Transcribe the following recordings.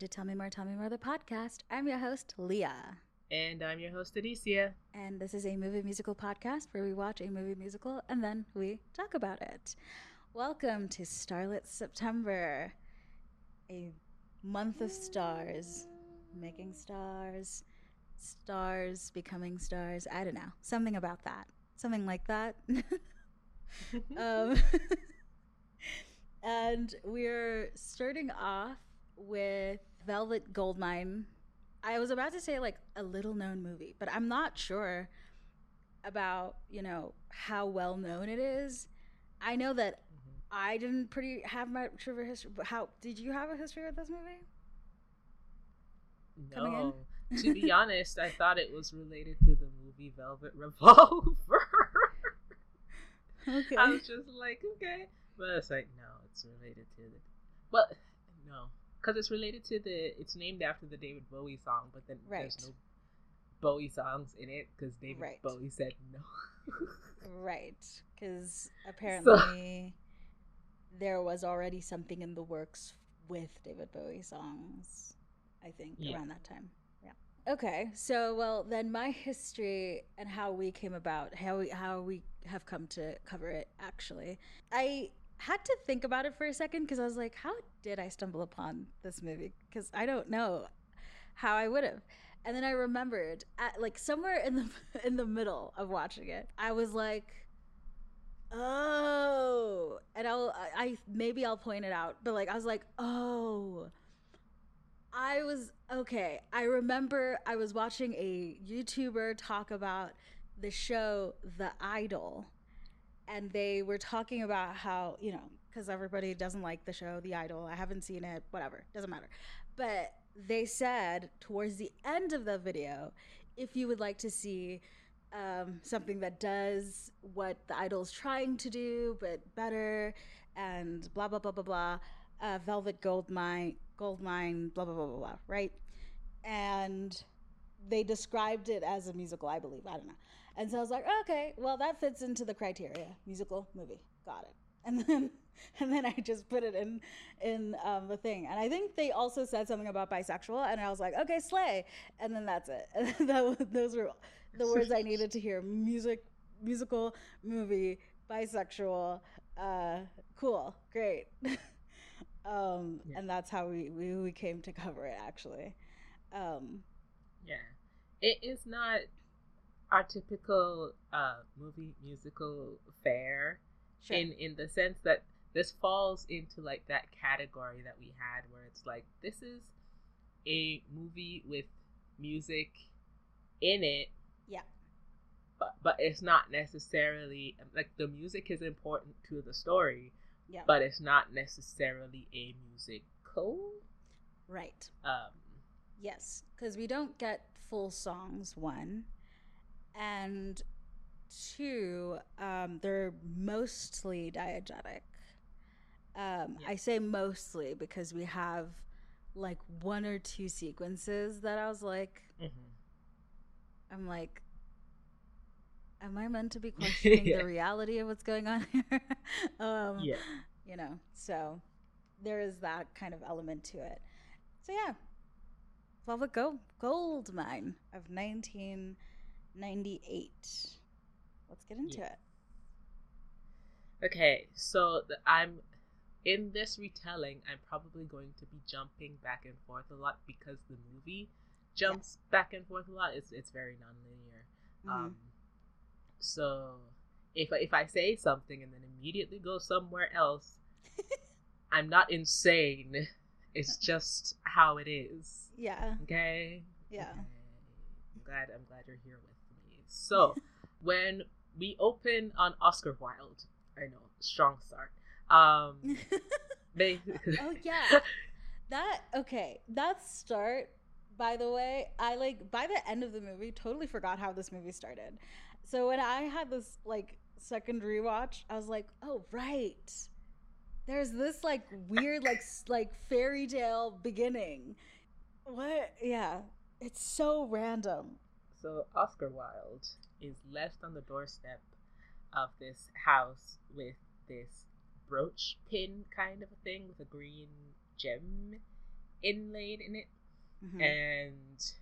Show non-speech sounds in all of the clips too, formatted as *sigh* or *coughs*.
To Tell Me More, Tell Me More, the podcast. I'm your host, Leah. And I'm your host, Adicia. And this is a movie musical podcast where we watch a movie musical and then we talk about it. Welcome to Starlet September, a month of stars, making stars, stars becoming stars. I don't know. Something about that. Something like that. *laughs* um, *laughs* and we're starting off with Velvet Goldmine. I was about to say like a little known movie, but I'm not sure about, you know, how well known it is. I know that mm-hmm. I didn't pretty have much of a history. But how did you have a history with this movie? No. to be *laughs* honest, I thought it was related to the movie Velvet Revolver. okay. I was just like, okay. But it's like, no, it's related to the. But no, because it's related to the. It's named after the David Bowie song, but then right. there's no Bowie songs in it because David right. Bowie said no. right, because *laughs* apparently so, there was already something in the works with David Bowie songs. I think yeah. around that time. Yeah. Okay, so well then my history and how we came about, how we how we have come to cover it. Actually, I had to think about it for a second because I was like, how did I stumble upon this movie? Because I don't know how I would have. And then I remembered, at, like somewhere in the *laughs* in the middle of watching it, I was like, "Oh!" And I'll I, I maybe I'll point it out, but like I was like, "Oh." I was okay. I remember I was watching a YouTuber talk about the show The Idol and they were talking about how you know because everybody doesn't like the show the idol i haven't seen it whatever doesn't matter. But they said towards the end of the video if you would like to see um, something that does what the idol's trying to do but better and blah blah blah blah blah uh, velvet gold mine gold mine blah blah blah blah blah right? And they described it as a musical i believe i don't know and so I was like, okay, well that fits into the criteria. Musical movie, got it. And then *laughs* and then I just put it in in um, the thing. And I think they also said something about bisexual, and I was like, okay, slay. And then that's it. And *laughs* that, those were the words I needed to hear: music, musical, movie, bisexual. Uh, cool, great. *laughs* um, yeah. And that's how we, we we came to cover it. Actually, um, yeah, it is not our typical uh, movie musical fare sure. in in the sense that this falls into like that category that we had where it's like this is a movie with music in it. Yeah. But but it's not necessarily like the music is important to the story yeah. but it's not necessarily a musical. Right. Um yes because we don't get full songs one and two, um, they're mostly diegetic. Um, yeah. I say mostly because we have like one or two sequences that I was like, mm-hmm. I'm like, am I meant to be *laughs* questioning yeah. the reality of what's going on *laughs* here? um, yeah. You know, so there is that kind of element to it. So yeah, Velvet Gold, Gold Mine of 19- 98. Let's get into yeah. it. Okay, so the, I'm in this retelling. I'm probably going to be jumping back and forth a lot because the movie jumps yeah. back and forth a lot. It's it's very nonlinear. Mm-hmm. Um, so if if I say something and then immediately go somewhere else, *laughs* I'm not insane. It's *laughs* just how it is. Yeah. Okay. Yeah. Okay. I'm glad I'm glad you're here with so, when we open on Oscar Wilde, I know, strong start. Um, *laughs* basically. oh yeah, *laughs* that okay. That start, by the way, I like by the end of the movie totally forgot how this movie started. So when I had this like second rewatch, I was like, oh right, there's this like weird like like fairy tale beginning. What? Yeah, it's so random. So Oscar Wilde is left on the doorstep of this house with this brooch pin kind of a thing with a green gem inlaid in it. Mhm. And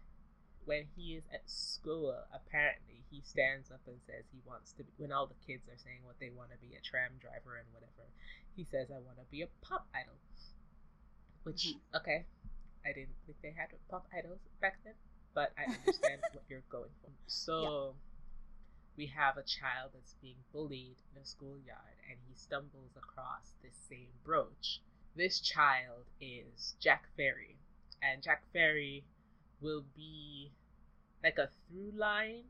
when he is at school, apparently he stands up and says he wants to be. When all the kids are saying what they want to be, a tram driver and whatever, he says, "I want to be a pop idol." Which Mhm. okay, I didn't think they had pop idols back then, but I understand what you're going for. *laughs* So we have a child that's being bullied in a schoolyard, and he stumbles across this same brooch. This child is Jack Fairy, and Jack Fairy will be like a through line,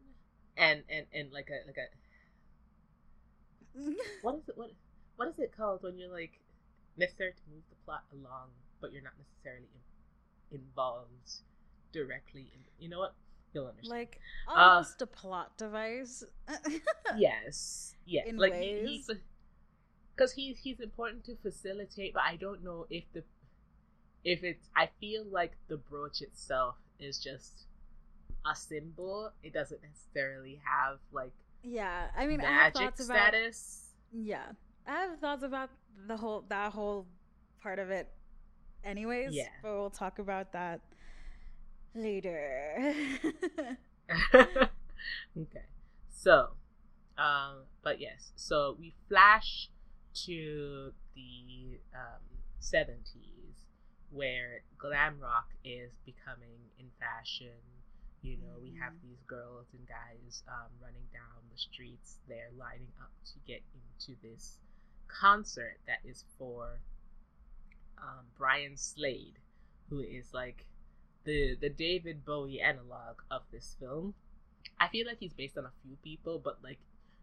and and and like a like a *laughs* what is it what what is it called when you're like necessary to move the plot along, but you're not necessarily in, involved directly in you know what you'll understand like Uh, almost a plot device. *laughs* yes yeah in like ways. he, because he's he's important to facilitate but i don't know if the if it's i feel like the brooch itself is just a symbol it doesn't necessarily have like yeah, I mean, I have magic thoughts about status yeah, I have thoughts about the whole that whole part of it, anyways. Yeah. but we'll talk about that later. *laughs* okay. So, um, but yes, so we flash to the um, 70s where glam rock is becoming in fashion. You know, we have Mhm. these girls and guys um, running down the streets. They're lining up to get into this concert that is for um, Brian Slade, who is like the the David Bowie analog of this film. I feel like he's based on a few people, but like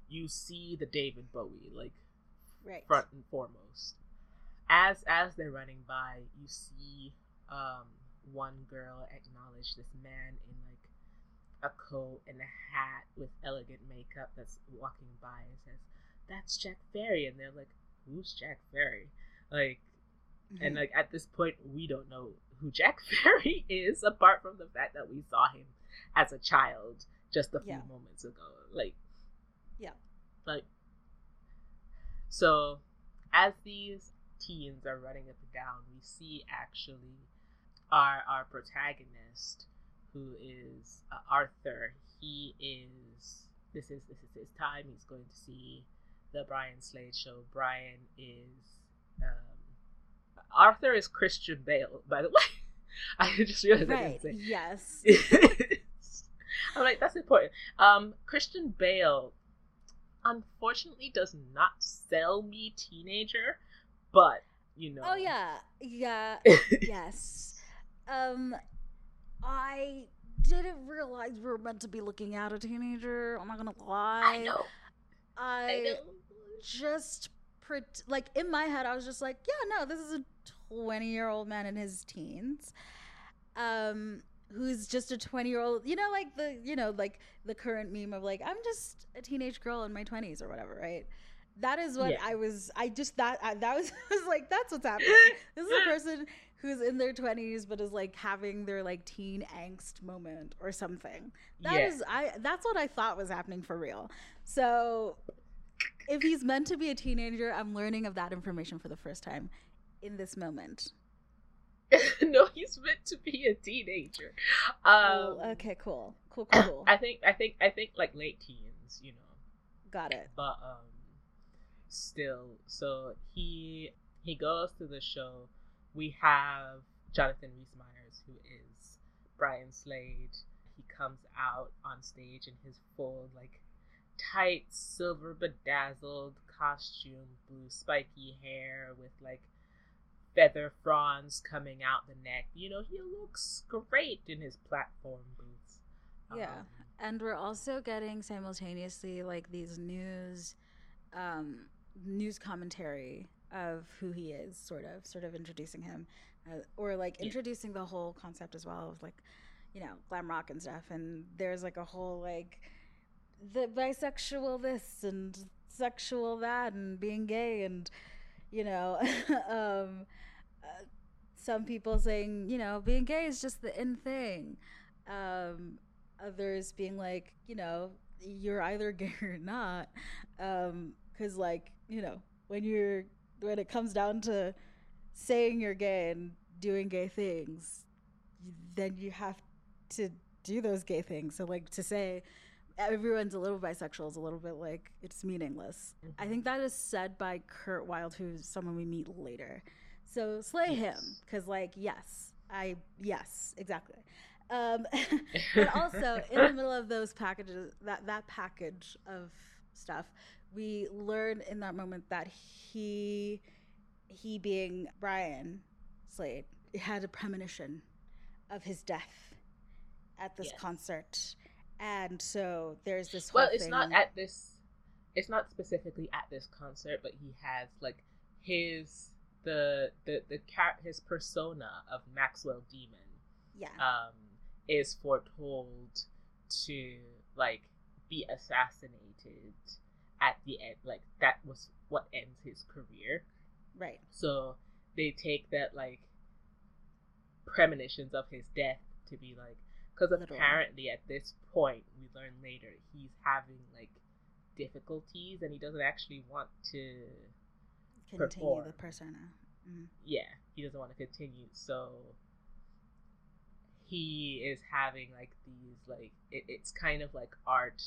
you see the David Bowie like right. front and foremost. As as they're running by, you see um one girl acknowledge this man in like a coat and a hat with elegant makeup that's walking by and says, That's Jack Fairy and they're like, Who's Jack Fairy? Like and Mhm. like at this point we don't know who Jack *laughs* Fairy is apart from the fact that we saw him as a child just a few Yeah. moments ago. Like Yeah. Like so as these teens are running up and down, we see actually our our protagonist who is uh, Arthur. He is this is this is his time. He's going to see the Brian Slade show. Brian is um, Arthur is Christian Bale, by the *laughs* way. I just realized I right. didn't say. Yes. *laughs* I'm like, that's important. Um, Christian Bale, unfortunately, does not sell me teenager, but you know. Oh yeah. Yeah. *laughs* yes. Um, I didn't realize we were meant to be looking at a teenager. I'm not gonna lie. I know. I, I know. just pret- like in my head, I was just like, yeah, no, this is a 20 year old man in his teens, um, who's just a 20 year old. You know, like the you know like the current meme of like I'm just a teenage girl in my 20s or whatever, right? That is what Yeah. I was. I just that I, that was, *laughs* I was like that's what's happening. This is a person who's in their 20s but is like having their like teen angst moment or something. That is Yeah. I that's what I thought was happening for real. So if he's meant to be a teenager, I'm learning of that information for the first time in this moment. *laughs* no, he's meant to be a teenager. Um, oh, okay, cool. Cool, cool, cool. *coughs* I think, I think, I think, like late teens, you know. Got it. but um still so he he goes to the show we have jonathan rhys meyers who is brian slade he comes out on stage in his full like tight silver bedazzled costume blue spiky hair with like feather fronds coming out the neck you know he looks great in his platform boots Yeah. Um, And we're also getting simultaneously like these news um news commentary of who he is sort of sort of introducing him uh, or like Yeah. introducing the whole concept as well of like you know glam rock and stuff and there's like a whole like the bisexual this and sexual that and being gay and you know *laughs* um uh, some people saying you know being gay is just the in thing um others being like you know you're either *laughs* gay or not um because like you know when you're when it comes down to saying you're gay and doing gay things, then you have to do those gay things. So like to say everyone's a little bisexual is a little bit like it's meaningless. Mm-hmm. I think that is said by Kurt Wilde, who's someone we meet later. So slay yes. him, because like yes, I yes exactly. Um, *laughs* but also in the middle of those packages, that that package of stuff, we learn in that moment that he he being Brian Slade had a premonition of his death at this yes. concert and so there's this well it's thing. not at this it's not specifically at this concert but he has like his the the the cat his persona of maxwell demon yeah um is foretold to like be assassinated at the end like that was what ends his career right so they take that like premonitions of his death to be like because apparently at this point we learn later he's having like difficulties and he doesn't actually want to continue perform. the persona. Mm. Yeah, he doesn't want to continue. So he is having like these like it, it's kind of like art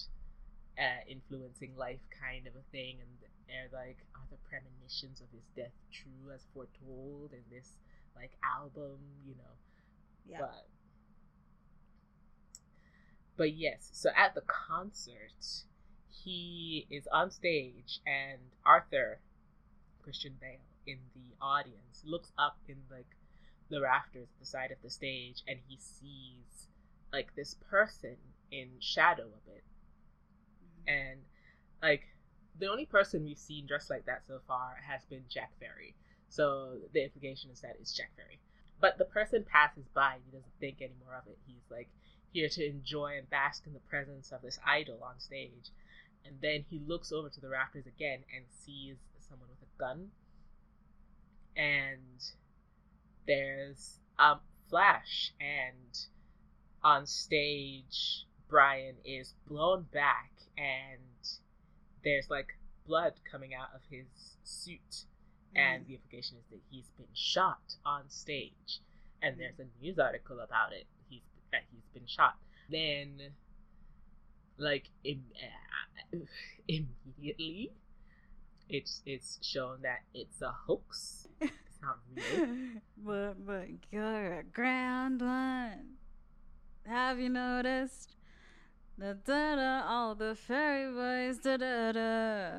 uh, influencing life kind of a thing and they're like are the premonitions of his death true as foretold in this like album you know yeah. but but yes, so at the concert, he is on stage, and Arthur, Christian Bale, in the audience, looks up in like the rafters at the side of the stage, and he sees like this person in shadow a bit, mm-hmm. and like the only person we've seen dressed like that so far has been Jack Fairy. So the implication is that it's Jack Fairy. But the person passes by and he doesn't think any more of it. He's like, here to enjoy and bask in the presence of this idol on stage. And then he looks over to the rafters again and sees someone with a gun. And there's a flash, and on stage, Brian is blown back, and there's like blood coming out of his suit. And the implication is that he's been shot on stage. And there's a news article about it that he's been shot. Then, like Im- *sighs* immediately, it's it's shown that it's a hoax. It's not *laughs* real. but but you're a grand one. Have you noticed? Da da da, all the fairy boys, da da da.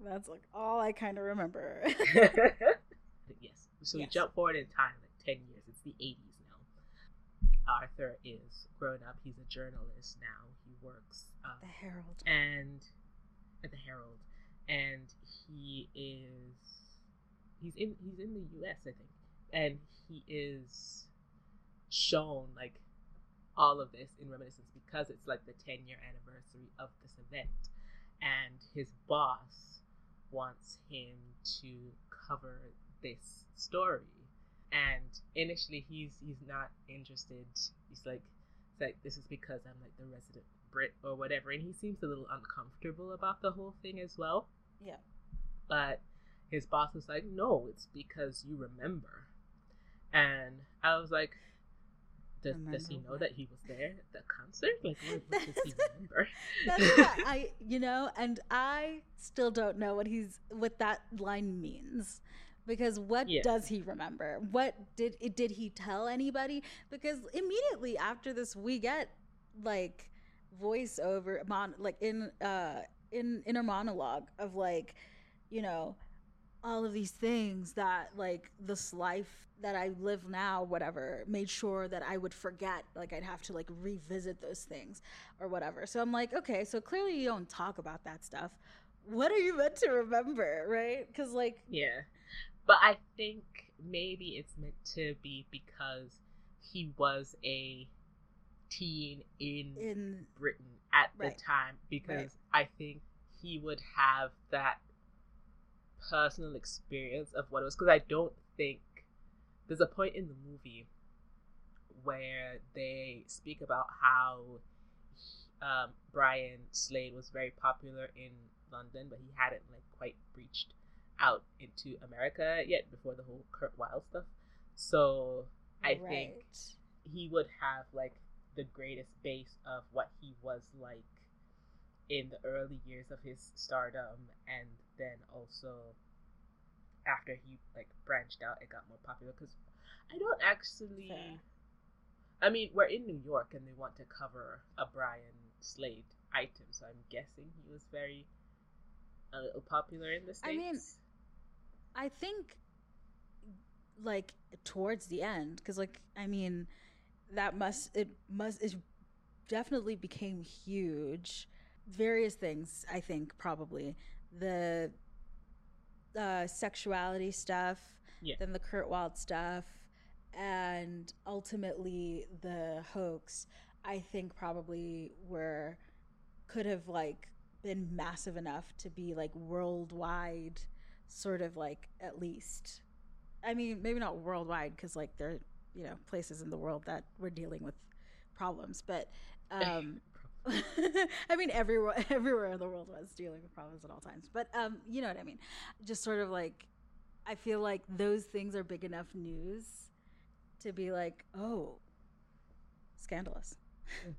That's like all I kind of remember. *laughs* yes. So yes. we jump forward in time, like 10 years. It's the 80s. Arthur is grown up. He's a journalist now. He works uh, the Herald and at the Herald, and he is he's in he's in the U.S. I think, and he is shown like all of this in reminiscence because it's like the 10 year anniversary of this event, and his boss wants him to cover this story and initially he's he's not interested. He's like, it's like this is because I'm like the resident Brit or whatever, and he seems a little uncomfortable about the whole thing as well. Yeah. But his boss was like, no, it's because you remember. And I was like, does, does he know that he was there at the concert? Like, what, what does he remember? That's what *laughs* I, you know, and I still don't know what he's what that line means because what yeah. does he remember what did did he tell anybody because immediately after this we get like voiceover mon like in uh in inner monologue of like you know all of these things that like this life that I live now, whatever, made sure that I would forget. Like I'd have to like revisit those things or whatever. So I'm like, okay, so clearly you don't talk about that stuff. What are you meant to remember, right? Because like, yeah, but I think maybe it's meant to be because he was a teen in, in Britain at right. the time because right. I think he would have that personal experience of what it was because I don't think there's a point in the movie where they speak about how um, Brian Slade was very popular in London, but he hadn't like quite reached out into America yet before the whole Kurt Wilde stuff. So I right. think he would have like the greatest base of what he was like in the early years of his stardom and then also after he like branched out it got more popular because i don't actually Fair. i mean we're in new york and they want to cover a brian slade item so i'm guessing he was very a little popular in the states I mean, I think like towards the end because like I mean that must it must it definitely became huge. Various things I think probably the uh, sexuality stuff, Yeah. then the Kurt Wilde stuff, and ultimately the hoax. I think probably were could have like been massive enough to be like worldwide sort of like at least i mean maybe not worldwide because like there are you know places in the world that we're dealing with problems but um *laughs* *laughs* i mean everywhere *laughs* everywhere in the world was dealing with problems at all times but um you know what i mean just sort of like i feel like those things are big enough news to be like oh scandalous Mhm.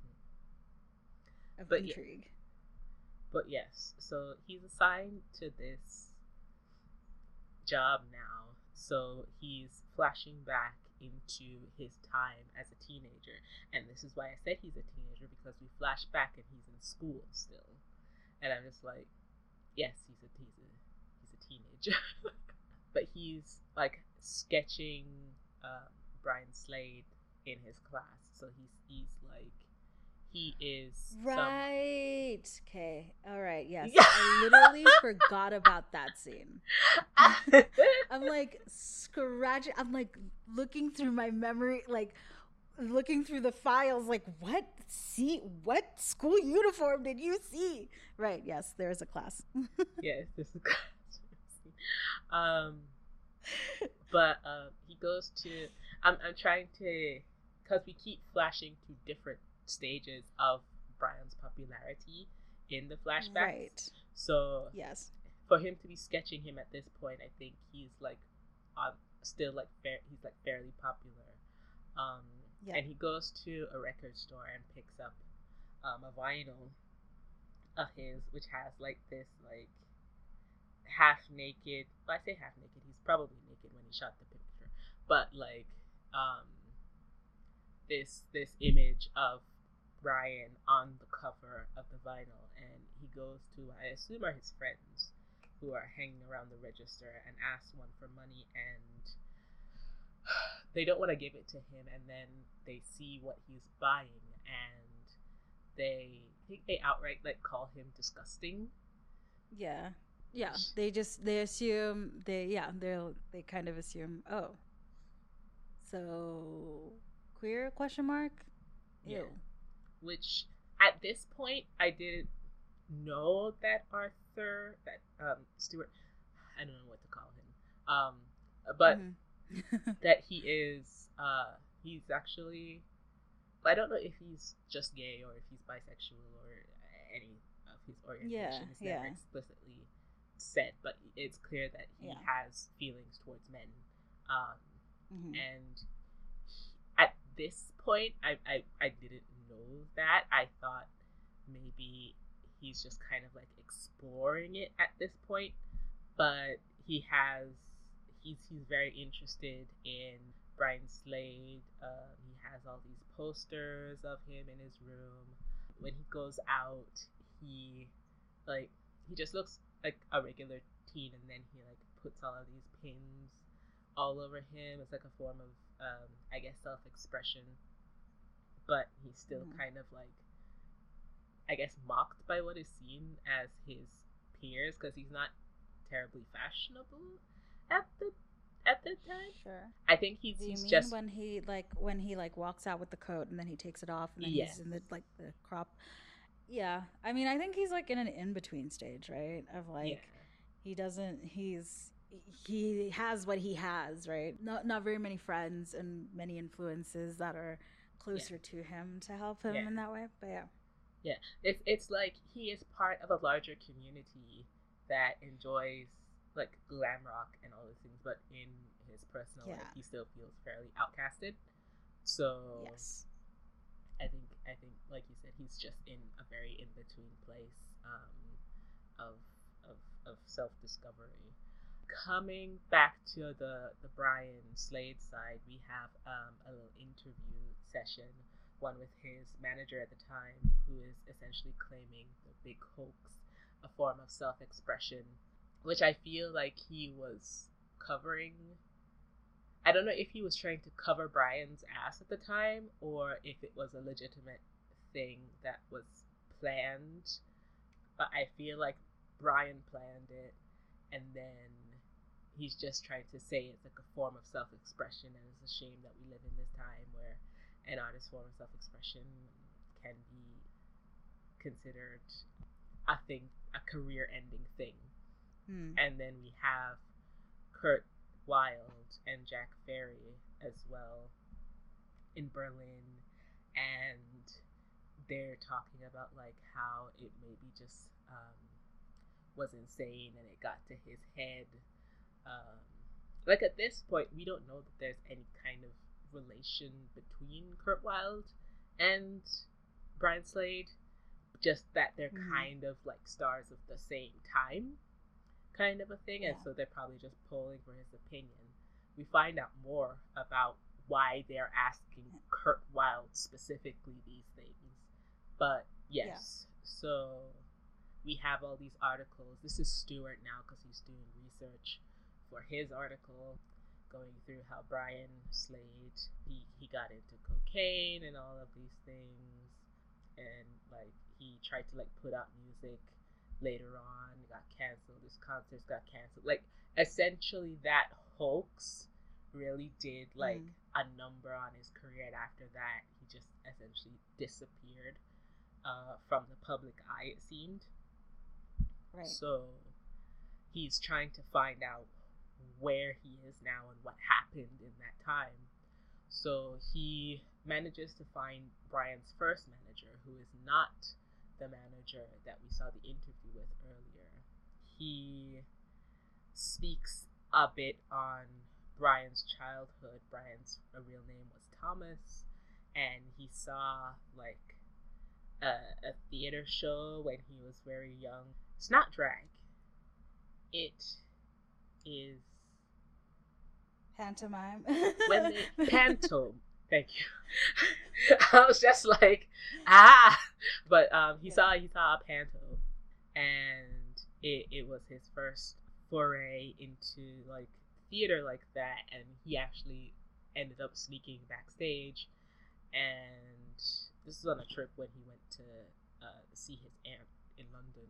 of But yeah. intrigue But yes, so he's assigned to this job now. So he's flashing back into his time as a teenager. And this is why I said he's a teenager because we flash back and he's in school still. And I'm just like, yes, he's a he's a he's a teenager. *laughs* but he's like sketching um, Brian Slade in his class. So he's he's like he is some- Right. Okay. All right. Yes. Yeah. I literally *laughs* forgot about that scene. *laughs* I'm like scratching. I'm like looking through my memory, like looking through the files. Like, what? See, what school uniform did you see? Right. Yes. There is a class. yes, this is um, but um, he goes to. I'm I'm trying to, because we keep flashing to different stages of Brian's popularity in the flashbacks. Right. So Yes. for him to be sketching him at this point, I think he's like, um, still like fair. He's like fairly popular. Um, Yeah. and he goes to a record store and picks up um, a vinyl of his, which has like this like half naked. Well, I say half naked. He's probably naked when he shot the picture, but like um, this this image of Brian on the cover of the vinyl, and he goes to I assume are his friends who are hanging around the register and asks one for money and *sighs* they don't want to give it to him and then they see what he's buying and they I think they outright like call him disgusting. Yeah. Yeah. They just they assume they yeah they'll they kind of assume oh so queer question mark Yeah. Ew. Which at this point I didn't know that Arthur that um Stuart I don't know what to call him. Um but Mhm. *laughs* that he is uh he's actually I don't know if he's just gay or if he's bisexual or any of his orientation Yeah, is never yeah. explicitly said, but it's clear that he Yeah. has feelings towards men. Um Mhm. and at this point I, I I didn't that. I thought maybe he's just kind of like exploring it at this point, but he has he's he's very interested in Brian Slade. Um, he has all these posters of him in his room. When he goes out, he like he just looks like a regular teen, and then he like puts all of these pins all over him. It's like a form of um, I guess self expression, but he's still Mhm. kind of like I guess mocked by what is seen as his peers because he's not terribly fashionable at the at the time. sure I think he's, Do you he's mean just when he like when he like walks out with the coat and then he takes it off and then Yes. he's in the like the crop? Yeah, I mean, I think he's like in an in between stage, right? Of like yeah. he doesn't, he's he has what he has, right? Not not very many friends and many influences that are closer to him to help him Yeah. in that way. But yeah, Yeah, it's it's like he is part of a larger community that enjoys like glam rock and all those things, but in his personal Yeah. life, he still feels fairly outcasted. So Yes. I think I think like you said, he's just in a very in between place um, of of of self discovery. Coming back to the the Brian Slade side, we have um, a little interview session, one with his manager at the time, who is essentially claiming the big hoax, a form of self expression, which I feel like he was covering I don't know if he was trying to cover Brian's ass at the time or if it was a legitimate thing that was planned. But I feel like Brian planned it and then he's just trying to say it's like a form of self expression and it's a shame that we live in this time where an artist's form of self expression can be considered a thing a career ending thing. Hmm. And then we have Kurt Wilde and Jack Fairy as well in Berlin, and they're talking about like how it maybe just um, was insane and it got to his head. Um, like at this point, we don't know that there's any kind of relation between Kurt Wilde and Brian Slade, just that they're Mhm. kind of like stars of the same time kind of a thing, and so they're probably just polling for his opinion. We find out more about why they're asking Kurt Wilde specifically these things. But yes, so we have all these articles. This is Stuart now because he's doing research for his article, going through how Brian Slade he he got into cocaine and all of these things, and like he tried to like put out music later on it got canceled his concerts got canceled like essentially that hoax really did like Mm. a number on his career and after that he just essentially disappeared uh, from the public eye it seemed Right. so he's trying to find out where he is now and what happened in that time. So he manages to find Brian's first manager, who is not the manager that we saw the interview with earlier. He speaks a bit on Brian's childhood. Brian's real name was Thomas, and he saw like a, a theater show when he was very young. It's not drag. It is Pantomime. when *laughs* they panto. Thank you. *laughs* I was just like, ah, but um, he Yeah. saw he saw a panto, and it it was his first foray into like theater like that, and he actually ended up sneaking backstage, and this is on a trip when he went to uh, see his aunt in London,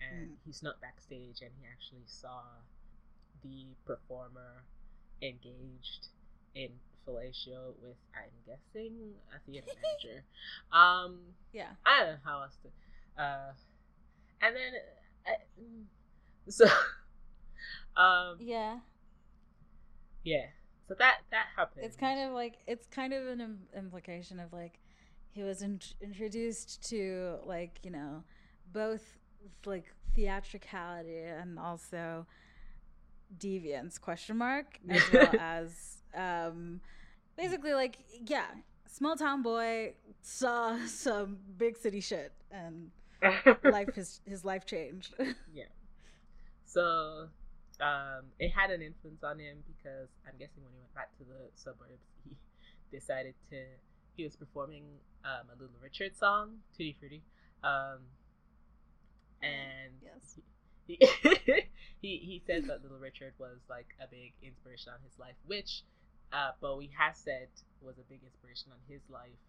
and Mm. he snuck backstage, and he actually saw the performer engaged in fellatio with, I'm guessing, a theater *laughs* manager. Um, yeah. I don't know how else to. Uh, and then, uh, mm, so, *laughs* um, Yeah. yeah. So that that happened. It's kind of like it's kind of an Im- implication of like he was in- introduced to like you know both like theatricality and also deviance question mark *laughs* as well as um basically like yeah small town boy saw *laughs* some big city shit and *laughs* life his his life changed Yeah. So, um, it had an influence on him because I'm guessing when he went back to the suburbs, he decided to. He was performing um, a Little Richard song, Tutti Frutti, um, and yes he, he he said that Little Richard was like a big inspiration on his life, which uh, Bowie has said was a big inspiration on his life,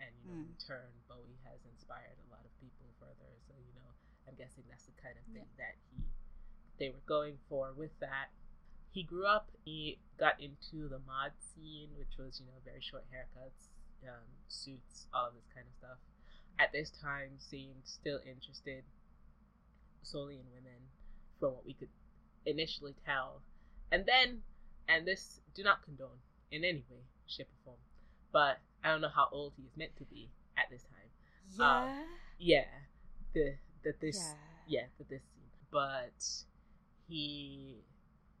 and you know, Mm. in turn, Bowie has inspired a lot of people further. So you know, I'm guessing that's the kind of thing that he they were going for with that. He grew up. He got into the mod scene, which was you know very short haircuts, um, suits, all of this kind of stuff. At this time, seemed still interested solely in women, from what we could initially tell. And then, and this do not condone in any way, shape, or form, but I don't know how old he is meant to be at this time. yeah Um, Yeah, the the this yeah yeah the this scene, but he,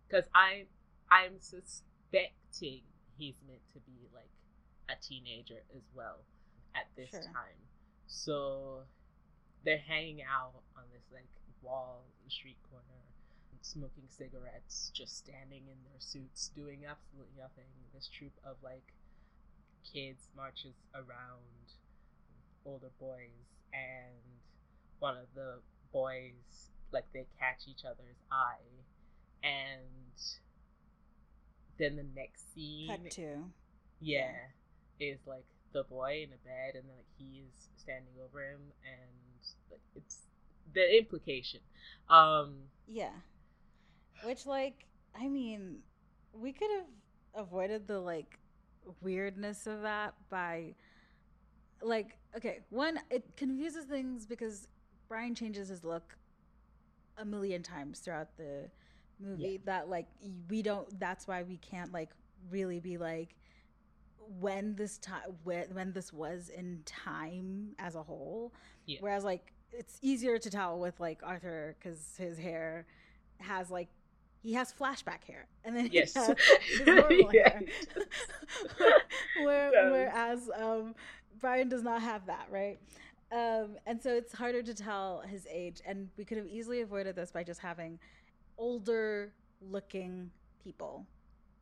because I I'm suspecting he's meant to be like a teenager as well at this Sure. time. So they're hanging out on this like wall, street corner, smoking cigarettes, just standing in their suits, doing absolutely nothing. This troop of like kids marches around older boys, and one of the boys like they catch each other's eye, and then the next scene Cut to. yeah, is like the boy in a bed, and then like he's standing over him, and like it's the implication. Um, Yeah. Which, like, I mean, we could have avoided the, like, weirdness of that by, like, okay, one, it confuses things because Brian changes his look a million times throughout the movie Yeah. that, like, we don't, that's why we can't, like, really be like, when this time when, when this was in time as a whole Yeah. whereas like it's easier to tell with like arthur because his hair has like he has flashback hair and then Yes. he has his *laughs* *laughs* normal Yeah, hair. *laughs* Where, does. whereas um brian does not have that right um and so it's harder to tell his age and we could have easily avoided this by just having older looking people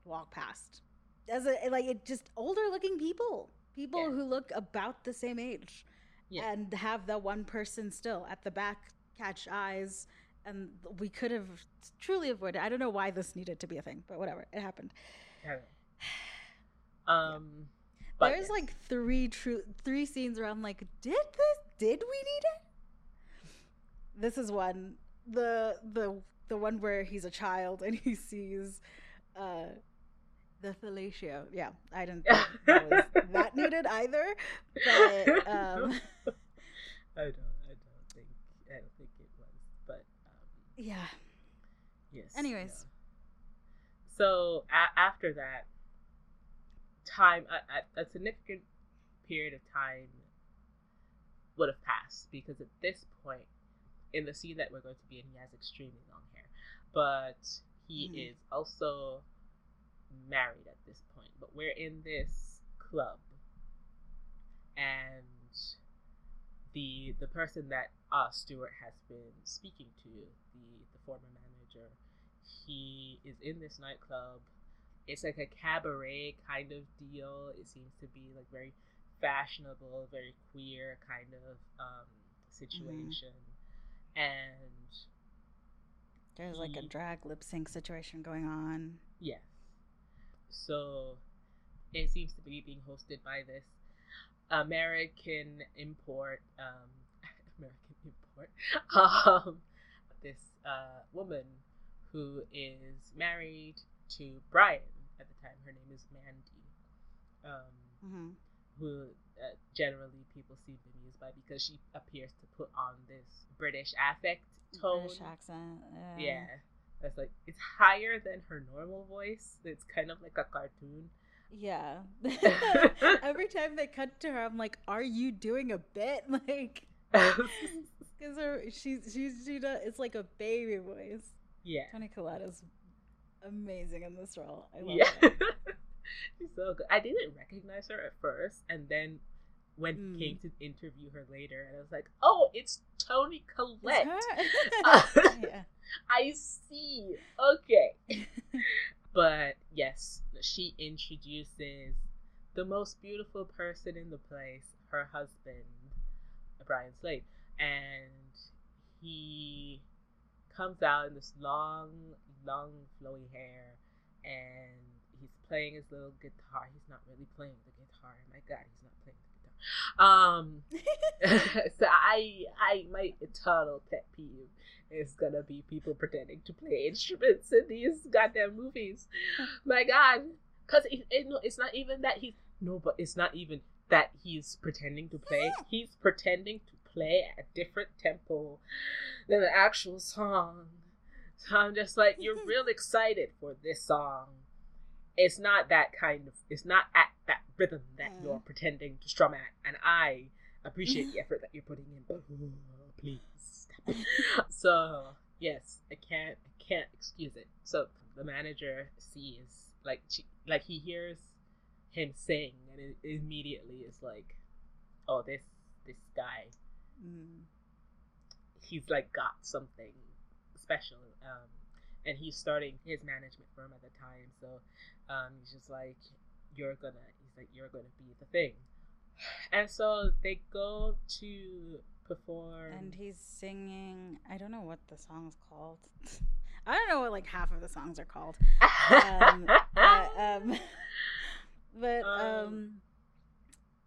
walk past as a like it just older looking people people Yeah. who look about the same age Yeah. and have the one person still at the back catch eyes and we could have truly avoided i don't know why this needed to be a thing but whatever it happened *sighs* *sighs* um, but there's yes. like three true three scenes where i'm like did this did we need it this is one the the the one where he's a child and he sees uh the fellatio yeah i didn't think that was that *laughs* needed either but *laughs* um I don't, I don't *laughs* think, I don't think it was, but um, yeah yes. Anyways. So a- after that, time a, a, a significant period of time would have passed because at this point, in the scene that we're going to be in, he has extremely long hair, but he Mhm. is also married at this point. But we're in this club, and the the person that uh, Stuart has been speaking to, the the former manager, he is in this nightclub. It's like a cabaret kind of deal. It seems to be like very fashionable, very queer kind of um, situation, and there's like a drag lip sync situation going on Yes. So it seems to be being hosted by this American import, um, *laughs* American import, um, this uh, woman who is married to Brian at the time. Her name is Mandy, um, mm-hmm. who uh, generally people seem bemused by because she appears to put on this British affect tone. british accent uh, Yeah. That's like it's higher than her normal voice. It's kind of like a cartoon. yeah *laughs* every time they cut to her i'm like are you doing a bit *laughs* like *laughs* because her she's she's she does, it's like a baby voice yeah. toni collette is amazing in this role i love Yeah. it She's so good. I didn't recognize her at first and then when Mm. came to interview her later and I was like, "Oh, it's Toni It's Collette." *laughs* *laughs* yeah I see. Okay. *laughs* but yes, she introduces the most beautiful person in the place, her husband, Brian Slade, and he comes out in this long, long, flowy hair, and he's playing his little guitar. He's not really playing the guitar. My God, he's not playing. Um, *laughs* *laughs* so I, I, my eternal pet peeve is gonna be people pretending to play instruments in these goddamn movies. *laughs* My God, because it, it, no, it's not even that he's no, but it's not even that he's pretending to play. He's pretending to play at a different tempo than the actual song. So I'm just like, you're real excited for this song. It's not that kind of. It's not at that rhythm that Mm. you're pretending to strum at, and I appreciate the *laughs* effort that you're putting in. But *laughs* please stop. *laughs* so yes, I can't I can't excuse it. So the manager sees like she, like he hears him sing and it immediately is like, oh this this guy, Mm. he's like got something special. Um, and he's starting his management firm at the time, so um, he's just like, you're gonna. He's like, you're gonna be the thing. *sighs* And so they go to perform. And he's singing. I don't know what the song's called. *laughs* I don't know what like half of the songs are called. Um, but, *laughs* um, *laughs* but um, Um.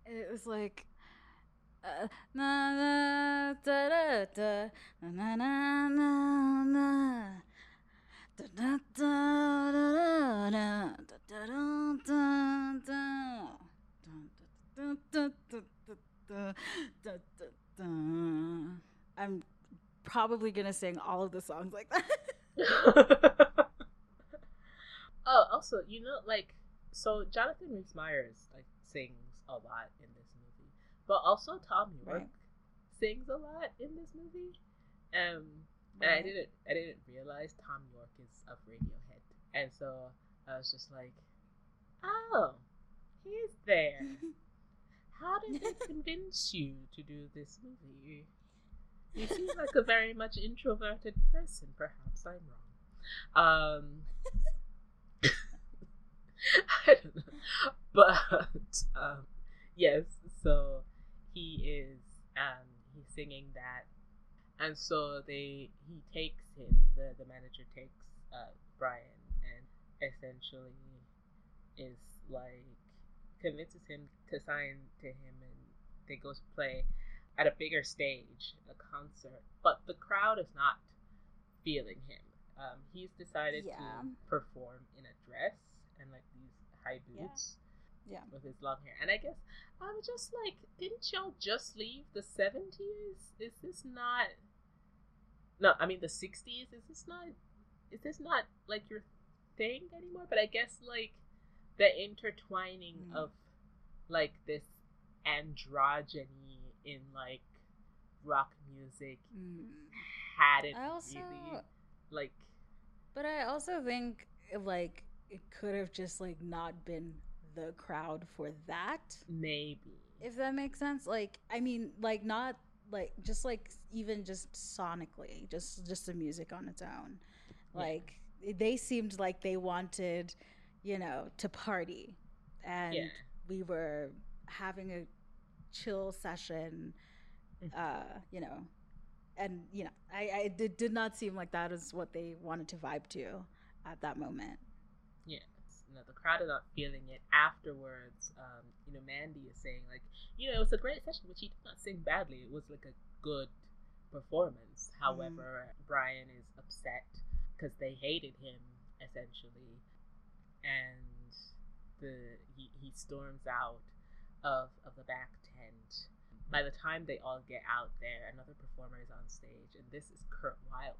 it was like. Uh, na na da da da na na na na *laughs* I'm probably gonna sing all of the songs like that. *laughs* oh, also, you know, like, so Jonathan Rhys Meyers like sings a lot in this movie, but also Thom Yorke Right. sings a lot in this movie. Um, and I didn't, I didn't realize Thom Yorke is of Radiohead, and so I was just like, oh, he's there. *laughs* How did he *laughs* convince you to do this movie? You seem like a very much introverted person. Perhaps I'm wrong. Um, *laughs* I don't know. But um, yes, so he is um, he's singing that, and so they he takes him. The the manager takes uh, Brian and essentially is like convinces him to sign to him, and they go to play at a bigger stage, a concert. But the crowd is not feeling him. Um, he's decided Yeah. to perform in a dress and like these high Yeah. boots Yeah. with his long hair. And I guess I'm just like, didn't y'all just leave the 70s? Is this not. No, I mean the 60s. Is this not. Is this not like your thing anymore? But I guess like the intertwining Mm. of like this androgyny in like rock music Mm. hadn't I also, really like but I also think like it could have just like not been the crowd for that, maybe if that makes sense. Like, I mean, like not like just like even just sonically, just just the music on its own. Yeah. Like they seemed like they wanted, you know, to party, and Yeah. we were having a chill session. Mhm. Uh, you know, and you know, I, I it did, did not seem like that is what they wanted to vibe to at that moment. Yes. No, the crowd are not feeling it. Afterwards, um, you know, Mandy is saying like, you know, it was a great session, which he did not sing badly. It was like a good performance. However, Brian is upset because they hated him essentially, and the he, he storms out of of the back tent. By the time they all get out there, another performer is on stage, and this is Kurt Wilde,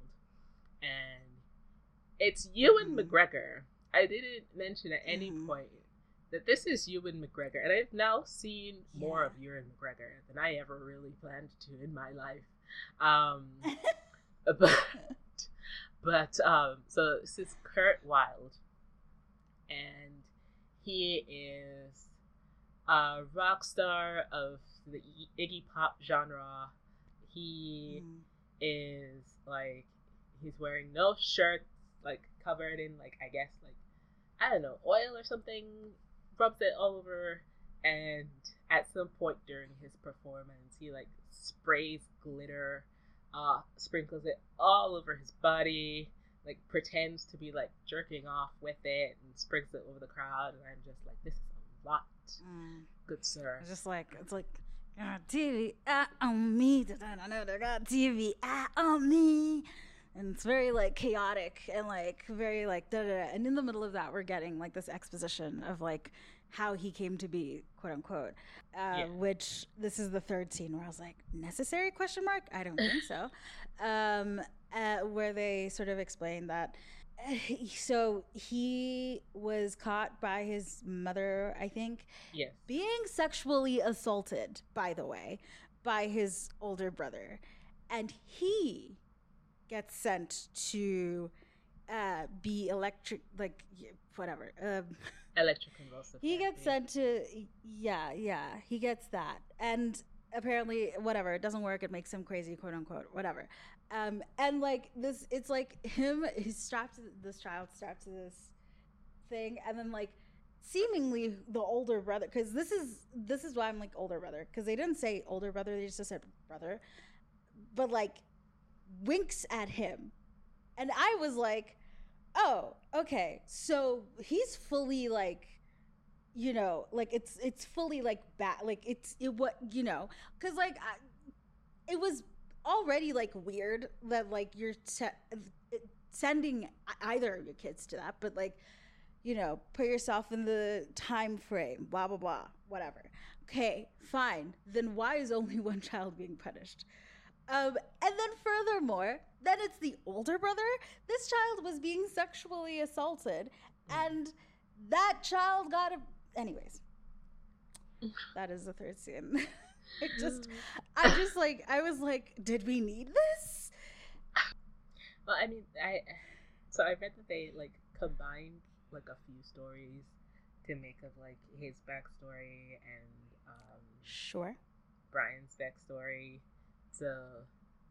and it's Ewan Mhm. McGregor. I didn't mention at any Mhm. point that this is Ewan McGregor, and I've now seen more Yeah. of Ewan McGregor than I ever really planned to in my life. Um, *laughs* but but um, so this is Kurt Wilde, and he is a rock star of the Iggy Pop genre. He Mm. is like he's wearing no shirt, like covered in like I guess I don't know oil or something, rubs it all over, and at some point during his performance, he like sprays glitter, uh, sprinkles it all over his body, like pretends to be like jerking off with it, and sprinkles it over the crowd, and I'm just like, this is a lot, Mm. good sir. It's just like it's like TV out on me. I know they got TV out on me. And it's very like chaotic and like very like da da. da. And in the middle of that, we're getting like this exposition of like how he came to be, quote unquote. Uh, Yeah. Which this is the third scene where I was like, necessary question mark? I don't think so. *laughs* um, uh, where they sort of explain that *sighs* so he was caught by his mother, I think, Yes. being sexually assaulted, by the way, by his older brother. And he gets sent to uh, be electric, like whatever. Um, Electroconvulsive. *laughs* he gets sent to yeah, yeah. He gets that, and apparently, whatever. It doesn't work. It makes him crazy, quote unquote. Whatever. Um, and like this, it's like him. *laughs* He's strapped to this child, strapped to this thing, and then like seemingly the older brother because this is this is why i'm like older brother because they didn't say older brother they just said brother but like winks at him and i was like oh okay so he's fully like you know like it's it's fully like bad like it's it what you know because like I, it was already like weird that like you're se- sending either of your kids to that but like you know, put yourself in the time frame, blah, blah, blah, whatever. Okay, fine. Then why is only *laughs* one child being punished? Um, and then furthermore, then it's the older brother. This child was being sexually assaulted, and that child got a. Anyways, that is the third scene. *laughs* it just, I just like, I was like, did we need this? Well, I mean, I so I read that they like combined like a few stories to make of like his backstory and um, Sure. Brian's backstory. So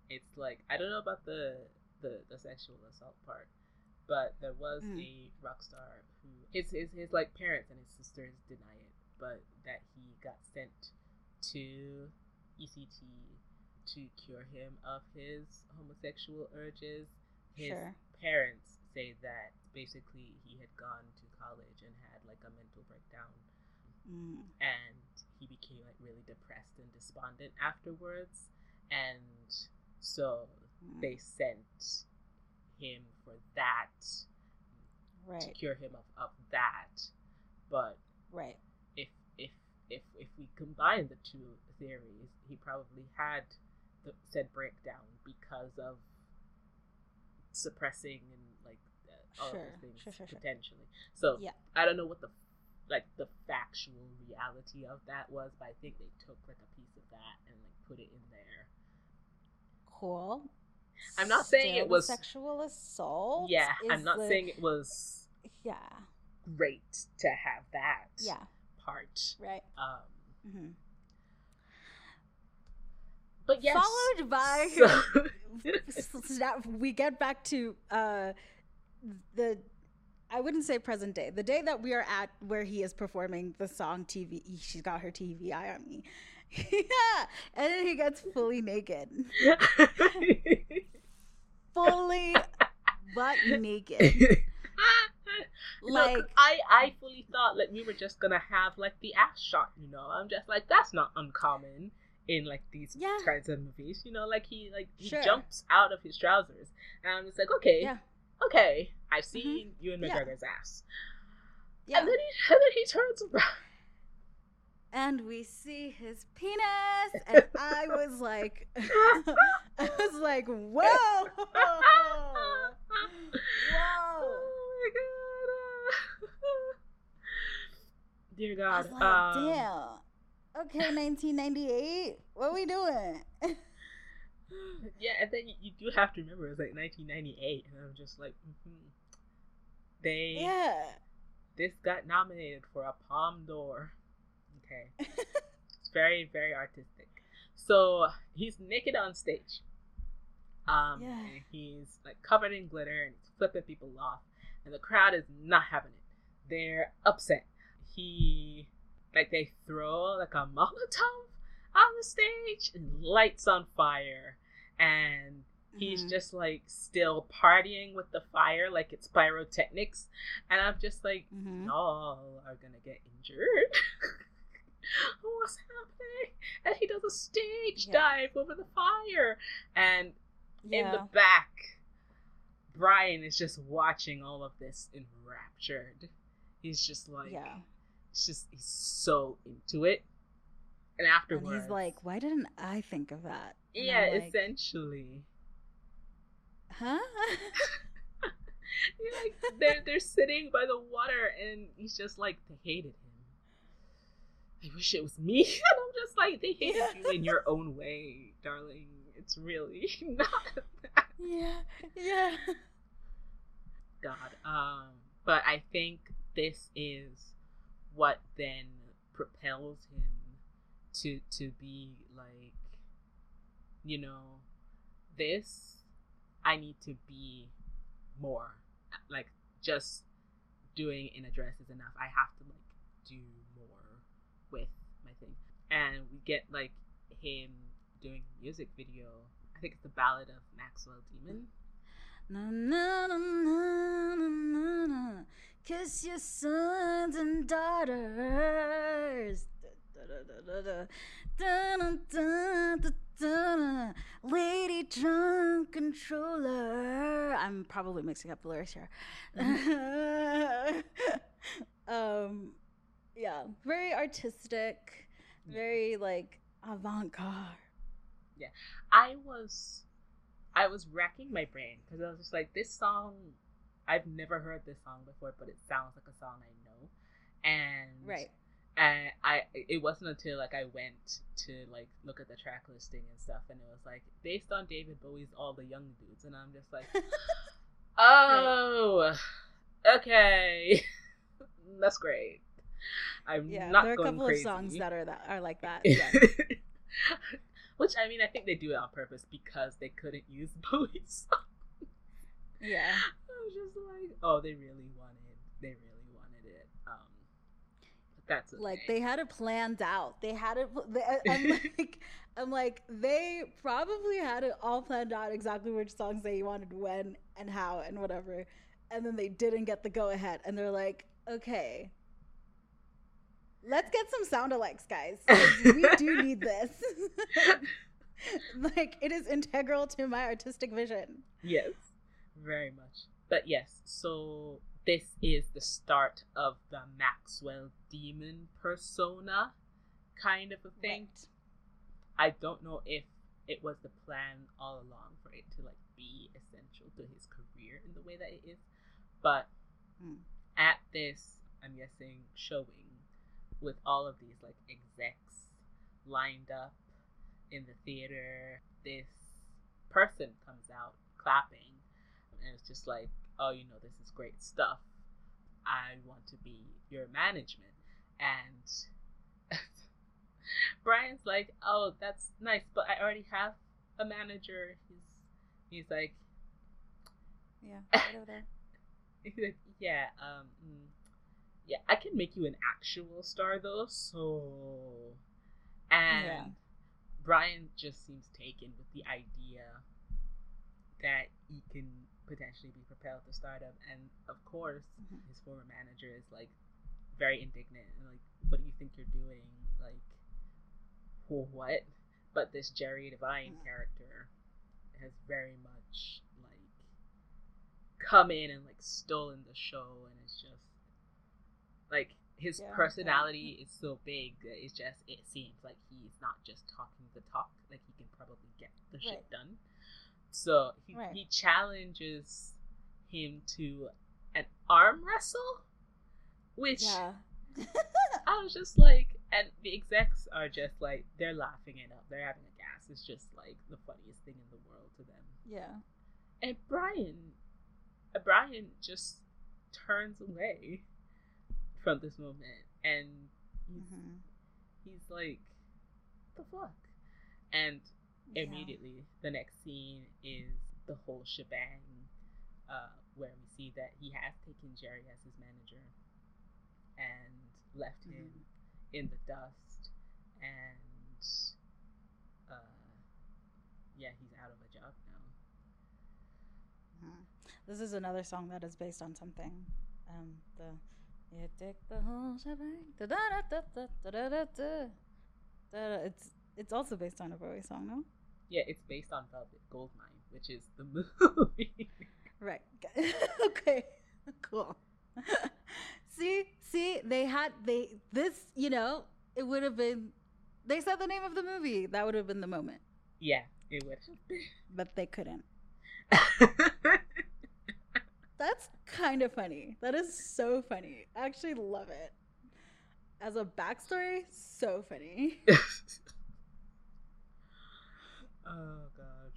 it's like I don't know about the the, the sexual assault part, but there was Mm. a rock star who his, his his like parents and his sisters deny it, but that he got sent to ECT to cure him of his homosexual urges. His Sure. parents say that basically he had gone to college and had like a mental breakdown Mm. and he became like really depressed and despondent afterwards and so Mm. they sent him for that to cure him of, of that but Right. if if if if we combine the two theories he probably had the said breakdown because of suppressing and like uh, all Sure, of those things sure, sure. potentially so Yeah. I don't know what the like the factual reality of that was, but I think they took like a piece of that and like put it in there. Cool. I'm not saying it was- sexual assault. yeah, I'm not the- saying it was Yeah. great to have that Yeah. part. Right. Um, hmm but yes, Followed by so- *laughs* *laughs* We get back to uh, the. I wouldn't say present day. The day that we are at, where he is performing the song "TV." She's got her TV eye on me. *laughs* yeah, and then he gets fully naked, *laughs* fully butt naked. *laughs* like Like- I, I fully thought like we were just gonna have like the ass shot, you know. I'm just like that's not uncommon in like these Yeah. kinds of movies, you know. Like he like he Sure. jumps out of his trousers, and I'm just like, okay, Yeah, okay, I've mm-hmm. seen Ewan Yeah. McGregor's ass, yeah. and then he and then he turns around. And we see his penis, and I was like, *laughs* I was like, whoa, *laughs* whoa. Oh my god. *laughs* Dear I God. was like, um, damn. Okay, 1998. What are we doing? Yeah, and then you, you do have to remember it's like 1998, and I'm just like, hmm they yeah. this got nominated for a Palme d'Or. Okay, it's very very artistic. So he's naked on stage. Um, Yeah. and he's like covered in glitter and he's flipping people off, and the crowd is not having it. They're upset. He like they throw like a Molotov on the stage and lights on fire, and he's Mhm. just like still partying with the fire like it's pyrotechnics, and I'm just like, Mhm. y'all are gonna get injured. *laughs* Oh, what's happening? And he does a stage Yeah. dive over the fire, and in the back, Brian is just watching all of this enraptured. He's just like, yeah. it's just he's so into it. And And afterwards, he's like, why didn't I think of that? And yeah, like, essentially, huh? *laughs* *laughs* Like they're they're sitting by the water, and he's just like they hated him. I wish it was me. *laughs* And I'm just like they hated Yeah. you in your own way, darling. It's really *laughs* not. That. yeah, yeah. God. Um, but I think this is what then propels him to to be like, you know, this. I need to be more. Like just doing in a dress is enough. I have to like do more with my thing. And we get like him doing a music video. I think it's the Ballad of Maxwell Demon. Na, na, na, na, na, na. Kiss your sons and daughters. Da, da, da, da, da. Da, da, da, da, da, da. Lady drunk controller. I'm probably mixing up the lyrics here. *laughs* um, yeah, very artistic, very like avant-garde. Yeah, I was I was racking my brain because I was just like, this song I've never heard this song before, but it sounds like a song I know. And Right. and I it wasn't until like I went to like look at the track listing and stuff and it was like based on David Bowie's All the Young Dudes and I'm just like *laughs* Oh okay. *laughs* That's great. *laughs* I'm Yeah, not there are a couple crazy. of songs that are that are like that. Yeah. *laughs* Which I mean, I think they do it on purpose because they couldn't use *laughs* Bowie's song. yeah. I was just like, oh, they really wanted, they really wanted it. Um, that's okay. like they had it planned out. They had it. They, I'm like, I'm like, they probably had it all planned out exactly which songs they wanted when and how and whatever, and then they didn't get the go ahead, and they're like, okay, let's get some sound alikes, guys. *laughs* we do need this. *laughs* like it is integral to my artistic vision. yes, very much. But yes, so this is the start of the Maxwell demon persona kind of a thing. Right. I don't know if it was the plan all along for it to like be essential to his career in the way that it is, but Hmm. at this, I'm guessing showing with all of these like execs lined up in the theater, this person comes out clapping, and it's just like, oh, you know, this is great stuff. I want to be your management, and *laughs* Brian's like, "Oh, that's nice, but I already have a manager." He's he's like, Yeah. *laughs* Right over there. he's like, "Yeah, um, mm, yeah, I can make you an actual star though." So, and Yeah. Brian just seems taken with the idea that he can potentially be propelled to stardom, and of course, Mhm. his former manager is like very indignant and like, "What do you think you're doing?" Like, for what? But this Jerry Devine Mm. character has very much like come in and like stolen the show, and it's just like his Yeah, yeah. personality is so big that it's just it seems like he's not just talking the talk, like he can probably get the shit done. So he, Right. he challenges him to an arm wrestle, which Yeah. *laughs* I was just like, and the execs are just like, they're laughing it up. They're having a gas. It's just like the funniest thing in the world to them. yeah. And Brian, uh, Brian just turns away from this moment, and he's Mhm. he's like, the fuck? And Yeah. immediately, the next scene is the whole shebang, uh, where we see that he has taken Jerry as his manager and left him Mhm. in the dust, and uh, yeah, he's out of a job now. Mhm. This is another song that is based on something. Um, the you take the whole shebang. It's it's also based on a Bowie song, no? Yeah, it's based on Velvet Goldmine, which is the *laughs* movie. right. *laughs* okay. Cool. *laughs* see, see, they had they this. You know, it would have been. They said the name of the movie. That would have been the moment. Yeah, it would. But they couldn't. That's kind of funny. That is so funny. I actually love it. As a backstory, so funny. *laughs* oh god.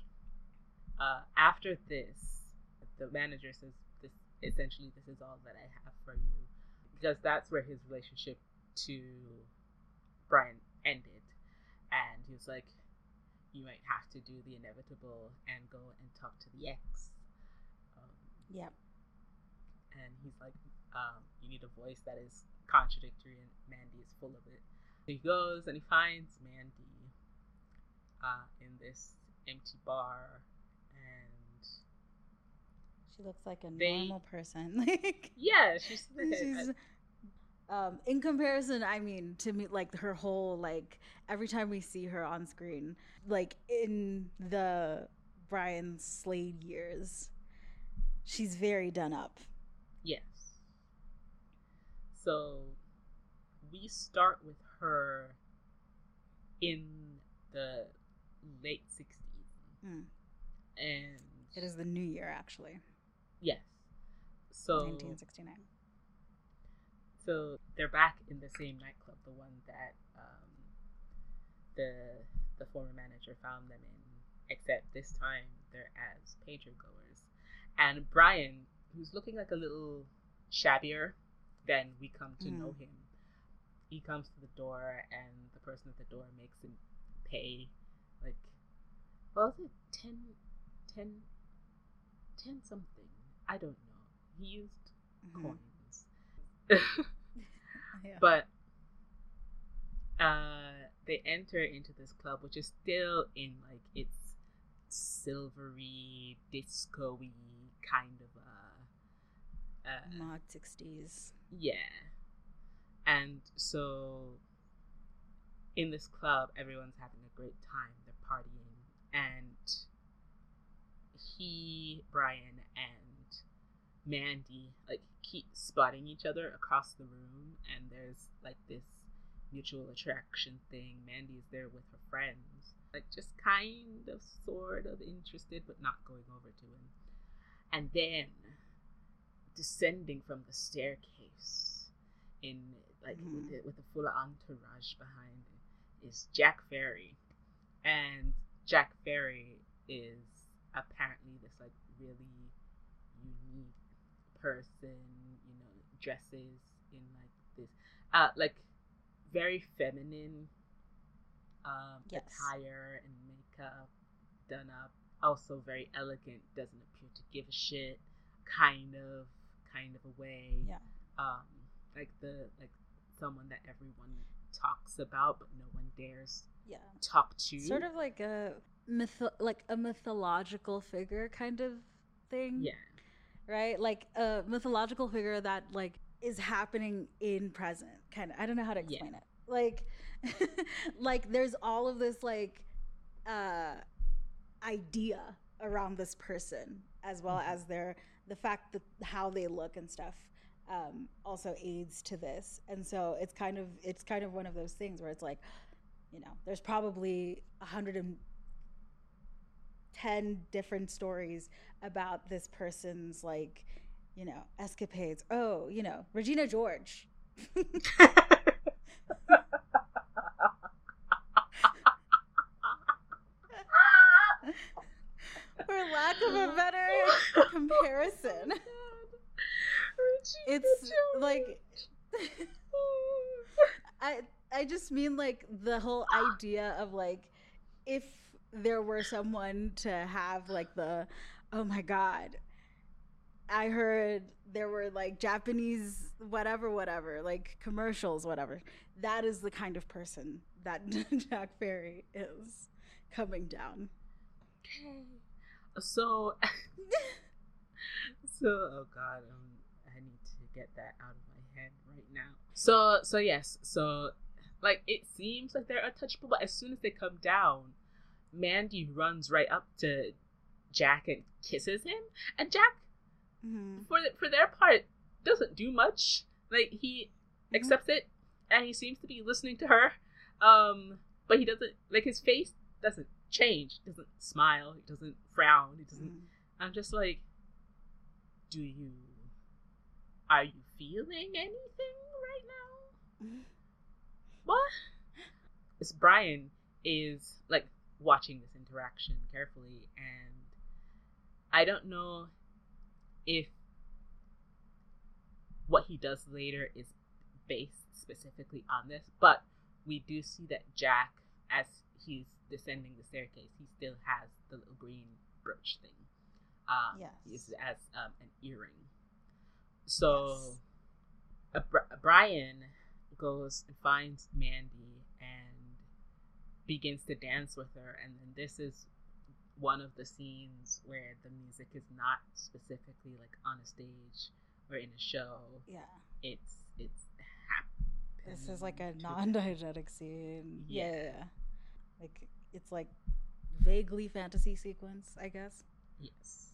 Uh, after this, the manager says this essentially this is all that I have for you because that's where his relationship to Brian ended and he was like you might have to do the inevitable and go and talk to the ex um, Yep. And he's like um, you need a voice that is contradictory and Mandy is full of it so he goes and he finds Mandy uh, in this empty bar and She looks like a They- normal person. *laughs* like yeah she's, *laughs* she's um in comparison i mean to me like her whole like every time we see her on screen like in the brian slade years she's very done up Yes. So we start with her in the late 60s. Mm. And it is the new year actually yes. So 1969 so they're back in the same nightclub, the one that um, the the former manager found them in, except this time they're as pager goers. And Brian, who's looking like a little shabbier than we come to Mm. know him, he comes to the door, and the person at the door makes him pay, like, what was it, 10, 10, 10 something? I don't know. He used Mhm. coins. *laughs* Yeah. but uh they enter into this club which is still in like its silvery disco-y kind of a uh, mod 60s yeah. And so in this club everyone's having a great time. They're partying. And he brian and mandy like keep spotting each other across the room. And there's like this mutual attraction thing. Mandy is there with her friends. Like just kind of sort of interested but not going over to him. And then descending from the staircase in like with, Mhm. a, with a full entourage behind is Jack Fairy, and Jack Fairy is apparently this like really unique person. You know, dresses in like this, uh, like very feminine um, Yes. attire and makeup, done up. Also very elegant. Doesn't appear to give a shit. Kind of, kind of a way yeah. um like the like someone that everyone talks about but no one dares yeah. talk to. Sort of like a myth like a mythological figure kind of thing. Yeah. Right? Like a mythological figure that like is happening in present kind of i don't know how to Yeah. explain it. Like *laughs* like there's all of this like uh idea around this person as well Mhm. as their the fact that how they look and stuff um also aids to this. And so it's kind of it's kind of one of those things where it's like you know there's probably a hundred and 10 different stories about this person's like you know escapades. Oh you know regina george *laughs* *laughs* for lack of a better comparison. It's like i i just mean like the whole idea of like if there were someone to have like the oh my god i heard there were like japanese whatever whatever like commercials whatever. That is the kind of person that *laughs* jack fairy is coming down. Okay. So *laughs* *laughs* so oh god um, i need to get that out of my head right now so so yes so like it seems like they're untouchable but as soon as they come down mandy runs right up to jack and kisses him and jack Mhm. for the, for their part doesn't do much. Like he Mhm. accepts it and he seems to be listening to her. Um but he doesn't like his face doesn't change. He doesn't smile, he doesn't frown, he doesn't Mhm. I'm just like do you are you feeling anything right now? *laughs* What? This Brian is like watching this interaction carefully, and I don't know if what he does later is based specifically on this, but we do see that Jack, as he's descending the staircase, he still has the little green brooch thing. Um, Yes. as um, an earring. So Yes. Bri- Brian goes and finds Mandy and begins to dance with her, and then this is one of the scenes where the music is not specifically like on a stage or in a show. Yeah. It's it's happening. This is like a non-diegetic *laughs* scene. Yeah. Yeah. Like it's like vaguely fantasy sequence, I guess. Yes.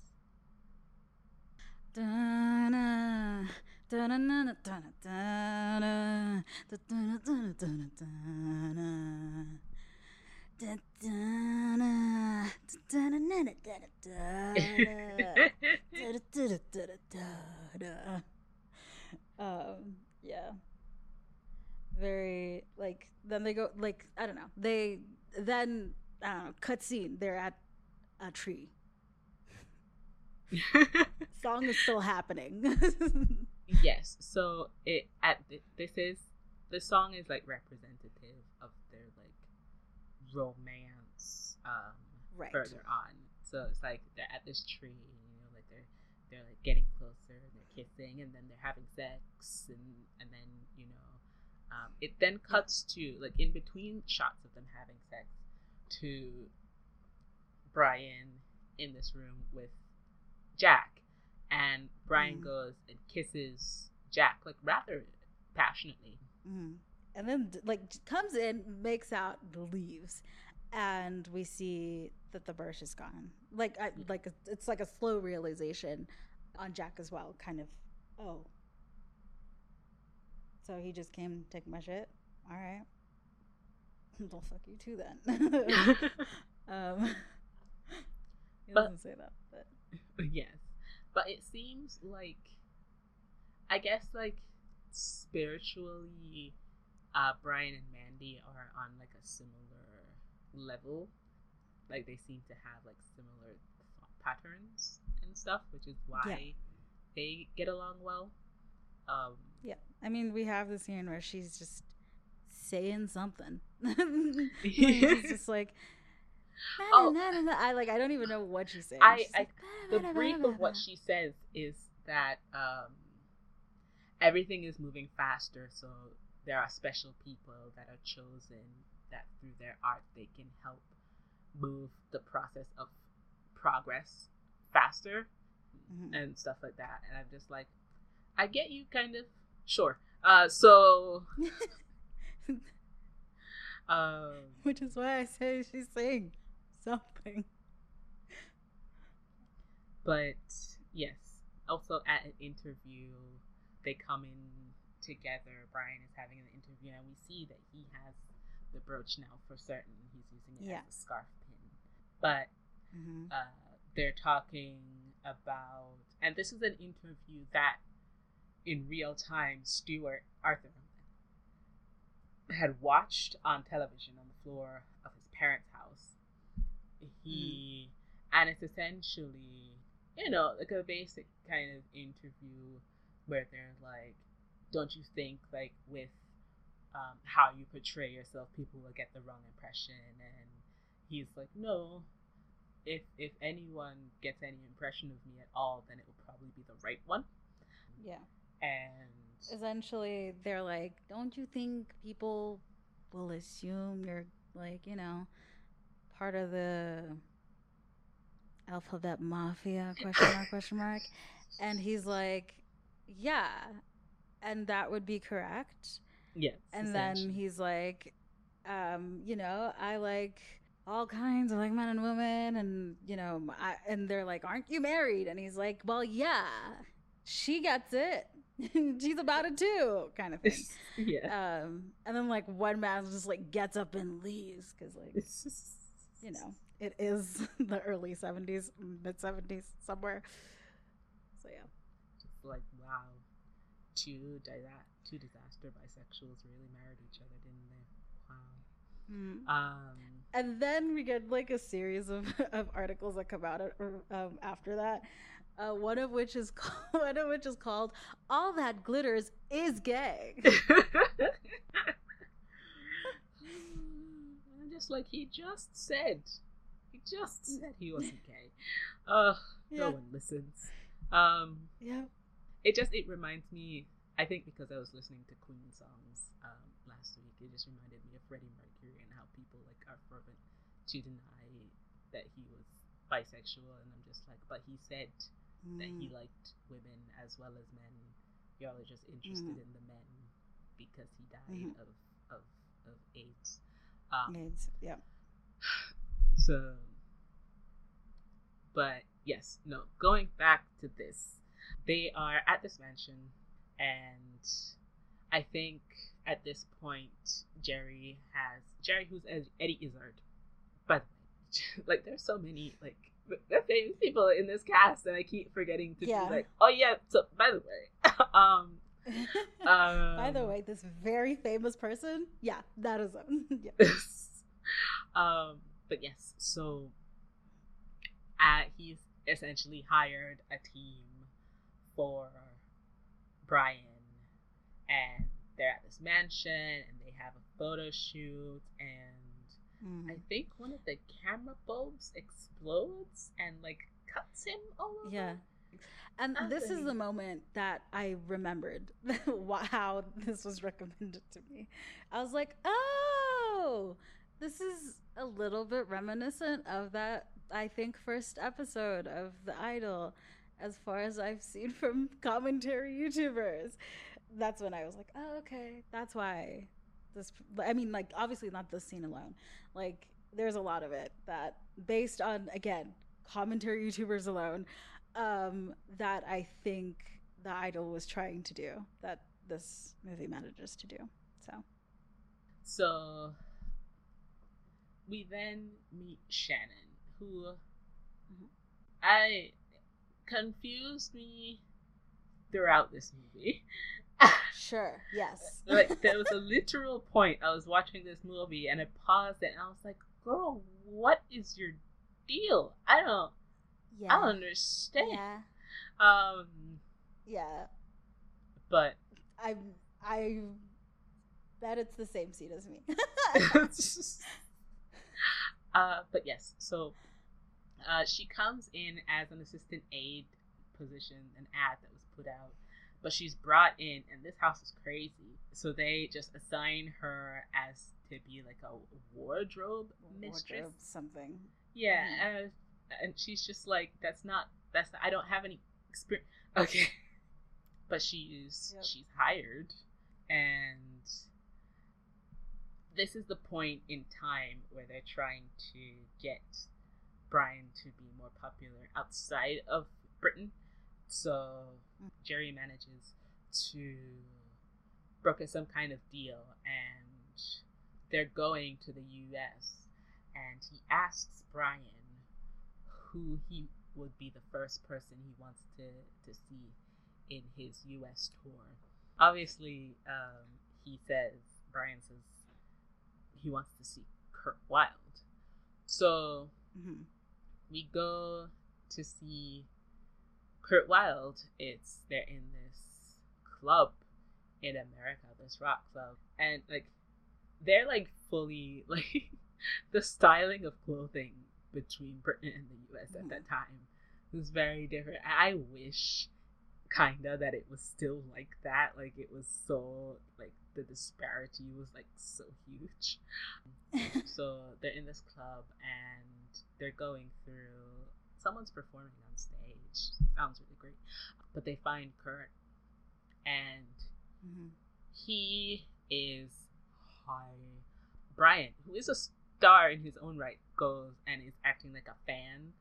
Um, yeah. Very like then they go like I don't know. They then I don't know, cutscene, they're at a tree. Song is still happening. yes. So it at th- this is the song is like representative of their like romance um Right. further on. So it's like they're at this tree, you know, like they're they're like getting closer and they're kissing and then they're having sex and and then you know um, it then cuts to like in between shots of them having sex to Brian in this room with Jack and Brian Mhm. goes and kisses Jack like rather passionately. Mhm. And then like comes in, makes out, leaves, and we see that the brush is gone. Like I, like it's like a slow realization on Jack as well. Kind of, oh, so he just came to take my shit. All right, *laughs* well fuck you too then. *laughs* *laughs* um, he But- doesn't say that, but *laughs* yes. But it seems like I guess like spiritually uh Brian and Mandy are on like a similar level. Like they seem to have like similar thought patterns and stuff, which is why they get along well. Um yeah. I mean, we have this scene where she's just saying something. *laughs* *laughs* Like, she's just like. Oh. I like. I don't even know what she's saying. I- I- like, the brief of what she says is that um, everything is moving faster, so there are special people that are chosen that through their art they can help move the process of progress faster Mhm. and stuff like that. And I'm just like, I get you, kind of. Sure. Uh, so, *laughs* um, Which is why I say she's saying *laughs* something. But yes, also at an interview, they come in together. Brian is having an interview, and we see that he has the brooch now for certain. He's using it Yeah. as a scarf pin. But Mm-hmm. uh, they're talking about, and this is an interview that in real time, Stuart Arthur had watched on television on the floor of his parents' house. He, and it's essentially, you know, like a basic kind of interview where they're like, don't you think, like, with um, how you portray yourself, people will get the wrong impression? And he's like, no, if if anyone gets any impression of me at all, then it will probably be the right one. Yeah. And Essentially, they're like, "Don't you think people will assume you're like, you know, part of the alphabet mafia?" Question mark? Question mark? And he's like, "Yeah," and that would be correct. yes, and then he's like um you know i like all kinds of like men and women and you know I, and they're like aren't you married and he's like well yeah she gets it *laughs* she's about it too kind of thing *laughs* yeah. um and then like one man just like gets up and leaves because like you know it is *laughs* the early 70s mid 70s somewhere so yeah Just like wow, two di- two disaster bisexuals really married each other, didn't they? Wow. Mm. Um. and then we get like a series of, *laughs* of articles that come out uh, um, after that Uh, one of which is *laughs* called, one of which is called "All That Glitters Is Gay." Just like he just said. He just said he wasn't *laughs* gay. Uh, Yeah. no one listens. Um, yeah. it just it reminds me. I think because I was listening to Queen songs um, last week, it just reminded me of Freddie Mercury and how people like are fervent to deny that he was bisexual, and I'm just like, but he said that he Mm. liked women as well as men. Y'all are just interested Mhm. in the men because he died Mhm. of, of of AIDS. Um, It's- yeah. so, but yes, no. Going back to this, they are at this mansion, and I think at this point Jerry has Jerry, who's Eddie Izzard. but *laughs* like there's so many like famous people in this cast, and I keep forgetting to Yeah. be like, oh yeah. So by the way, *laughs* um, *laughs* By the um, way, this very famous person, yeah, that is him. *laughs* yeah. *laughs* um, but yes, so uh, he's essentially hired a team for Brian, and they're at this mansion, and they have a photo shoot, and I Mhm. think one of the camera bulbs explodes and like cuts him all over. Yeah. And I this is the moment that I remembered *laughs* how this was recommended to me. I was like, oh, this is a little bit reminiscent of that, I think, first episode of The Idol, as far as I've seen from *laughs* commentary YouTubers. That's when I was like, oh, okay, that's why this. I mean, like, obviously not this scene alone. Like, there's a lot of it that, based on, again, commentary YouTubers alone, um, that I think the idol was trying to do that this movie manages to do. So So we then meet Shannon, who Mhm. I confused me throughout this movie. *laughs* sure, yes, like there was a *laughs* literal point I was watching this movie and I paused it and I was like, "Girl, what is your deal? I don't, yeah, I don't understand." yeah, Um, yeah. but I I bet it's the same seat as me. *laughs* *laughs* uh, but yes, so uh, she comes in as an assistant aide position, an ad that was put out, but she's brought in, and this house is crazy. So they just assign her as to be like a wardrobe mistress. Wardrobe something. Yeah, and, and she's just like, that's not, that's I don't have any experience. Okay, but she's Yep. she's hired, and this is the point in time where they're trying to get Brian to be more popular outside of Britain. So Mm. Jerry manages to broker some kind of deal, and they're going to the U.S. And he asks Brian who he would be the first person he wants to to see in his U.S. tour. Obviously, um, he says Brian says he wants to see Kurt Wilde. So hmm we go to see Kurt Wilde. It's they're in this club in America, this rock club, and like they're like fully *laughs* like the styling of clothing between Britain and the U.S. at that time. It was very different. I wish kinda that it was still like that like it was so like the disparity was like so huge. *laughs* So they're in this club and they're going through someone's performing on stage. Sounds really great. But they find kurt and hmm he is high. Brian who is a star in his own right goes and is acting like a fan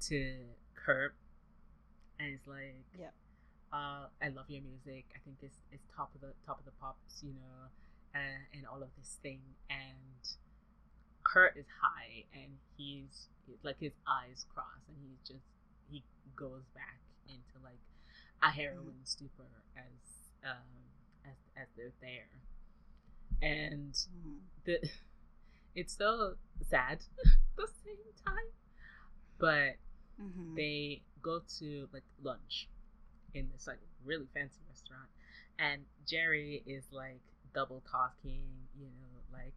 to kurt and it's like Yeah. uh, I love your music. I think it's, it's top of the top of the pops, you know, and, and all of this thing. And Kurt is high, and he's like his eyes cross, and he just he goes back into like a heroin stupor as um as as they're there, and hmm the *laughs* it's so sad *laughs* at the same time, but hmm they go to like lunch in this like really fancy restaurant, and Jerry is like double talking, you know, like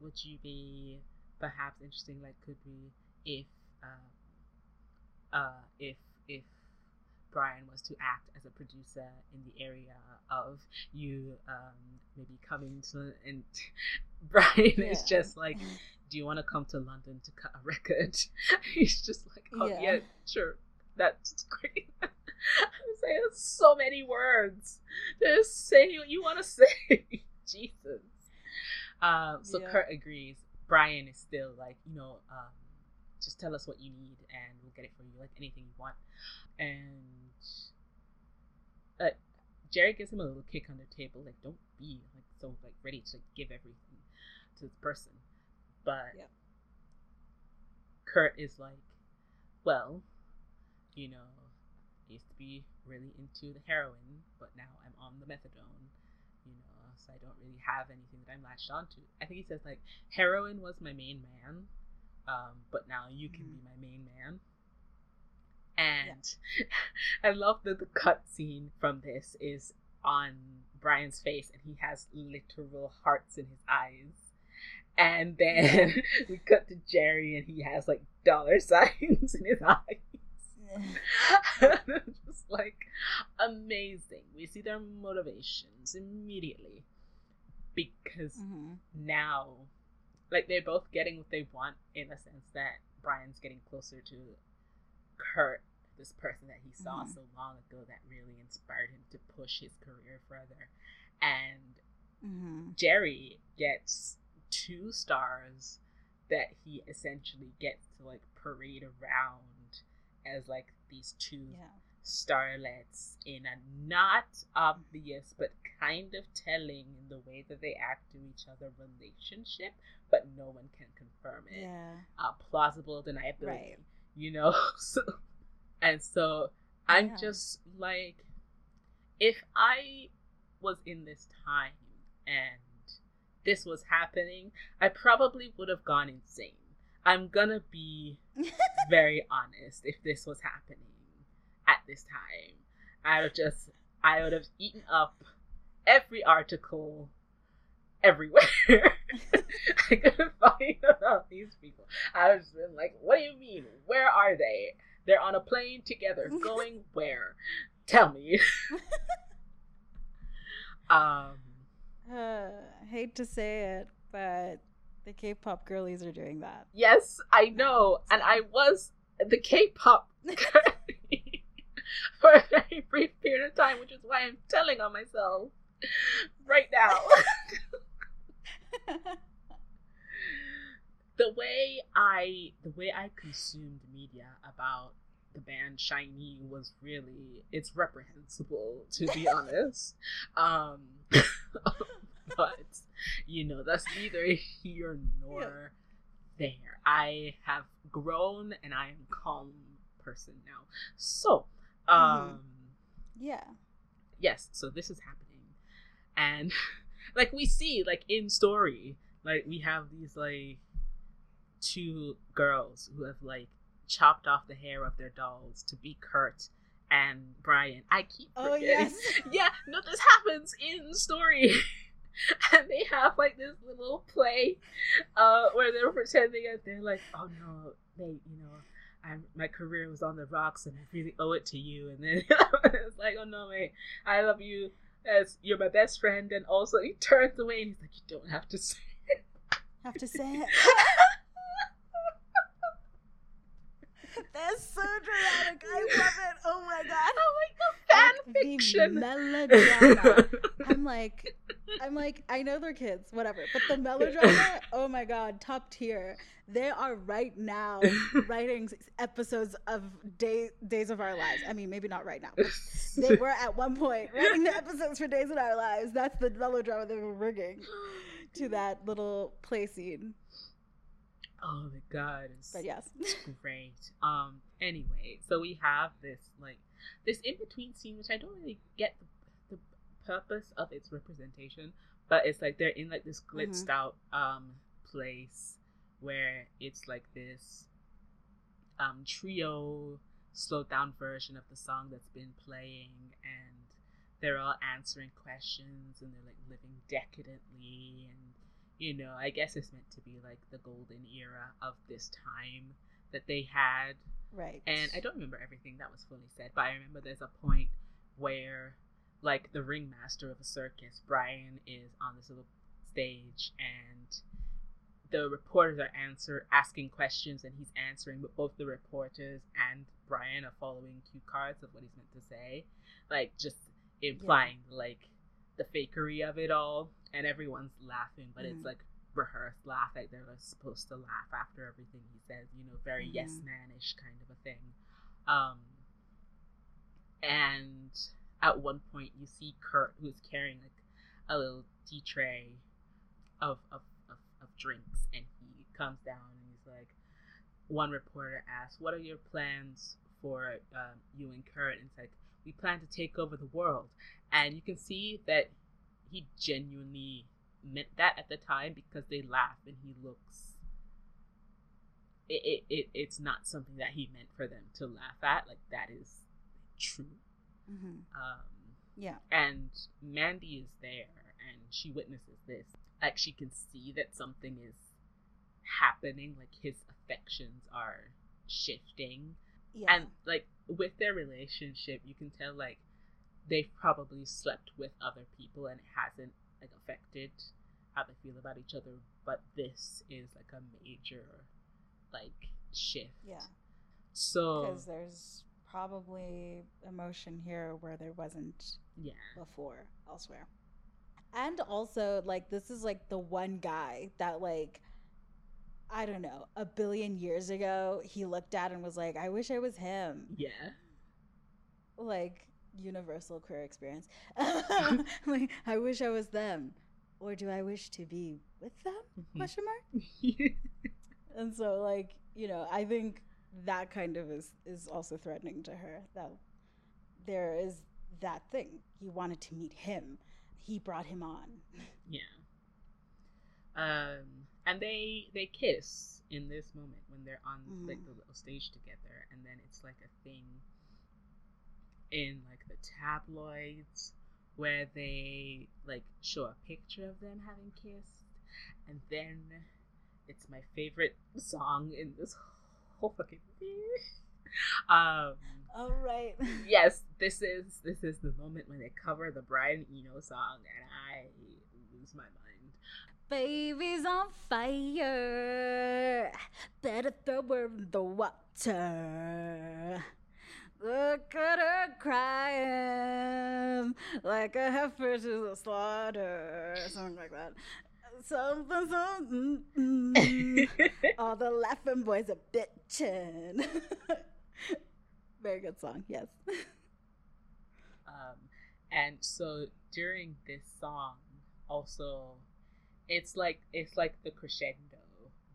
would you be perhaps interesting like could we if uh, uh if if Brian was to act as a producer in the area of you um maybe coming to and *laughs* Brian yeah. is just like do you want to come to London to cut a record? *laughs* He's just like, oh yeah, yeah sure, that's *laughs* great. I'm saying so many words. Just say what you want to say. Jesus. Um, so yeah. Kurt agrees. Brian is still like, you know, um, just tell us what you need and we'll get it for you, like anything you want. And uh, Jerry gives him a little kick on the table, like, don't be like so like ready to like, give everything to this person. But yep. Kurt is like, well, you know, I used to be really into the heroin, but now I'm on the methadone, you know, so I don't really have anything that I'm latched onto. I think he says like heroin was my main man, um, but now you can mm-hmm. be my main man. And yeah. *laughs* I love that the cut scene from this is on Brian's face and he has literal hearts in his eyes and then *laughs* we cut to Jerry and he has like dollar *laughs* signs in his eyes. just like amazing. We see their motivations immediately because mm-hmm. now, like, they're both getting what they want in the sense that Brian's getting closer to Kurt, this person that he saw mm-hmm. so long ago that really inspired him to push his career further. And mm-hmm. Jerry gets two stars that he essentially gets to like parade around as like these two yeah. Starlets in a not obvious but kind of telling in the way that they act to each other relationship, but no one can confirm it. Yeah. Uh, plausible deniability. Right. You know? *laughs* so, and so I'm yeah. just like, if I was in this time and this was happening, I probably would have gone insane. I'm gonna be *laughs* very honest if this was happening at this time. I would just I would have eaten up every article everywhere. *laughs* I couldn't find *laughs* about these people. I was been like, what do you mean? Where are they? They're on a plane together. *laughs* Going where? Tell me. um uh, hate to say it, but the K-pop girlies are doing that. Yes, I know, and I was the K-pop *laughs* for a very brief period of time, which is why I'm telling on myself right now. *laughs* the way I the way I consumed media about the band SHINee was really it's reprehensible to be *laughs* honest. Um but you know that's neither here nor yeah. there. I have grown and I am calm person now. So, mm-hmm. um, yeah, yes. So this is happening, and *laughs* like we see, like in story, like we have these like two girls who have like chopped off the hair of their dolls to be Kurt and Brian. I keep oh, forgetting. Oh yes, *laughs* yeah. No, this happens in story. *laughs* and they have like this little play uh, where they're pretending that they're like, oh no, they, you know, I'm, my career was on the rocks and I really owe it to you. And then *laughs* it's like, oh no, mate, I love you as you're my best friend. And also he turns away and he's like, you don't have to say it. Have to say *laughs* it. That's so dramatic. I love it. Oh my god. *laughs* Oh my god, fan like, fiction. melodrama. I'm like, I'm like, I know they're kids, whatever. But the *laughs* melodrama, oh my god, top tier. They are right now *laughs* writing episodes of day, Days of Our Lives. I mean, maybe not right now, but *laughs* they were at one point writing the episodes for Days of Our Lives. That's the melodrama they were bringing to that little play scene. Oh my god. It's, but yes. It's great. Um anyway, so we have this like this in between scene which I don't really get the, the purpose of its representation, but it's like they're in like this glitzed mm-hmm. out um place where it's like this um trio slowed down version of the song that's been playing and they're all answering questions and they're like living decadently and you know i guess it's meant to be like the golden era of this time that they had right and i don't remember everything that was fully said but i remember there's a point where like the ringmaster of a circus brian is on this little stage and the reporters are answer asking questions and he's answering but both the reporters and brian are following cue cards of what he's meant to say like just implying yeah. like the fakery of it all and everyone's laughing but mm-hmm. it's like rehearsed laugh like they're like, supposed to laugh after everything he says you know very mm-hmm. yes manish kind of a thing um and at one point you see kurt who's carrying like a little tea tray of, of, of, of drinks and he comes down and he's like one reporter asks what are your plans for um, you and kurt? And it's like we plan to take over the world. And you can see that he genuinely meant that at the time because they laugh and he looks it, it, it it's not something that he meant for them to laugh at like that is true mm-hmm. um yeah. and mandy is there and she witnesses this. Like she can see that something is happening like his affections are shifting. Yeah. and like with their relationship you can tell like they've probably slept with other people and it hasn't like affected how they feel about each other. But this is like a major like shift. Yeah. So because there's probably emotion here where there wasn't yeah before elsewhere and also like this is like the one guy that like I don't know, a billion years ago, he looked at and was like, I wish I was him. Yeah. Like, universal queer experience. *laughs* like, I wish I was them. Or do I wish to be with them? Mm-hmm. Question mark? *laughs* and so, like, you know, I think that kind of is, is also threatening to her that there is that thing. He wanted to meet him. He brought him on. Yeah. Um and they they kiss in this moment when they're on mm. like the little stage together and then it's like a thing in like the tabloids where they like show a picture of them having kissed and then it's my favorite song in this whole fucking *laughs* um all right *laughs* yes this is this is the moment when they cover the brian eno song and i lose my mind Baby's on fire. Better throw her in the water. Look at her crying like a heifer to the slaughter. Something like that. Something, something. Mm, All the laughing boys are bitching. *laughs* Very good song, yes. Um, and so during this song, also it's like it's like the crescendo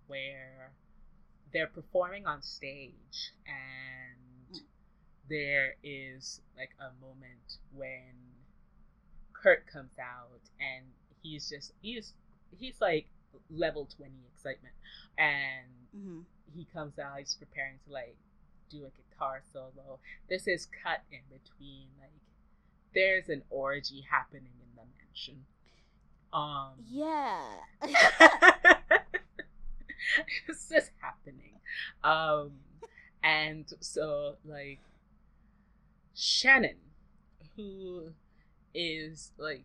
where they're performing on stage and there is like a moment when Kurt comes out and he's just he's he's like level 20 excitement and mm-hmm. he comes out he's preparing to like do a guitar solo this is cut in between like there's an orgy happening in the mansion um, yeah. *laughs* this is happening. Um, and so, like, Shannon, who is, like,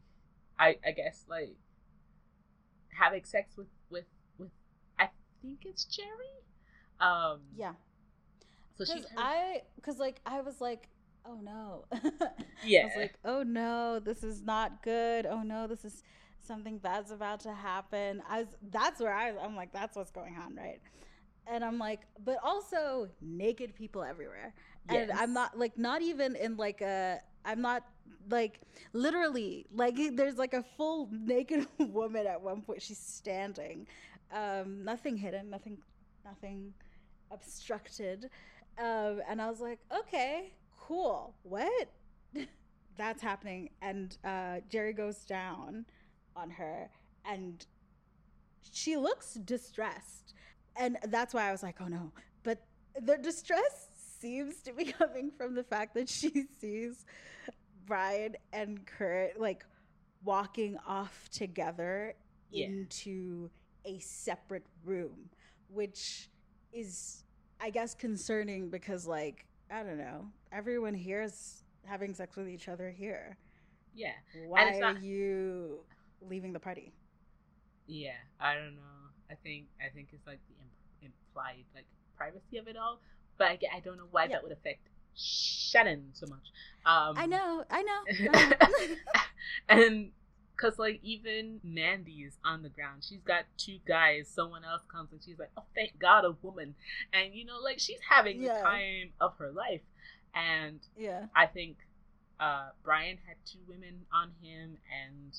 I, I guess, like, having sex with, with, with, I think it's Jerry. Um, yeah. So she, I, because, like, I was like, oh no. yeah. *laughs* I was like, oh no, this is not good. Oh no, this is something bad's about to happen. I was, that's where I, I'm like, that's what's going on, right? And I'm like, but also naked people everywhere. Yes. And I'm not like, not even in like a, I'm not like literally like there's like a full naked *laughs* woman at one point. She's standing, um, nothing hidden, nothing, nothing obstructed. Um, and I was like, okay, cool. What? *laughs* That's happening. And uh, Jerry goes down on her and she looks distressed. And that's why I was like, oh no. But the distress seems to be *laughs* coming from the fact that she sees Brian and Kurt like walking off together Yeah. into a separate room, which is, I guess, concerning because, like, I don't know, everyone here is having sex with each other here. Yeah. Why it's are you leaving the party? Yeah. I don't know. I think I think it's like the imp- implied like privacy of it all, but I, I don't know why Yeah. that would affect Shannon so much. Um, I know, I know. *laughs* I know. *laughs* and because like even Mandy is on the ground, she's got two guys. Someone else comes and she's like, "Oh, thank God, a woman!" And you know, like she's having Yeah. the time of her life. And yeah. I think uh, Brian had two women on him, and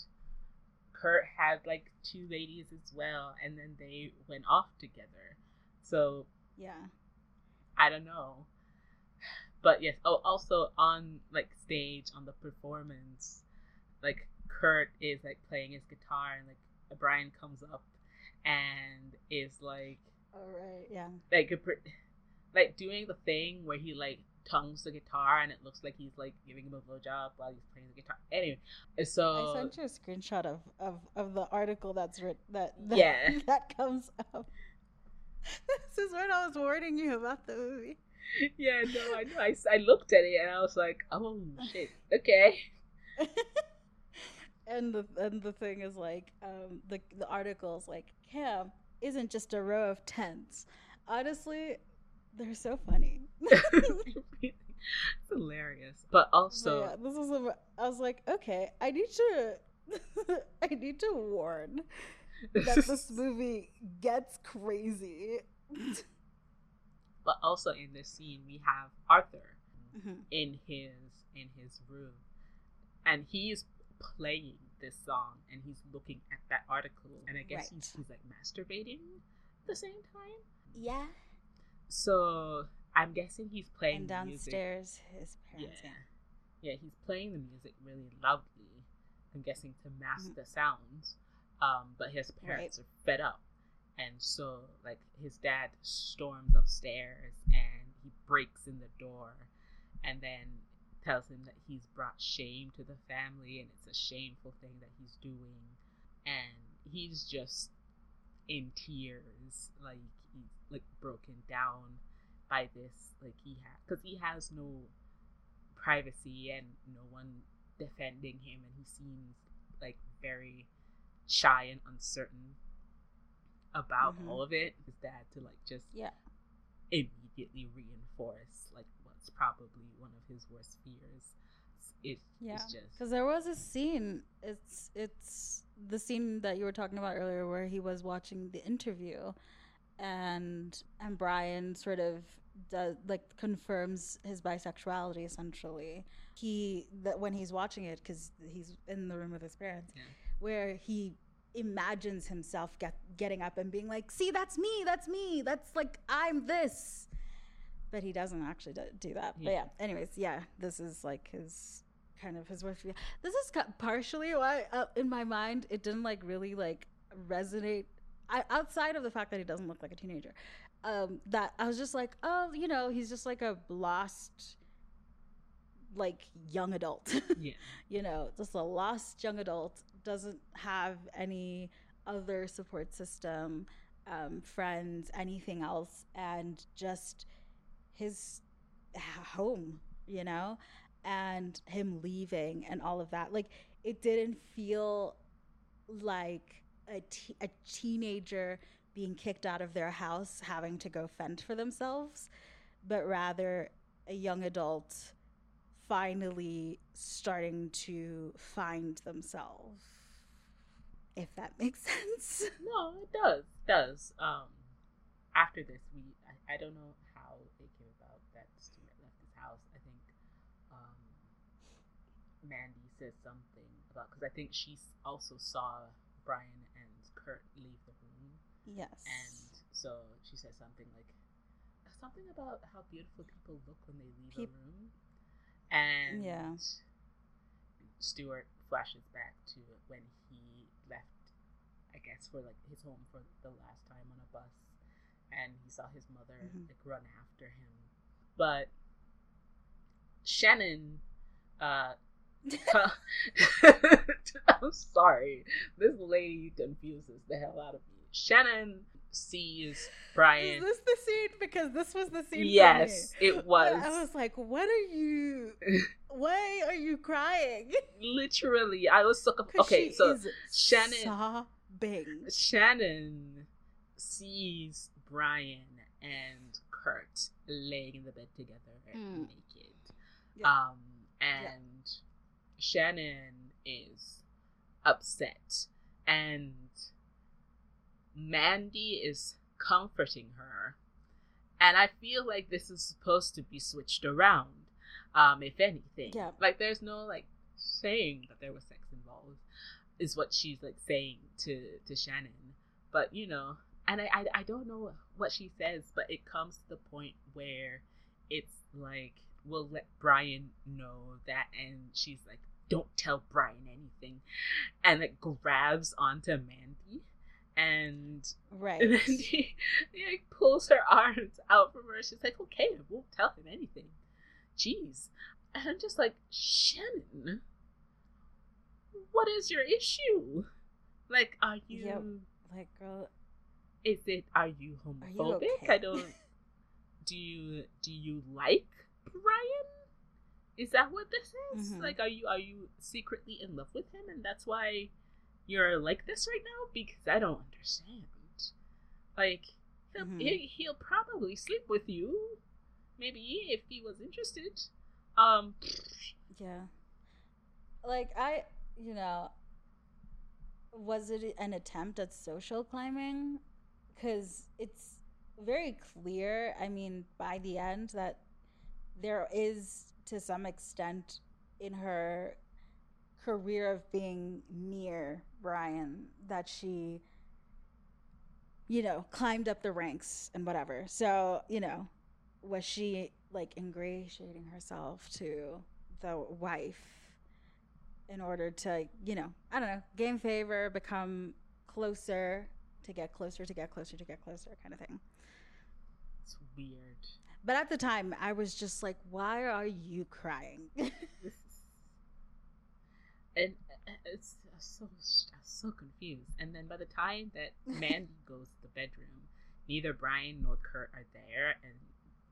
Kurt had like two ladies as well, and then they went off together. So Yeah. I don't know. But yes, oh also on like stage on the performance, like Kurt is like playing his guitar and like Brian comes up and is like All right. Yeah. like a pr- like doing the thing where he like tongues the guitar and it looks like he's like giving him a blowjob while he's playing the guitar. Anyway, so I sent you a screenshot of, of, of the article that's written that, *laughs* that Yeah. *laughs* that comes up. *laughs* this is when I was warning you about the movie. yeah, no, I know. I, I looked at it and I was like, oh shit, okay. and the and the thing is like um the the article is like Cam isn't just a row of tents. Honestly, they're so funny. it's *laughs* hilarious, but So also yeah, this is a, I was like, okay, I need to *laughs* I need to warn that *laughs* this movie gets crazy. but also in this scene we have Arthur Mhm. in his in his room, and he's playing this song and he's looking at that article, and I guess he's, he's like masturbating at the same time. Yeah. So I'm guessing he's playing And the music. downstairs, his parents. Yeah. yeah, he's playing the music really loudly. I'm guessing to mask Mhm. the sounds. Um, but his parents are fed up, and so like his dad storms upstairs and he breaks in the door, and then tells him that he's brought shame to the family and it's a shameful thing that he's doing, and he's just in tears, like he's like broken down by this, like he has because he has no privacy and no one defending him and he seems like very shy and uncertain about Mhm. all of it his dad to like just Yeah. immediately reinforce like what's probably one of his worst fears it, Yeah. just Because there was a scene. It's it's the scene that you were talking about earlier, where he was watching the interview, and and Brian sort of does like confirms his bisexuality. Essentially, he that when he's watching it because he's in the room with his parents, Yeah. where he imagines himself get, getting up and being like, "See, that's me. That's me. That's like I'm this." But he doesn't actually do, do that. But Yeah. yeah. Anyways, yeah, this is like his kind of his worst. This is partially why, uh, in my mind, it didn't like really like resonate. I, outside of the fact that he doesn't look like a teenager, um, that I was just like, oh, you know, he's just like a lost, like young adult. *laughs* yeah you know, just a lost young adult, doesn't have any other support system, um, friends, anything else, and just his home, you know, and him leaving and all of that. Like, it didn't feel like a, te- a teenager being kicked out of their house, having to go fend for themselves, but rather a young adult finally starting to find themselves. If that makes *laughs* sense. no it does does um after this we I, I don't know how they came about that Stuart left his house i think um mandy says something about because i think she also saw brian kurt leave the room Yes. and so she says something like something about how beautiful people look when they leave Peop- a room and Yeah. Stuart flashes back to when he left, I guess, for like his home for the last time on a bus, and he saw his mother Mhm. like run after him, but Shannon uh *laughs* I'm sorry. This lady confuses the hell out of me. Shannon sees Brian. Is this the scene? Because this was the scene. Yes, it was. I was like, "What are you? *laughs* Why are you crying?" Literally, I was so conf- okay. So Shannon, sobbing. Shannon sees Brian and Kurt laying in the bed together mm. naked. Yeah. Um, and yeah. Shannon is upset, and Mandy is comforting her. And I feel like this is supposed to be switched around, um, if anything. Yeah. Like, there's no, like, saying that there was sex involved, is what she's, like, saying to, to Shannon. But, you know, and I, I, I don't know what she says, but it comes to the point where it's like, we'll let Brian know that, and she's like, don't tell Brian anything. And it grabs onto Mandy and right. And then he, he like pulls her arms out from her. She's like okay i won't tell him anything. Jeez. And i'm just like shannon what is your issue? Like are you yep. like girl is it are you homophobic are you okay? i don't *laughs* do you do you like brian is that what this is mm-hmm. like are you are you secretly in love with him and that's why you're like this right now because I don't understand. Like he'll mm-hmm. he'll probably sleep with you, maybe if he was interested. Um, yeah. Like I, you know, was it an attempt at social climbing? Because it's very clear. I mean, by the end, that there is to some extent in her career of being near Brian that she, you know, climbed up the ranks and whatever. So, you know, was she like ingratiating herself to the wife in order to, you know, I don't know, gain favor, become closer, to get closer, to get closer, to get closer, kind of thing. It's weird. But at the time, I was just like, why are you crying? *laughs* and it's so so confused. And then by the time that *laughs* Mandy goes to the bedroom, neither Brian nor Kurt are there, and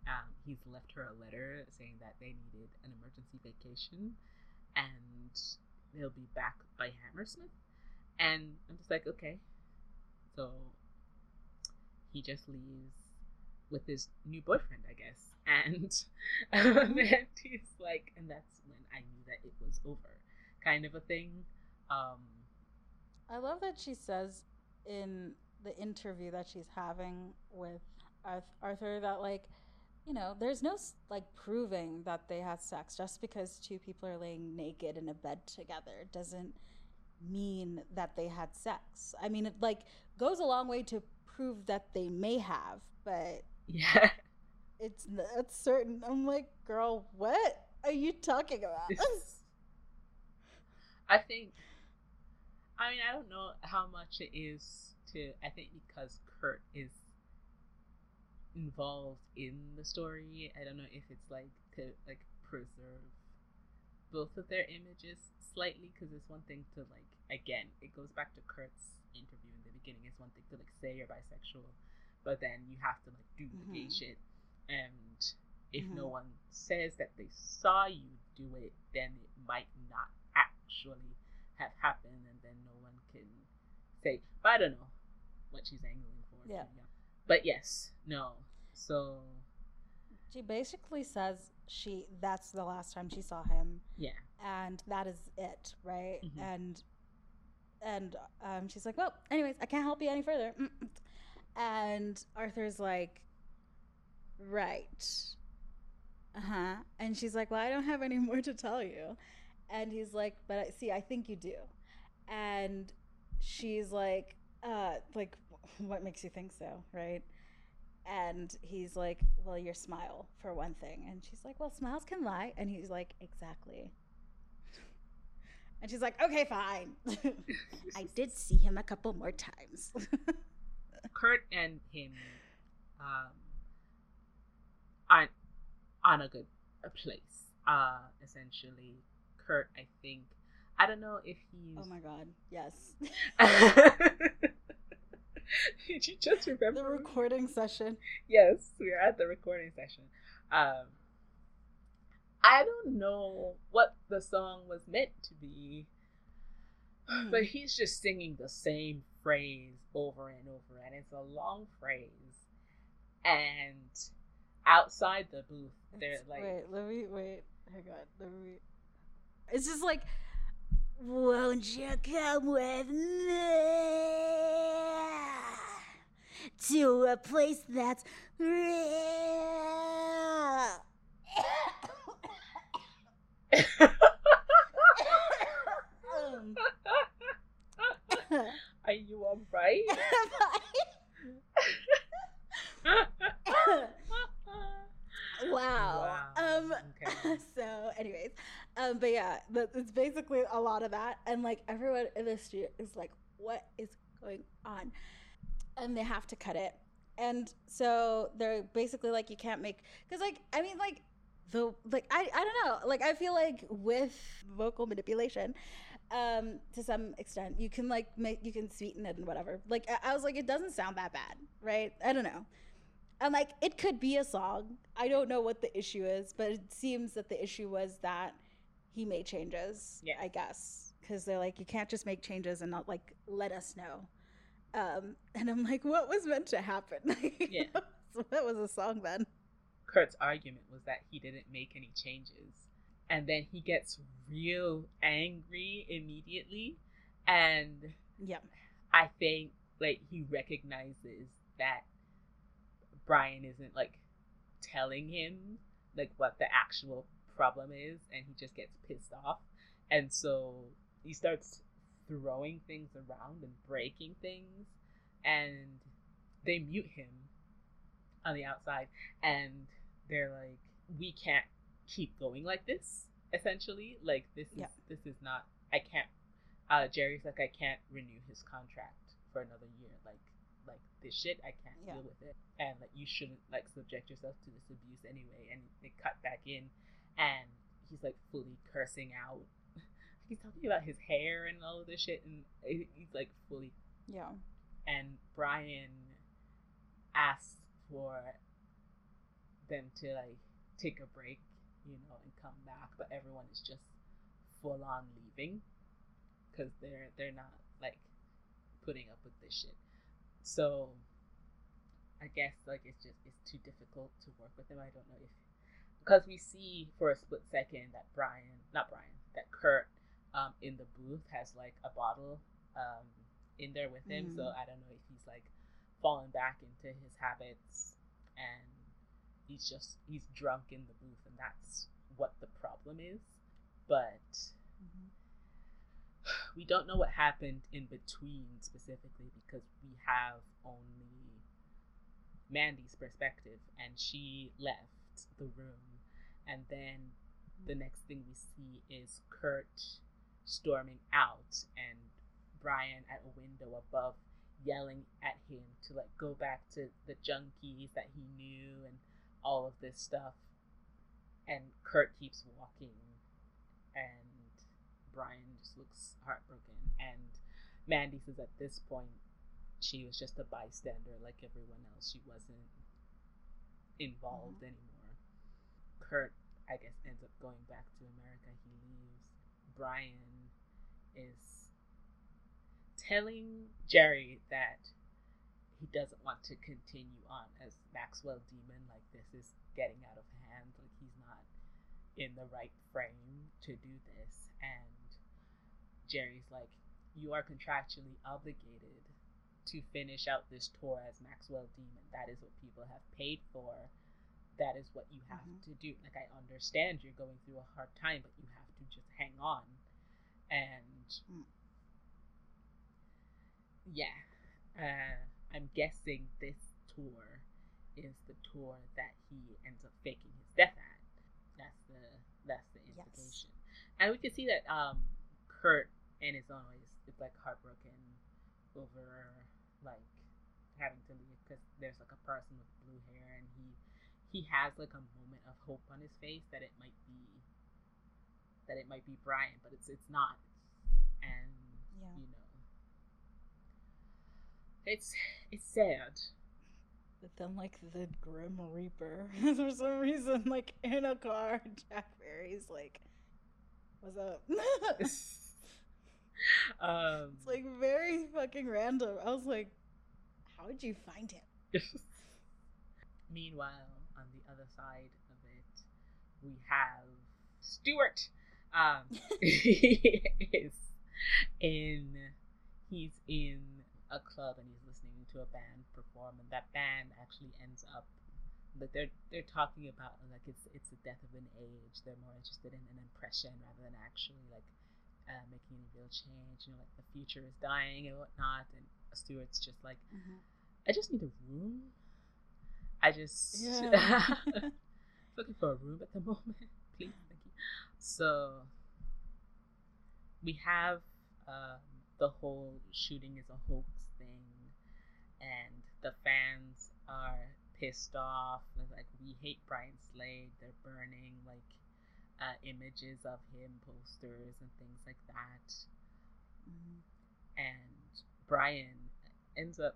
um, he's left her a letter saying that they needed an emergency vacation, and they'll be back by Hammersmith. And I'm just like, okay, so he just leaves with his new boyfriend, I guess. *laughs* And um, *laughs* Mandy's like, and that's when I knew that it was over kind of a thing. Um, I love that she says in the interview that she's having with Arthur that like you know there's no like proving that they had sex just because two people are laying naked in a bed together doesn't mean that they had sex. I mean it like goes a long way to prove that they may have, but yeah. It's not certain. I'm like, girl, what are you talking about? *laughs* I think. I mean, I don't know how much it is to. I think because Kurt is involved in the story, I don't know if it's like to like preserve both of their images slightly. Because it's one thing to like again, it goes back to Kurt's interview in the beginning. It's one thing to like say you're bisexual, but then you have to like do the mm-hmm. gay shit. And if mm-hmm. no one says that they saw you do it, then it might not actually have happened, and then no one can say. But I don't know what she's angling for. Yeah. yeah. But yes, no. So she basically says she that's the last time she saw him. Yeah. And that is it, right? Mm-hmm. And and um, she's like, "Well, anyways, I can't help you any further." And Arthur's like, "Right." Uh huh. And she's like, "Well, I don't have any more to tell you." And he's like, but I, see, I think you do. And she's like, uh, like, *laughs* what makes you think so, right? And he's like, well, your smile, for one thing. And she's like, well, smiles can lie. And he's like, exactly. And she's like, okay, fine. *laughs* *laughs* I did see him a couple more times. Kurt and him um, aren't on a good a place. Uh, essentially, Kurt, I think, I don't know if he's. Oh my god, yes. *laughs* Did you just remember the recording session? Yes, we are at the recording session. Um, I don't know what the song was meant to be, but he's just singing the same phrase over and over, and it's a long phrase. And outside the booth, they're It's- like, wait, let me wait. Hang on, let me. It's just like, won't you come with me to a place that's real? *laughs* *laughs* Um, *laughs* "Are you alright?" *laughs* *laughs* wow. Um. Okay. So, anyways, um, but yeah, it's basically a lot of that, and like everyone in the street is like, "What is going on?" And they have to cut it, and so they're basically like, "You can't make," because like I mean, like the like I I don't know, like I feel like with vocal manipulation. Um, to some extent, you can like make you can sweeten it and whatever. Like I, I was like, it doesn't sound that bad, right? I don't know. And like it could be a song. I don't know what the issue is, but it seems that the issue was that he made changes. Yeah. I guess because they're like you can't just make changes and not like let us know. Um, and I'm like, what was meant to happen? *laughs* Yeah. *laughs* what was a song then? Kurt's argument was that he didn't make any changes. And then he gets real angry immediately. And Yeah. I think like he recognizes that Brian isn't like telling him like what the actual problem is and he just gets pissed off. And so he starts throwing things around and breaking things and they mute him on the outside and they're like we can't keep going like this essentially. Like this is Yeah. this is not i can't uh jerry's like i can't renew his contract for another year. Like like this shit i can't Yeah. deal with it. And like you shouldn't like subject yourself to this abuse anyway. And they cut back in. And he's like fully cursing out. *laughs* He's talking about his hair and all of this shit. And he's like fully Yeah. and Brian asks for them to like take a break, you know, and come back, but everyone is just full on leaving because they're they're not like putting up with this shit. So I guess like it's just it's too difficult to work with them. I don't know if because we see for a split second that Brian, not Brian, that Kurt um, in the booth has like a bottle um, in there with him. So Mhm. I don't know if he's like fallen back into his habits and he's just he's drunk in the booth and that's what the problem is. But mm-hmm. we don't know what happened in between specifically because we have only Mandy's perspective and she left the room. And then the mm-hmm. next thing we see is Kurt storming out and Brian at a window above yelling at him to like go back to the junkies that he knew and all of this stuff. And Kurt keeps walking. And Brian just looks heartbroken. And Mandy says at this point she was just a bystander like everyone else. She wasn't involved mm-hmm. anymore. Kurt I guess ends up going back to America. He leaves. Brian is telling Jerry that he doesn't want to continue on as Maxwell Demon. Like this is getting out of hand. Like he's not in the right frame to do this. And Jerry's like, you are contractually obligated to finish out this tour as Maxwell Demon. That is what people have paid for. That is what you have Mhm. to do. Like I understand you're going through a hard time, but you have to just hang on. And Mm. yeah, uh, I'm guessing this tour is the tour that he ends up faking his death at. That's the that's the Yes. implication, and we can see that um, Kurt, in his own ways, is like heartbroken over like having to leave because there's like a person with blue hair, and he he has like a moment of hope on his face that it might be that it might be Brian, but it's it's not. And Yeah. you know, it's it's sad. But then, like the Grim Reaper, *laughs* for some reason, like in a car, *laughs* Jack Fairy's like, "What's up?" *laughs* um, it's like very fucking random. I was like, "How did you find him?" Meanwhile, on the other side of it, we have Stuart. Um, he is in he's in a club and he's listening to a band perform, and that band actually ends up like they're they're talking about like it's it's the death of an age. They're more interested in an impression rather than actually like uh, making any real change. You know, like the future is dying and whatnot. And Stuart's just like, I just need a room. I just *laughs* Yeah. *laughs* *laughs* looking for a room at the moment. Please, thank you. So we have um, the whole shooting is a hoax and the fans are pissed off. Like, we hate Brian Slade. They're burning like uh, images of him, posters, and things like that and Brian ends up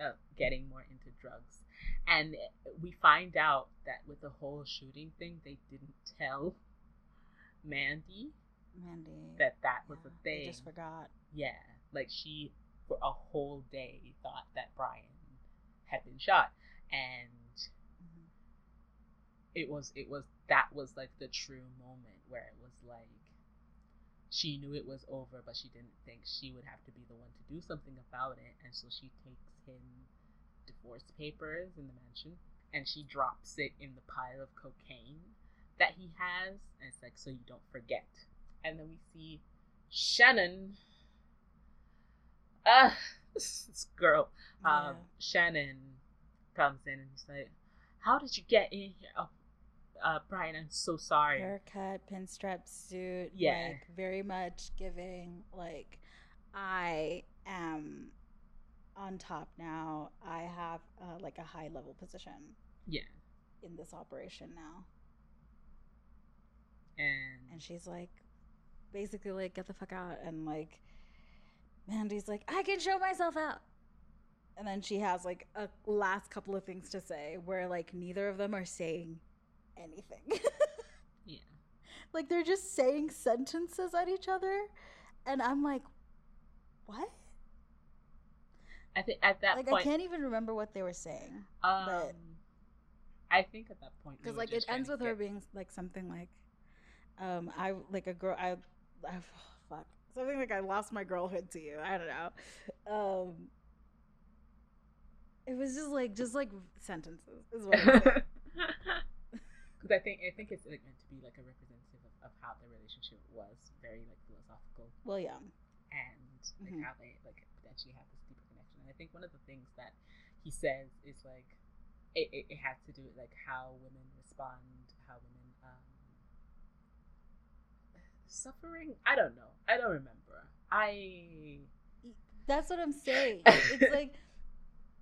uh, getting more into drugs. And we find out that with the whole shooting thing, they didn't tell Mandy Mandy. that that was yeah, a thing. They just forgot. Yeah, like she for a whole day thought that Brian had been shot, and it was it was that was like the true moment where it was like she knew it was over but she didn't think she would have to be the one to do something about it. And so she takes him divorce papers in the mansion and she drops it in the pile of cocaine that he has. And it's like so you don't forget. And then we see shannon ah *laughs* this girl um, Yeah. Shannon comes in and he's like, "How did you get in here?" Oh, uh, Brian, I'm so sorry. Haircut, pinstripe suit. Yeah. Like very much giving like I am on top now. I have uh, like a high level position Yeah, in this operation now. and, And she's like basically like get the fuck out and like Mandy's like I can show myself out. And then she has like a last couple of things to say where like neither of them are saying anything. *laughs* yeah, like they're just saying sentences at each other and i'm like what I think at that like point, i can't even remember what they were saying um, but- I think at that point because like it ends with her being like something like um i like a girl i, I fuck something like i lost my girlhood to you. I don't know. Um it was just like just like sentences is what *laughs* Because I think I think it's like meant to be like a representative of, of how the relationship was, very like philosophical, well yeah. And like Mhm. how they like potentially have this deeper connection. And I think one of the things that he says is like it, it, it has to do with like how women respond, how women suffering. I don't know. I don't remember. I That's what I'm saying. *laughs* It's like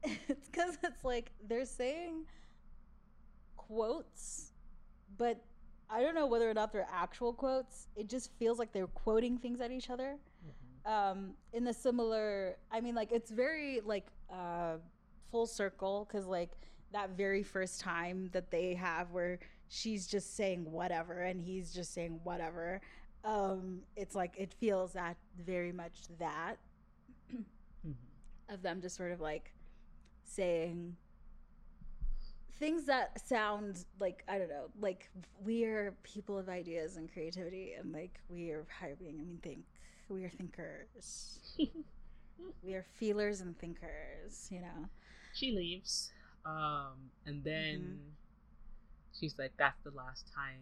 *laughs* it's because it's like they're saying quotes, but I don't know whether or not they're actual quotes. It just feels like they're quoting things at each other. Um, in the similar, I mean, like it's very like uh, full circle because like that very first time that they have where she's just saying whatever and he's just saying whatever. Um, it's like it feels that very much that Mhm. of them just sort of like saying things that sound like I don't know, like we are people of ideas and creativity, and like we are hyping. I mean, think we are thinkers. *laughs* we are feelers and thinkers. You know. she leaves, um, and then Mm-hmm. she's like, "That's the last time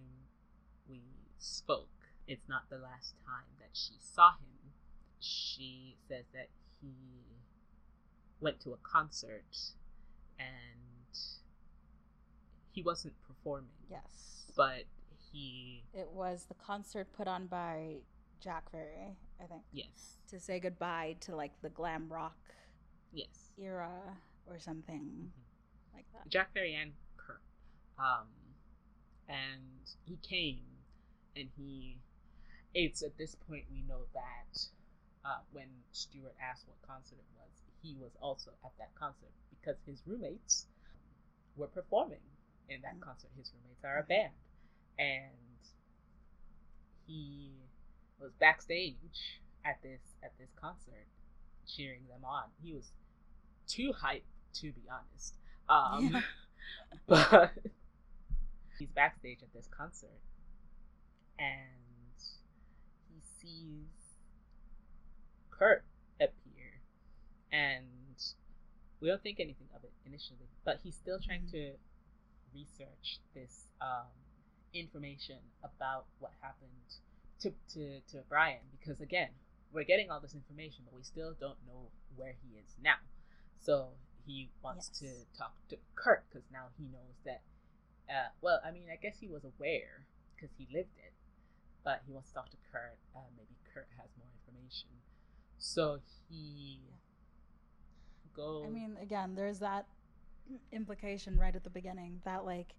we spoke. It's not the last time that she saw him." She says that he went to a concert and he wasn't performing, Yes. but he, It was the concert put on by Jack Fairy, I think, yes, to say goodbye to like the glam rock yes, era or something. like that. Jack Fairy and Kurt. Um, and he came, and he. It's at this point we know that uh, when Stuart asked what concert it was, he was also at that concert because his roommates were performing in that Mm. concert. His roommates are a Mhm. band, and he was backstage at this at this concert, cheering them on. He was too hyped to be honest. Um, Yeah. *laughs* but he's backstage at this concert, and sees Kurt appear, and we don't think anything of it initially, but he's still trying Mhm. to research this um, information about what happened to, to, to Brian because again, we're getting all this information, but we still don't know where he is now. So he wants Yes. to talk to Kurt because now he knows that. Uh, well, I mean, I guess he was aware because he lived it, but he wants to talk to Kurt. Uh, maybe Kurt has more information. So he goes. I mean, again, there's that implication right at the beginning that like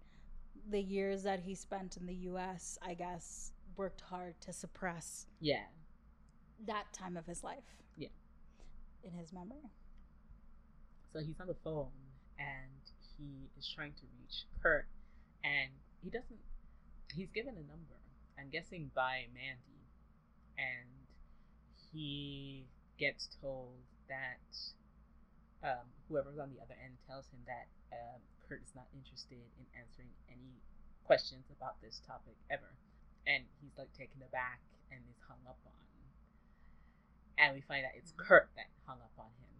the years that he spent in the U.S., I guess, worked hard to suppress yeah, that time of his life. Yeah. In his memory. So he's on the phone and he is trying to reach Kurt, and he doesn't. He's given a number, I'm guessing by Mandy, and he gets told that um, whoever's on the other end tells him that um, Kurt is not interested in answering any questions about this topic ever, and he's like taken aback and is hung up on. And we find out it's Kurt that hung up on him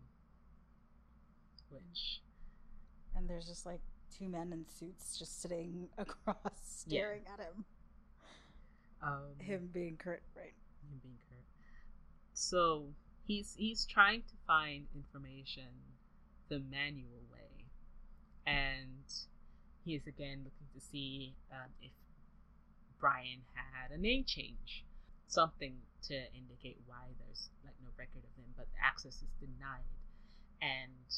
which And there's just like two men in suits just sitting *laughs* across, Yeah. staring at him. Um Him being Kurt, right? him being Kurt. So he's he's trying to find information the manual way, and he is again looking to see um, if Brian had a name change, something to indicate why there's like no record of him, but access is denied. And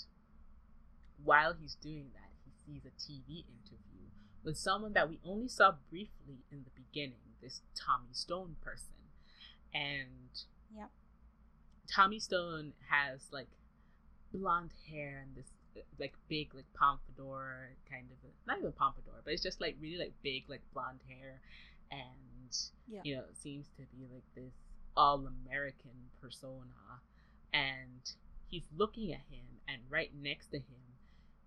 while he's doing that, he sees a TV interview with someone that we only saw briefly in the beginning, this Tommy Stone person. And. Tommy Stone has like blonde hair and this like big like pompadour kind of not even pompadour, but it's just like really like big like blonde hair and Yeah. you know seems to be like this all American persona and he's looking at him and right next to him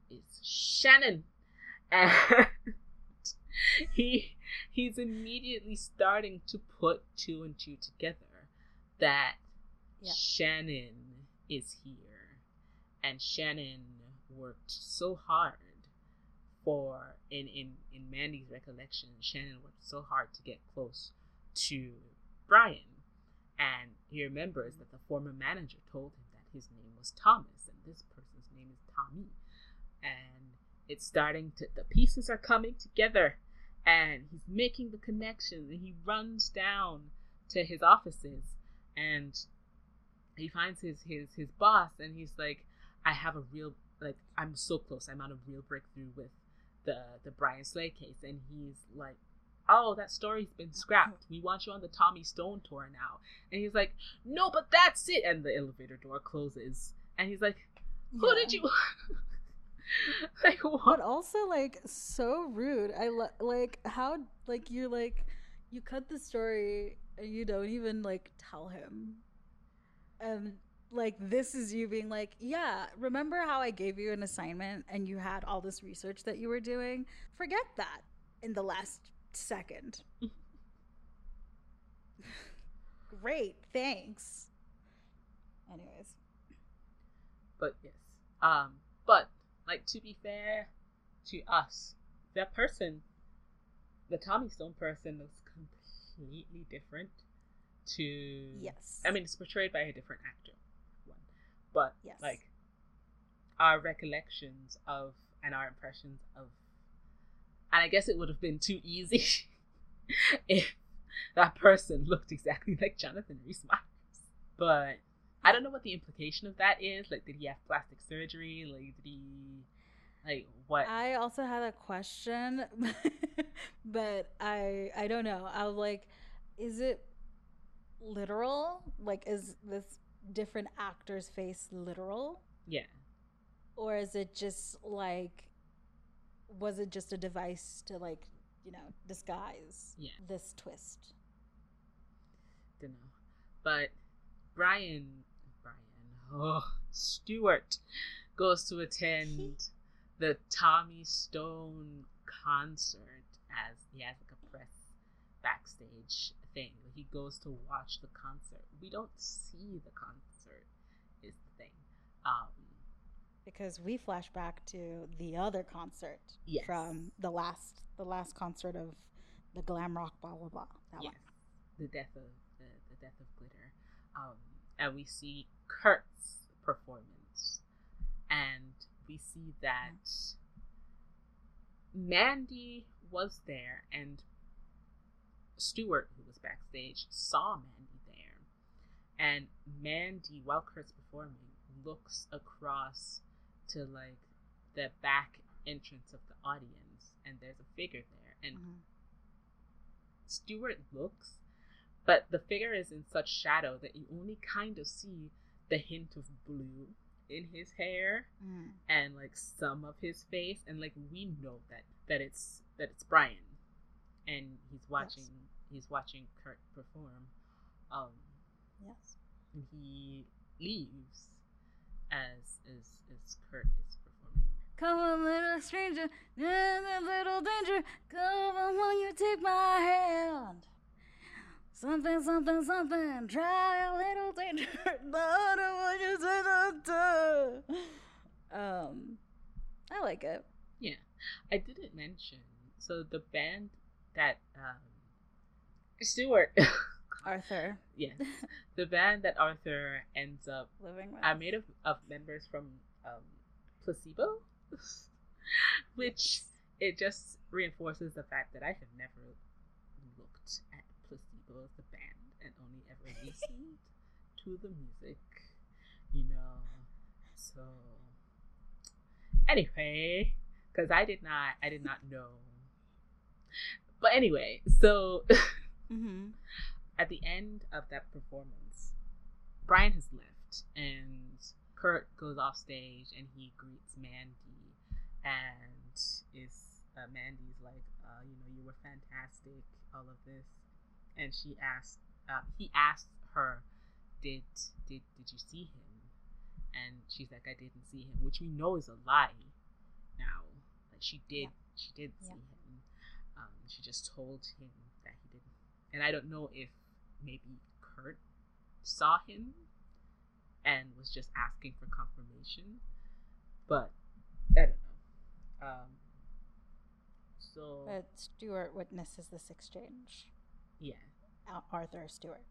is Shannon *laughs* and *laughs* he he's immediately starting to put two and two together that Yeah. Shannon is here. And Shannon worked so hard for in in in Mandy's recollection Shannon worked so hard to get close to Brian. And he remembers that the former manager told him that his name was Thomas and this person's name is Tommy. And it's starting to the pieces are coming together and he's making the connections and he runs down to his offices and he finds his his his boss and he's like i have a real like i'm so close. I'm on a real breakthrough with the the brian slade case. And he's like oh that story's been scrapped. We want you on the tommy stone tour now. And he's like no but that's it. And the elevator door closes. And he's like who Yeah. did you *laughs* *laughs* like But also like so rude. I lo- like how like you're like you cut the story and you don't even like tell him. And like this is you being like, yeah, remember how I gave you an assignment and you had all this research that you were doing? Forget that in the last second. *laughs* Great, thanks. Anyways, but yes um but like to be fair to us that person the tommy stone person looks completely different to yes. i mean it's portrayed by a different actor one but Yes. like our recollections of and our impressions of and i guess it would have been too easy *laughs* if that person looked exactly like jonathan rhys meyers but I don't know what the implication of that is. Like, did he have plastic surgery? Like, did he? Like what? I also had a question, *laughs* but I I don't know. I was like, is it literal? Like, is this different actor's face literal, yeah. or is it just like, was it just a device to like, you know, disguise Yeah. this twist? Don't know. But Brian, Brian, oh, Stuart goes to attend the Tommy Stone concert as he has like a press backstage thing. He goes to watch the concert. We don't see the concert, is the thing. Um, Because we flash back to the other concert Yes. from the last the last concert of the glam rock blah blah blah. That yes, one. the death of the, the death of glitter um and we see kurt's performance. And we see that mandy was there and stuart who was backstage saw mandy there. And mandy while kurt's performing looks across to like the back entrance of the audience and there's a figure there. And Mhm. Stuart looks, but the figure is in such shadow that you only kind of see the hint of blue in his hair Mm. and like some of his face and like we know that that it's that it's Brian and he's watching he's watching Kurt perform um Yes. and he leaves as as as Kurt is performing Come on, little stranger, in a little danger. Come on, will you take my hand? Something, something, something. Try a little danger. *laughs* Lord, will you take the Um, I like it. Yeah, I didn't mention so the band that um Stuart *laughs* Arthur yes the band that Arthur ends up living with. are made of, of members from um, placebo *laughs* which it just reinforces the fact that i have never looked at placebo as the band and only ever listened *laughs* to the music you know? So anyway because i did not i did not know. But anyway so *laughs* Mm-hmm. at the end of that performance, Brian has left, and Kurt goes off stage and he greets Mandy, and is uh, Mandy's like, uh, you know, you were fantastic, all of this, and she asked, uh, he asked her, did did did you see him? And she's like, I didn't see him, which we know is a lie. Now, like she did, Yeah. she did Yeah. see him. Um, she just told him that he didn't and I don't know if maybe Kurt saw him and was just asking for confirmation, but I don't know. Um, so But Stuart witnesses this exchange. Yeah, Arthur Stuart.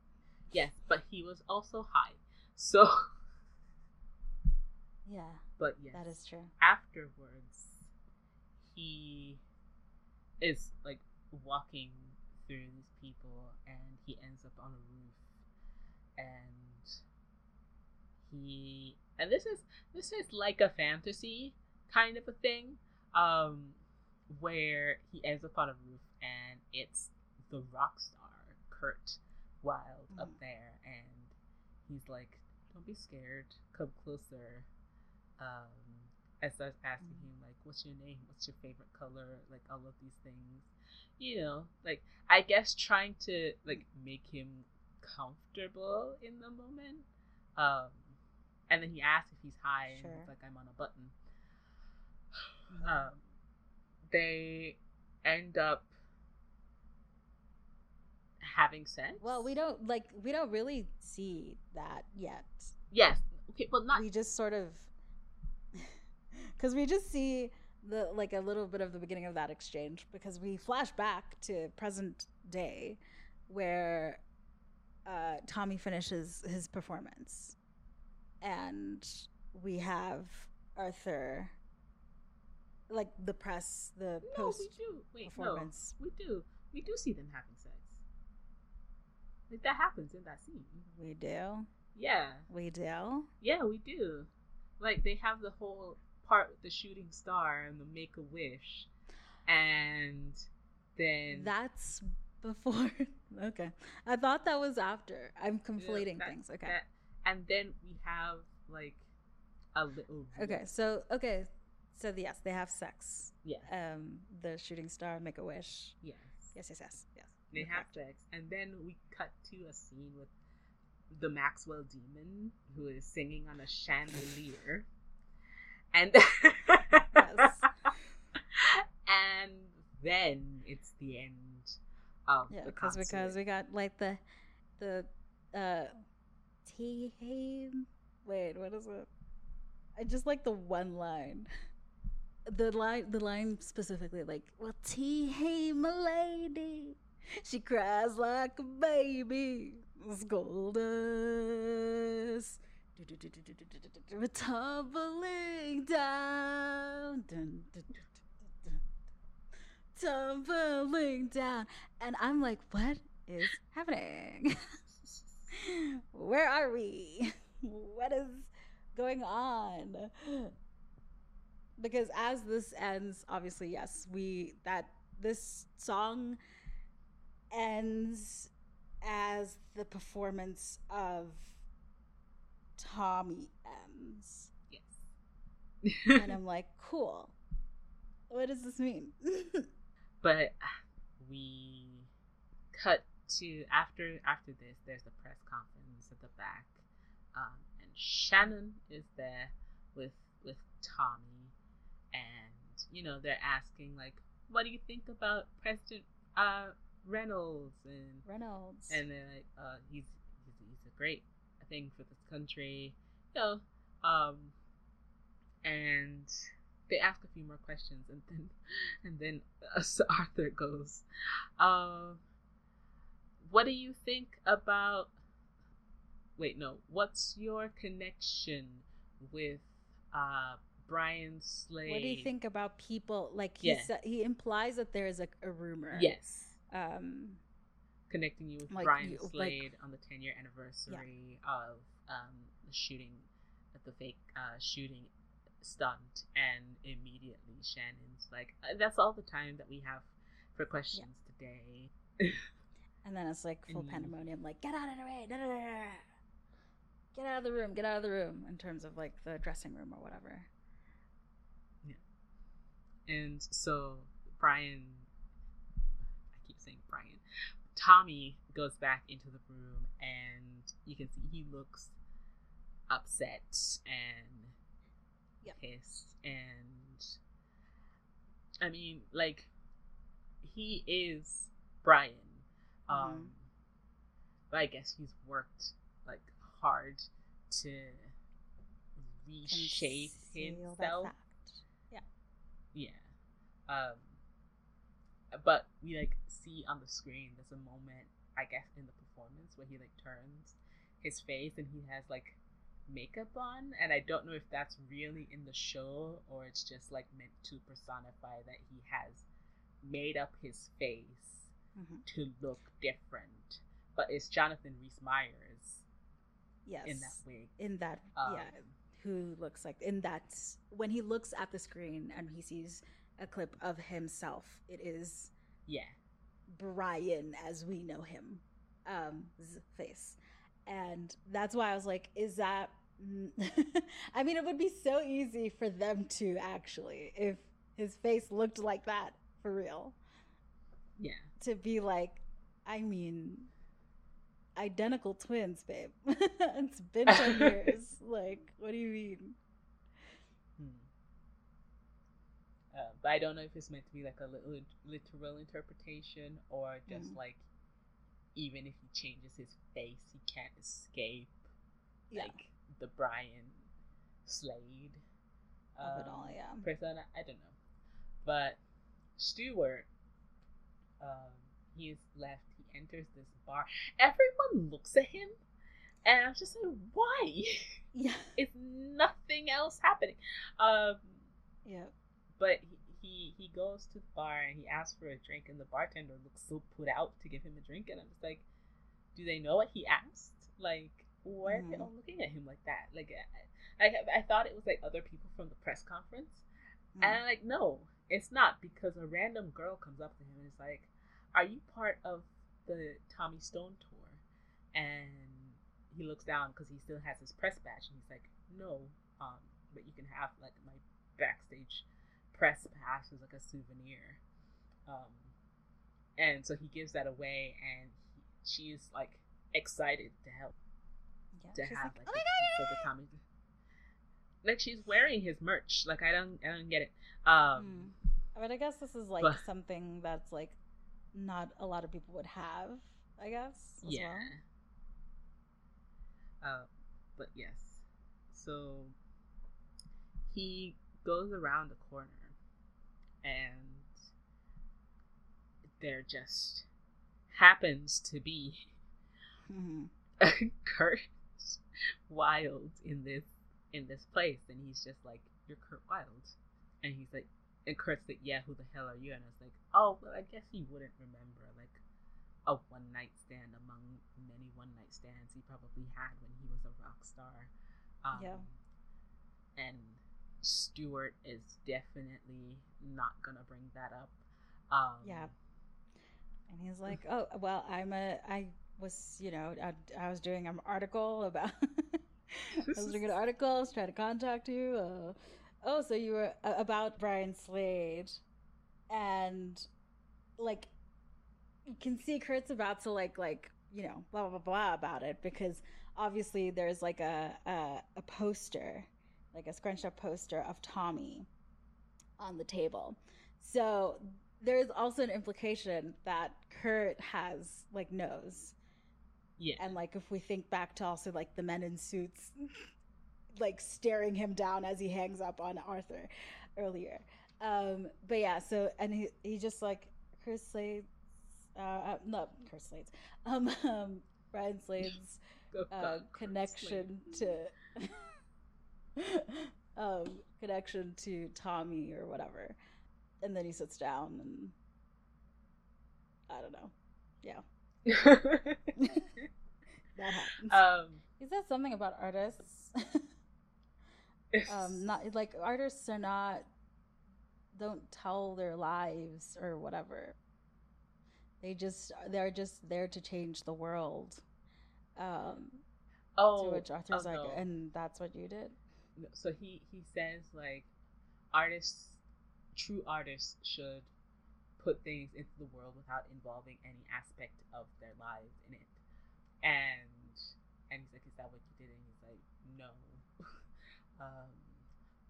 yes, but he was also high. So, *laughs* Yeah, but yes, that is true. afterwards, he is like walking through these people and he ends up on a roof and he and this is this is like a fantasy kind of a thing um where he ends up on a roof and it's the rock star Kurt Wilde up Mhm. there and he's like don't be scared come closer um and starts asking him like what's your name what's your favorite color like all of these things you know like i guess trying to like make him comfortable in the moment um and then he asks if he's high and Sure. he's like i'm on a button Mhm. um they end up having sex? Well, we don't like we don't really see that yet. yes. Okay but not we just sort of *laughs* because we just see the like a little bit of the beginning of that exchange because we flash back to present day where uh, Tommy finishes his performance. And we have Arthur like the press the no post we do. Wait performance. No we do. We do see them having like that happens in that scene we do yeah we do Yeah, we do. Like they have the whole part with the shooting star and the make a wish, and then That's before. *laughs* okay. I thought that was after. I'm conflating that- things. Okay. that- and then we have like a little. Okay. So, okay. So, yes, they have sex. Yeah. Um, the shooting star, make a wish. Yes. Yes, yes, yes. Yes. They You're have sex, and then we cut to a scene with the Maxwell demon who is singing on a chandelier, and Yes. *laughs* and then it's the end of Yeah, the because concert. because we got like the the uh T Wait, what is it? I just like the one line. The line the line specifically like, well T hey my lady. *laughs* She cries like a baby. Scold us. We're tumbling down. Dun, dun, dun, tumbling down. And I'm like, what is happening? *laughs* Where are we? *laughs* What is going on? Because as this ends, obviously, yes, we that this song ends as the performance of Tommy ends. yes. And I'm *laughs* like, cool. What does this mean? *laughs* but we cut to after after this there's a press conference at the back um, and shannon is there with with tommy and you know they're asking like what do you think about president uh reynolds and Reynolds. and they're like uh he's he's, he's a great thing for this country you know um and they ask a few more questions and then *laughs* and then uh, *laughs* Sir arthur goes um what do you think about wait no what's your connection with uh brian slade What do you think about people like he Yeah. sa- he implies that there is a, a rumor. yes Um connecting you with Like, Brian you- like- Slade on the 10 year anniversary of um, the shooting, of the fake uh, shooting stunt, and immediately Shannon's like, "Uh, "That's all the time that we have for questions today." and then it's like full And- pandemonium, like get out of the way, da, da, da, get out of the room, get out of the room, in terms of like the dressing room or whatever. Yeah. And so Brian, saying Brian, Tommy goes back into the room, and you can see he looks upset and Yep. pissed. And I mean, like, he is Brian. Um, Mhm. But I guess he's worked like hard to reshape Conceal himself. Yeah. Yeah. Um but we like see on the screen there's a moment, I guess, in the performance where he like turns his face and he has like makeup on and I don't know if that's really in the show or it's just like meant to personify that he has made up his face Mhm. to look different. But it's Jonathan Rhys Meyers Yes. in that wig. in that Um, yeah who looks like in that when he looks at the screen and he sees a clip of himself. It is Yeah. brian as we know him um face. And that's why i was like is that *laughs* i mean it would be so easy for them to actually if his face looked like that for real. Yeah. to be like i mean identical twins babe. *laughs* It's been 10 *laughs* years. Like what do you mean Uh, but I don't know if it's meant to be like a little literal interpretation or just Mhm. like even if he changes his face, he can't escape yeah like the Brian Slade of it um, all yeah persona. I don't know, but Stuart, um, he is left. He enters this bar. Everyone looks at him, and I'm just like, why? yeah *laughs* Is nothing else happening? Um, yeah but he, he he goes to the bar and he asks for a drink, and the bartender looks so put out to give him a drink, and I'm just like, do they know what he asked? Like, why are they Mhm. all looking at him like that? Like, uh, I I thought it was like other people from the press conference, Mm. and I'm like, no, it's not because a random girl comes up to him and is like, "Are you part of the Tommy Stone tour?" And he looks down because he still has his press badge, and he's like, "No, um, but you can have like my backstage press pass as like a souvenir." Um, and so he gives that away, and he, she's like excited to help Yeah, to have like, like, "Oh a my piece of the Tommy. Like she's wearing his merch. Like I don't, I don't get it. Um, Mm. But I guess this is like but- something that's like not a lot of people would have. I guess. yeah. well. Uh, but yes, so he goes around the corner, and there just happens to be *laughs* Mhm. Kurt Wilde in this in this place, and he's just like, "You're Kurt Wilde," and he's like, and Kurt's like, "Yeah, who the hell are you?" And I was like, "Oh, well, I guess he wouldn't remember like a one night stand among many one night stands he probably had when he was a rock star." Um, Yeah. And Stuart is definitely not gonna bring that up. Um, Yeah. And he's like, "Oh, well, I'm a. I was, you know, I, I was doing an article about. *laughs* I was doing an *laughs* article. I was trying to contact you. Uh, oh, so you were uh, about Brian Slade, and like, you can see Kurt's about to like, like, you know, blah blah blah about it because obviously there's like a a, a poster, like a scrunched up poster of Tommy on the table. So there's also an implication that Kurt has like knows. Yeah. And like if we think back to also like the men in suits *laughs* like staring him down as he hangs up on Arthur earlier. Um but yeah, so and he he just like Chris Slade's uh, uh not Chris Slade's um, *laughs* um Brian Slade's *laughs* uh, Kurt connection to *laughs* um connection to Tommy or whatever. And then he sits down and I don't know. Yeah. *laughs* That happens. um, he says something about artists. um not like artists are not don't tell their lives or whatever. They just they're just there to change the world. Um oh, to which Arthur's oh, like no. and that's what you did? So he he says like artists true artists should put things into the world without involving any aspect of their lives in it. And and he's like is that what you did? And he's like no. *laughs* Um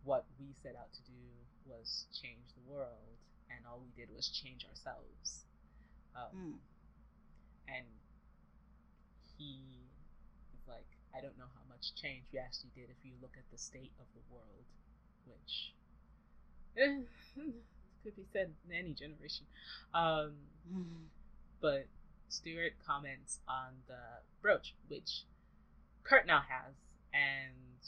what we set out to do was change the world and all we did was change ourselves. Um Mm. and he I don't know how much change we actually did if you look at the state of the world, which eh, *laughs* could be said in any generation. Um, *laughs* but Stuart comments on the brooch, which Kurt now has, and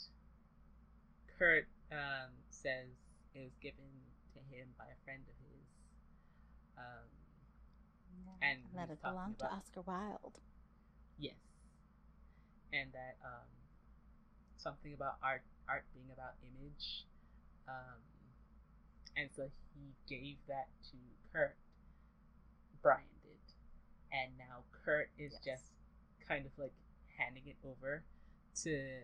Kurt um, says is given to him by a friend of his. Um, And let it belong to Oscar Wilde. Yes. And that um, something about art art being about image. Um, and so he gave that to Kurt. Brian did. And now Kurt is Yes. just kind of like handing it over to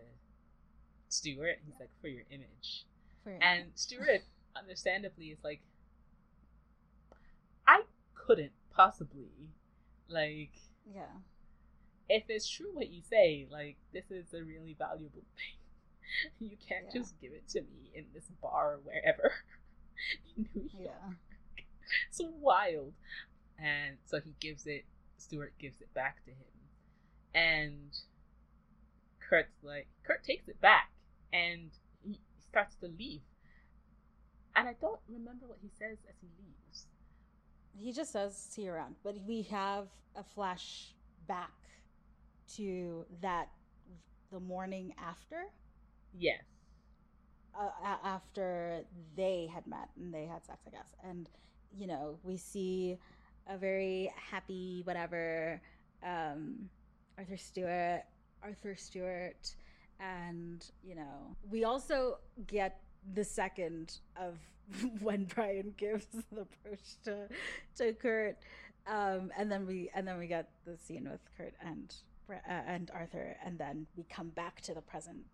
Stuart. He's like, for your image. For And Stuart, *laughs* understandably, is like, I couldn't possibly. Like, yeah. If it's true what you say, like this is a really valuable *laughs* thing. You can't Yeah. just give it to me in this bar or wherever *laughs* in New York. Yeah. It's wild. And so he gives it Stuart gives it back to him. And Kurt's like Kurt takes it back and he starts to leave. And I don't remember what he says as he leaves. He just says see you around, but we have a flash back to that the morning after Yes. uh, after they had met and they had sex, I guess. And you know, we see a very happy whatever um, Arthur Stuart, Arthur Stuart, and you know we also get the second of *laughs* when Brian gives *laughs* the brooch to to Kurt, um, and then we and then we get the scene with Kurt and uh, and Arthur, and then we come back to the present.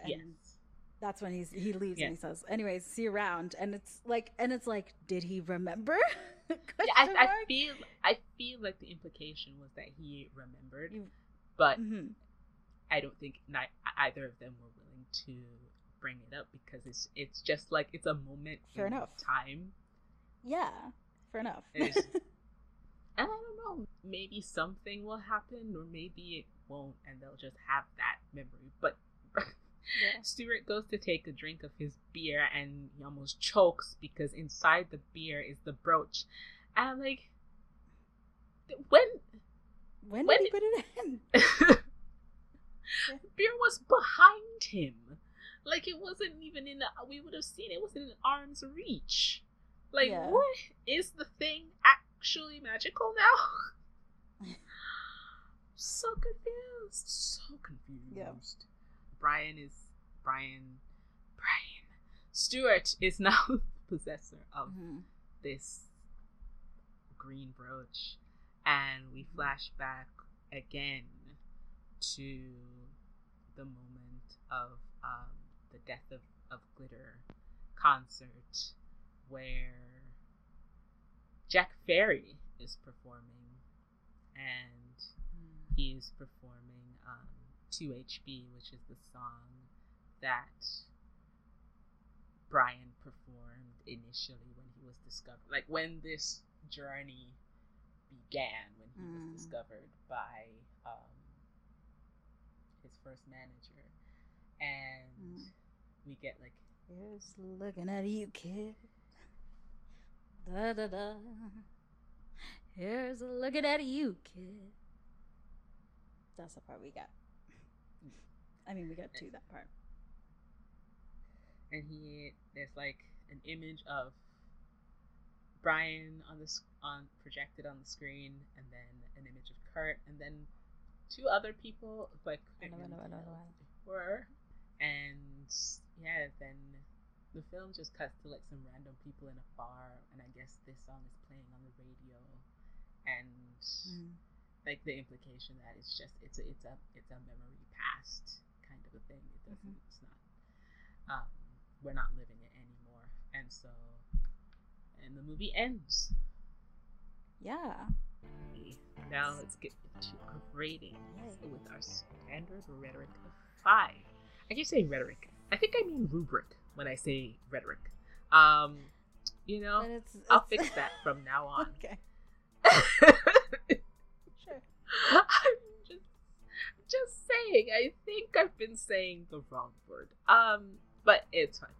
And yes. That's when he's he leaves and he says, "Anyways, see you around." And it's like, and it's like, did he remember? *laughs* yeah, I, I, feel I feel like the implication was that he remembered, you, but mm-hmm. I don't think not, either of them were willing to bring it up because it's it's just like it's a moment fair enough time. Yeah, fair enough. *laughs* and I don't know, maybe something will happen or maybe it won't, and they'll just have that memory. But yeah. *laughs* Stuart goes to take a drink of his beer and he almost chokes because inside the beer is the brooch. And I'm like, when? When, when did he put it in? *laughs* beer was behind him. Like it wasn't even in the, we would have seen it, wasn't in arm's reach. Like yeah. what is the thing actually magical now? *laughs* so confused. So confused. Yeah. Brian is Brian Brian Stuart is *laughs* now the possessor of mm-hmm. this green brooch and we flash back again to the moment of um, the death of, of glitter concert where jack fairy is performing and mm. he's performing um, 2HB, which is the song that Brian performed initially when he was discovered. Like when this journey began, when he mm. was discovered by um, his first manager. And mm. we get like. Here's looking at you, kid. Da da da. Here's a looking at you, kid. That's the part we got. I mean, we got to that part. And he, there's like an image of Brian on the on projected on the screen, and then an image of Kurt, and then two other people like were, and yeah, then the film just cuts to like some random people in a bar, and I guess this song is playing on the radio, and mm. like the implication that it's just it's a it's a it's a memory past the thing. It doesn't. Mm-hmm. It's not. Um, we're not living it anymore, and so, and the movie ends. Yeah. Now let's get to our rating with our standard rhetoric of five. I keep saying rhetoric. I think I mean rubric when I say rhetoric. Um, you know, it's, it's... I'll fix that from *laughs* now on. okay. sure. I'm just saying. I think I've been saying the wrong word. Um, but it's fine.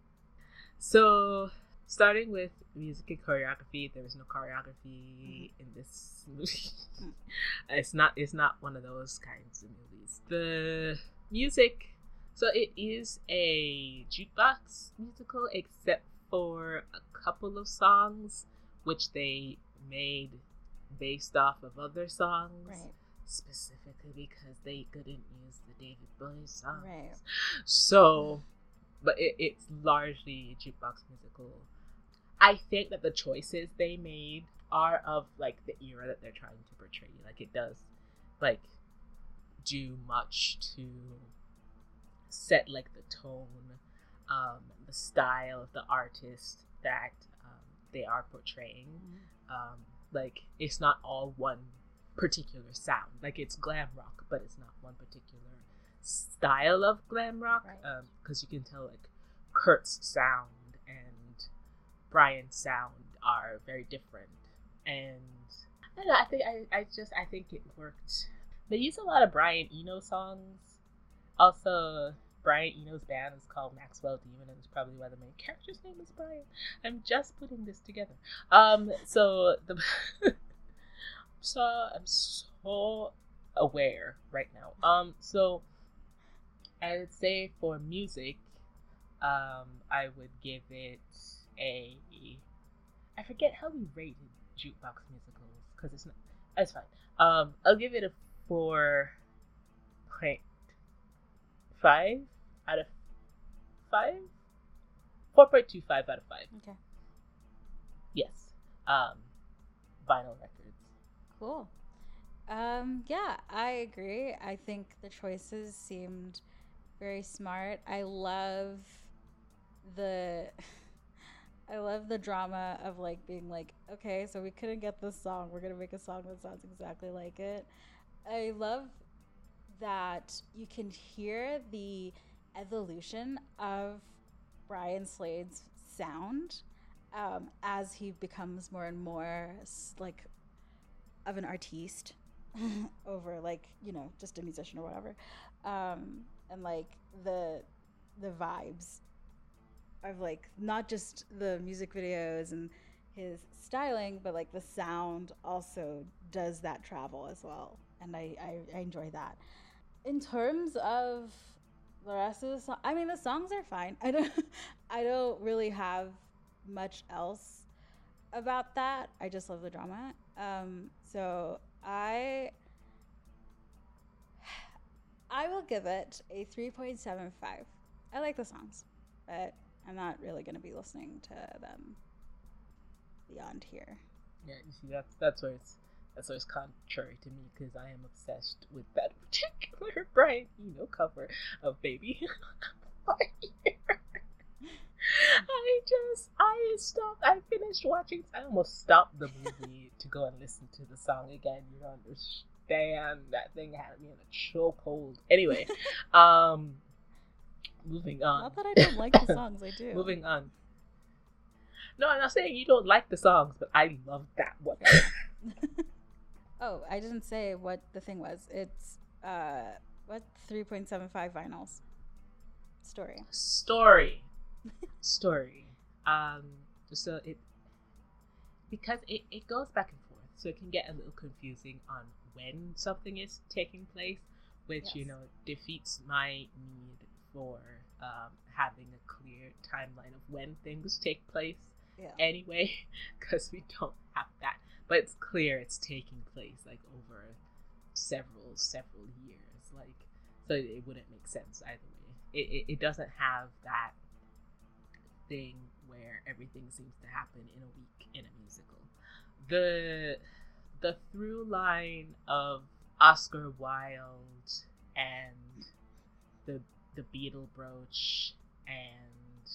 So, starting with music and choreography, there is no choreography in this movie. *laughs* it's not. It's not one of those kinds of movies. The music. So it is a jukebox musical, except for a couple of songs, which they made based off of other songs. Right specifically because they couldn't use the David Bowie songs. Right. So, but it, it's largely jukebox musical. I think that the choices they made are of like the era that they're trying to portray. Like it does, like, do much to set like the tone, um, the style of the artist that um, they are portraying. Mm-hmm. Um, like it's not all one particular sound. Like it's glam rock, but it's not one particular style of glam rock. Because right. um, you can tell like Kurt's sound and Brian's sound are very different. And I, know, I think I, I just I think it worked. They use a lot of Brian Eno songs. Also, Brian Eno's band is called Maxwell Demon, and it's probably why the main character's name is Brian. I'm just putting this together. Um, so the *laughs* so I'm so aware right now. Um, so I would say for music, um, I would give it a. I forget how we rated jukebox musicals because it's not. That's fine. Um, I'll give it a four point five out of five. Four point two five out of five. Okay. Yes. Um, vinyl records. Cool. Um, yeah, I agree. I think the choices seemed very smart. I love the *laughs* I love the drama of like being like, okay, so we couldn't get this song. We're gonna make a song that sounds exactly like it. I love that you can hear the evolution of Brian Slade's sound um, as he becomes more and more like of an artiste *laughs* over like you know just a musician or whatever. Um, and like the the vibes of like not just the music videos and his styling but like the sound also does that travel as well. And i i, I enjoy that in terms of the rest of the song i mean the songs are fine. I don't *laughs* i don't really have much else about that. I just love the drama. Um so i *sighs* i will give it a 3.75 i like the songs but i'm not really going to be listening to them beyond here. Yeah, you see, that's that's where it's that's where it's contrary to me because I am obsessed with that *laughs* particular Brian Eno cover of Baby. *laughs* I just I stopped. I finished watching. I almost stopped the movie *laughs* to go and listen to the song again. You don't understand. That thing had me in a chokehold. Anyway, um, moving on. not that i don't like the songs i do Moving on. No, I'm not saying you don't like the songs, but I love that one. Oh i didn't say what the thing was it's uh what 3.75 vinyls story Story. *laughs* Story. Um, so it because it, it goes back and forth, so it can get a little confusing on when something is taking place, which you know defeats my need for um, having a clear timeline of when things take place yeah anyway, *laughs* because we don't have that. But it's clear it's taking place like over several several years, like so it wouldn't make sense either way. It it, it doesn't have that thing where everything seems to happen in a week in a musical. The the through line of Oscar Wilde and the the beetle brooch and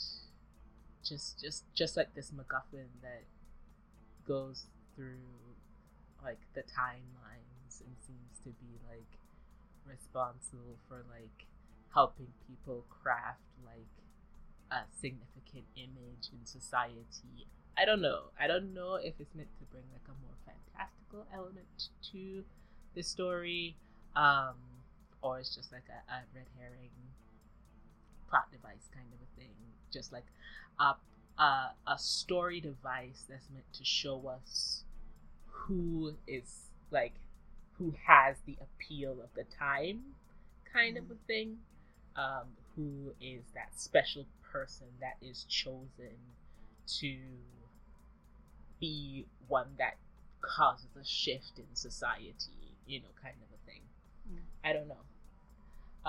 just just just like this MacGuffin that goes through like the timelines and seems to be like responsible for like helping people craft like a significant image in society. I don't know. I don't know if it's meant to bring like a more fantastical element to the story, um, or it's just like a, a red herring plot device kind of a thing. Just like a a, a story device that's meant to show us who is like who has the appeal of the time kind of a thing. Um, who is that special person that is chosen to be one that causes a shift in society you know kind of a thing. Mm. i don't know.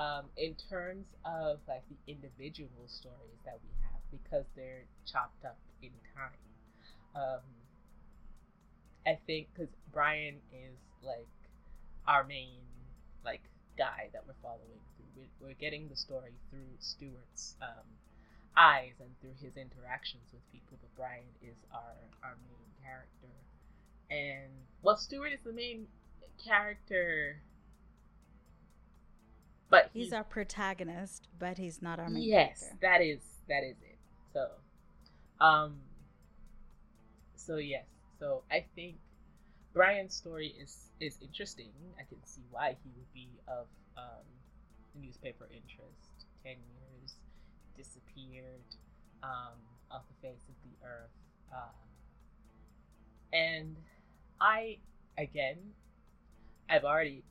Um, in terms of like the individual stories that we because they're chopped up in time. Um, i think because brian is like our main like guy that we're following through. We're, getting the story through stuart's um, eyes and through his interactions with people but brian is our our main character. And well stuart is the main character. But he's our protagonist but he's not our main yes character. Yes, that is that is it so um so yes. So i think brian's story is is interesting. I can see why he would be of um newspaper interest. 10 years disappeared um off the face of the earth um and i again i've already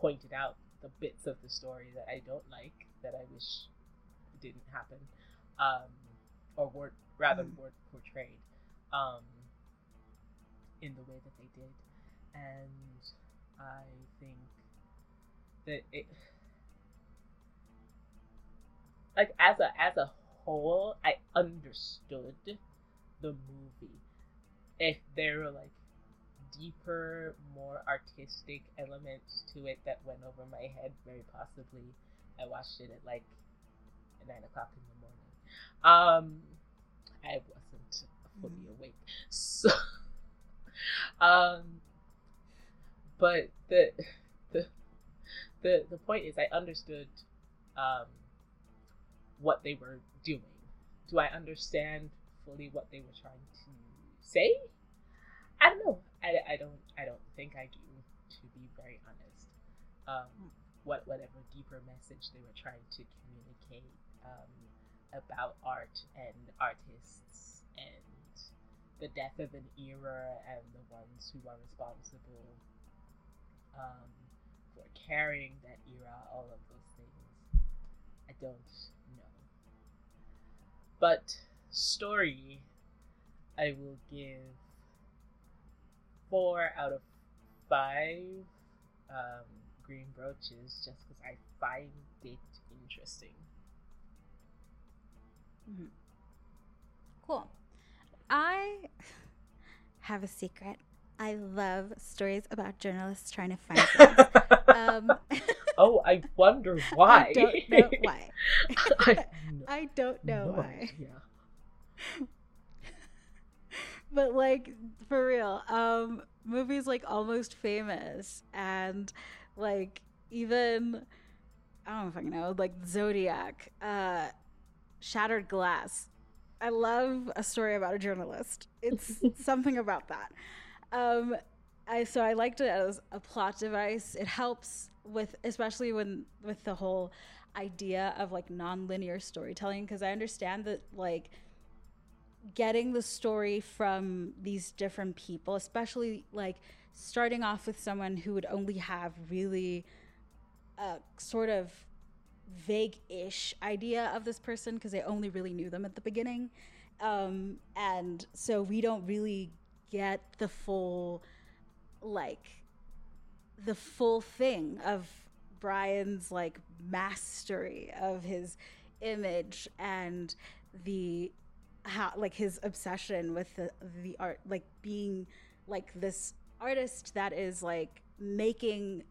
pointed out the bits of the story that I don't like, that I wish didn't happen, um, or were rather Mhm. were portrayed um, in the way that they did, and I think that it like as a as a whole, I understood the movie. If there were like deeper, more artistic elements to it that went over my head, very possibly I watched it at like nine o'clock in the morning. Um, I wasn't fully awake, so *laughs* um, but the the the the point is, I understood um what they were doing. Do I understand fully what they were trying to say? I don't know. I, I don't I don't think I do. To be very honest, um, what whatever deeper message they were trying to communicate um, about art and artists and the death of an era and the ones who are responsible um, for carrying that era, all of those things. I don't know. but story, I will give four out of five um, green brooches just because I find it interesting. Mm-hmm. Cool. I have a secret. I love stories about journalists trying to find *laughs* things. um, *laughs* oh, I wonder why. I don't know why. *laughs* I, I, don't know no why. but like for real, um, movies like Almost Famous and like even I don't know if I know, like Zodiac, uh, Shattered Glass. I love a story about a journalist. It's *laughs* something about that. Um, I so I liked it as a plot device. It helps with especially when with the whole idea of like nonlinear storytelling because I understand that like getting the story from these different people, especially like starting off with someone who would only have really a sort of vague-ish idea of this person because they only really knew them at the beginning. Um, and so we don't really get the full like the full thing of Brian's like mastery of his image and the how like his obsession with the the art like being like this artist that is like making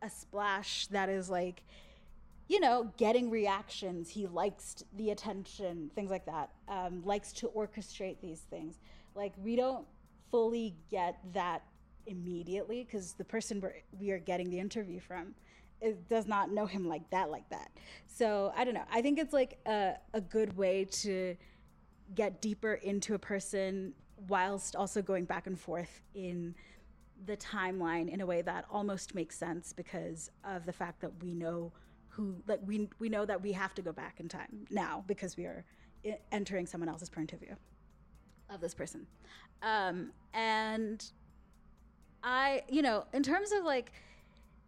a splash that is like you know getting reactions. He likes the attention things like that um, likes to orchestrate these things. Like we don't fully get that immediately because the person we're, we are getting the interview from it does not know him like that like that. So i don't know. I think it's like a, a good way to get deeper into a person whilst also going back and forth in the timeline in a way that almost makes sense because of the fact that we know who like we we know that we have to go back in time now because we are entering someone else's point of view of this person um, and I, you know, in terms of like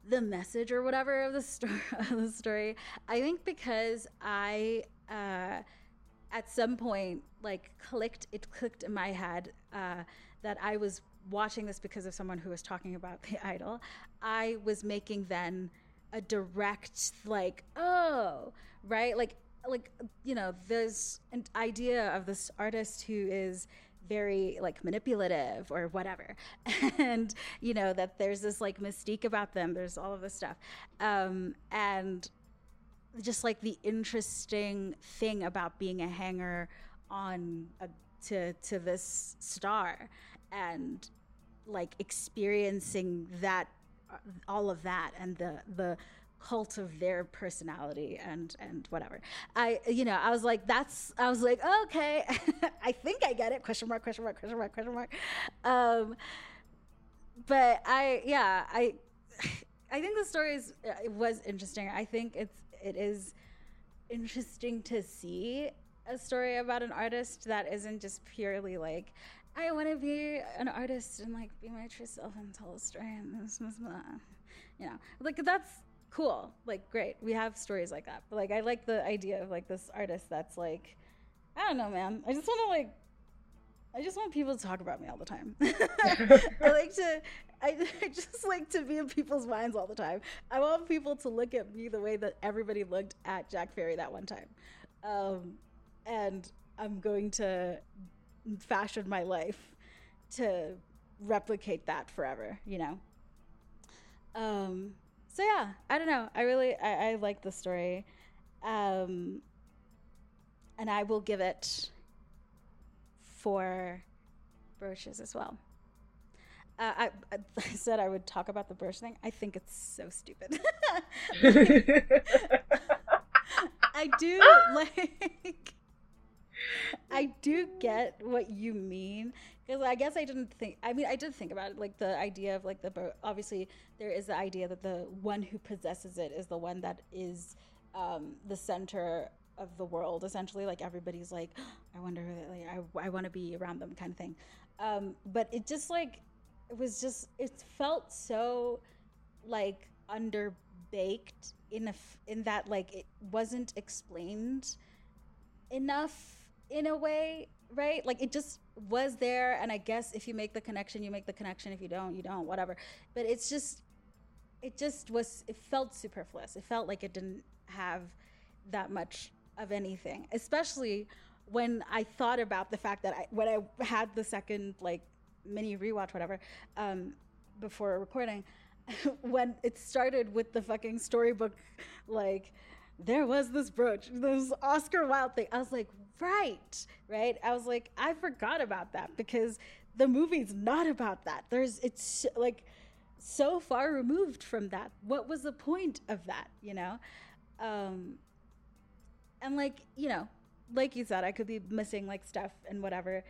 the message or whatever of the story, *laughs* of the story I think because I, uh, at some point, like clicked, it clicked in my head uh, that I was watching this because of someone who was talking about the *laughs* idol. I was making then a direct, like, oh, right, like, like you know, an idea of this artist who is very like manipulative or whatever. *laughs* And you know that there's this like mystique about them. There's all of this stuff. Um, and just like the interesting thing about being a hanger on a, to to this star and like experiencing that all of that and the the cult of their personality and and whatever. I you know I was like that's I was like okay *laughs* I think I get it question mark question mark question mark question mark, um, but I yeah I I think the story is it was interesting. I think it's it is interesting to see a story about an artist that isn't just purely like I want to be an artist and like be my true self and tell a story and this, this, blah. you know like that's cool like great we have stories like that but like i like the idea of like this artist that's like i don't know man i just want to like I just want people to talk about me all the time. *laughs* I like to, I, I just like to be in people's minds all the time. I want people to look at me the way that everybody looked at Jack Fairy that one time. Um, and I'm going to fashion my life to replicate that forever, you know? Um, so yeah, I don't know. I really, I, I like the story. Um, and I will give it four brooches as well. Uh, I, *laughs* I said I would talk about the brooch thing. I think it's so stupid. *laughs* *laughs* I do like. I do get what you mean because I guess I didn't think. I mean, I did think about it, like the idea of like the obviously there is the idea that the one who possesses it is the one that is um, the center of the world. Essentially, like everybody's like, I wonder, like I, I want to be around them, kind of thing. Um, but it just like it was just it felt so like underbaked in a in that like it wasn't explained enough in a way right? Like it just was there and i guess if you make the connection you make the connection. If you don't you don't whatever. But it's just it just was it felt superfluous. It felt like it didn't have that much of anything especially when i thought about the fact that i when i had the second like mini rewatch whatever um before recording *laughs* when it started with the fucking storybook like there was this brooch this oscar wilde thing. I was like right right? I was like i forgot about that because the movie's not about that. There's it's like so far removed from that. What was the point of that you know? Um and like you know like you said i could be missing like stuff and whatever.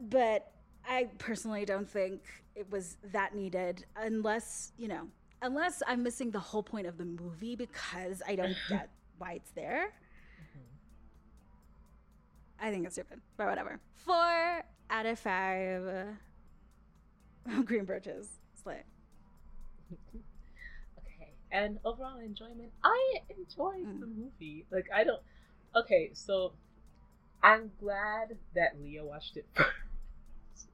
But i personally don't think it was that needed unless you know unless i'm missing the whole point of the movie because i don't *laughs* get why it's there I think it's stupid, but whatever. Four out of five *laughs* green birches. Slay. *laughs* okay, and overall enjoyment. I enjoyed mm. the movie. Like I don't. Okay, so I'm glad that Leah watched it first,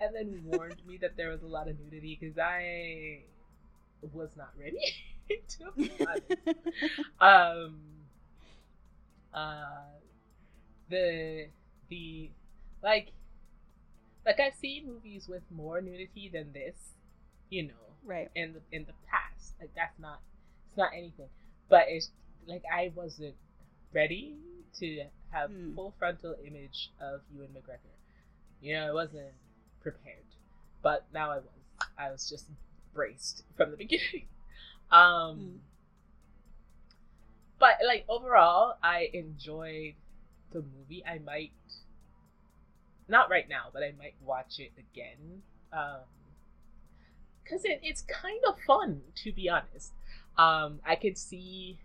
and then warned me that there was a lot of nudity because I was not ready *laughs* *laughs* um. Uh the the like like I've seen movies with more nudity than this, you know, right in the in the past. Like that's not it's not anything, but it's like I wasn't ready to have hmm. full frontal image of Ewan McGregor. You know, I wasn't prepared, but now I was. I was just braced from the *laughs* beginning. um, hmm. but like overall, I enjoyed the movie, I might not right now, but I might watch it again. Um, because it, it's kind of fun to be honest. Um, I could see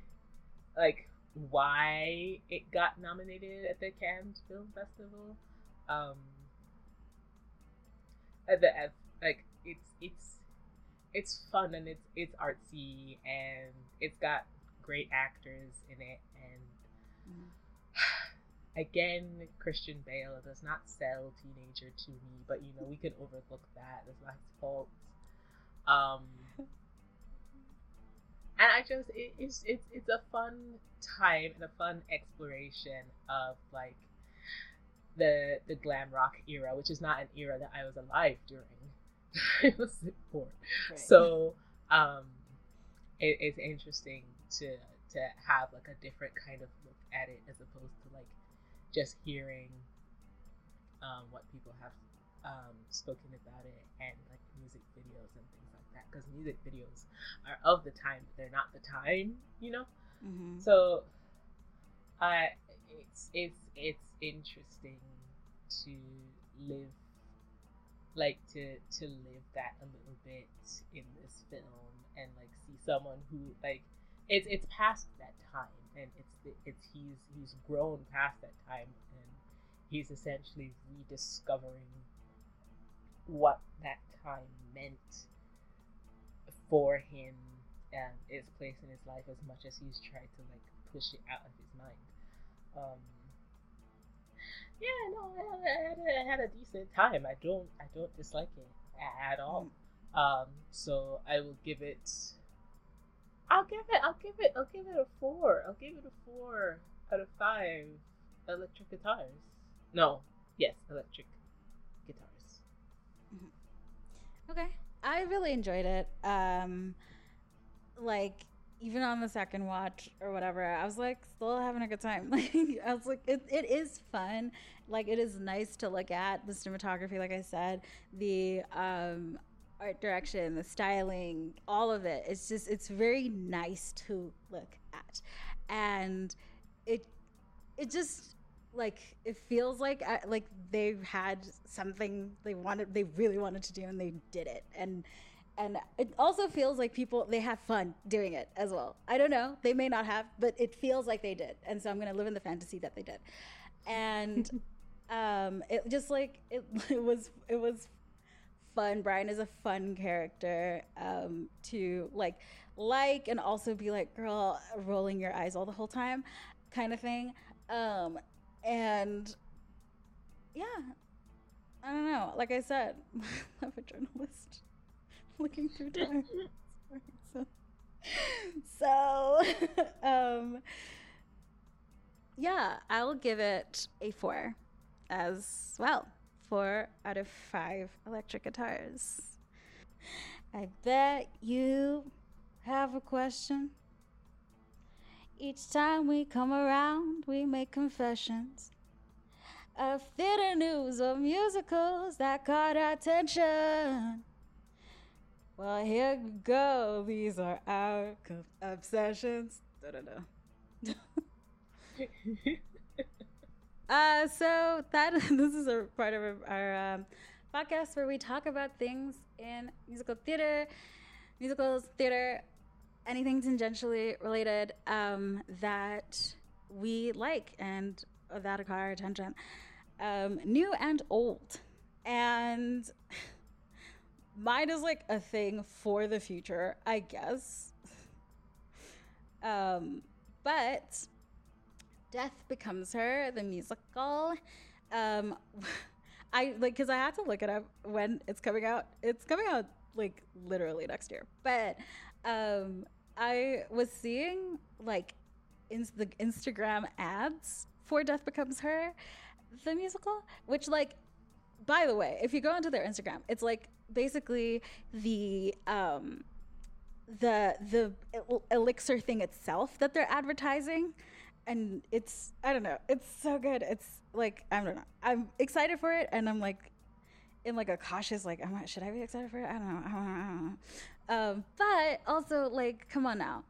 like why it got nominated at the Cannes Film Festival. Um, at the like it's it's it's fun and it's it's artsy and it's got great actors in it and mm. *sighs* Again, Christian Bale does not sell teenager to me, but you know we can overlook that. It's not his fault. Um, *laughs* and I just it, it's it's it's a fun time and a fun exploration of like the the glam rock era, which is not an era that I was alive during. *laughs* I was born, right. so um, it, it's interesting to to have like a different kind of look at it as opposed to like just hearing um, what people have um, spoken about it and like music videos and things like that because music videos are of the time but they're not the time you know mm-hmm. so i it's it's it's interesting to live like to to live that a little bit in this film and like see someone who like it's it's past that time and it's it's he's he's grown past that time and he's essentially rediscovering what that time meant for him and its place in his life as much as he's tried to like push it out of his mind. Um yeah, no, I, I, had a, I had a decent time. I don't I don't dislike it at all. Mm. Um, so I will give it. I'll give it. I'll give it. I'll give it a four. I'll give it a four out of five electric guitars. No, yes, electric guitars. Mm-hmm. Okay, I really enjoyed it. Um, like even on the second watch or whatever, I was like still having a good time. *laughs* Like I was like, it, it is fun. Like it is nice to look at the cinematography, like I said, the um, art direction, the styling, all of it. It's just it's very nice to look at, and it it just like it feels like uh, like they had something they wanted they really wanted to do and they did it and and it also feels like people they have fun doing it as well. I don't know. They may not have but it feels like they did. And so i'm going to live in the fantasy that they did. And *laughs* um it just like it, *laughs* it was it was fun. Brian is a fun character um to like like and also be like girl rolling your eyes all the whole time kind of thing. Um and yeah. I don't know. Like i said *laughs* i'm a journalist *laughs* looking through time. *laughs* so, so *laughs* um, yeah, I'll give it a four as well. Four out of five electric guitars. I bet you have a question. Each time we come around, we make confessions of theater news or musicals that caught our attention. Well, here we go. These are our obsessions. Da da da. *laughs* uh, so that *laughs* this is a part of our, um, podcast where we talk about things in musical theater, musicals, theater, anything tangentially related um, that we like and that caught our attention, um, new and old, and *laughs* mine is like a thing for the future, I guess. um, but Death Becomes Her, the musical. Um, *laughs* I like because I had to look it up when it's coming out. It's coming out like literally next year. But um, I was seeing like in the Instagram ads for Death Becomes Her, the musical, which like by the way, if you go onto their Instagram, it's like basically the um the the elixir thing itself that they're advertising. And it's i don't know it's so good. It's like i don't know. I'm excited for it and i'm like in like a cautious like I'm should i be excited for it? I don't know i don't know, I don't know. Um, but also like come on now.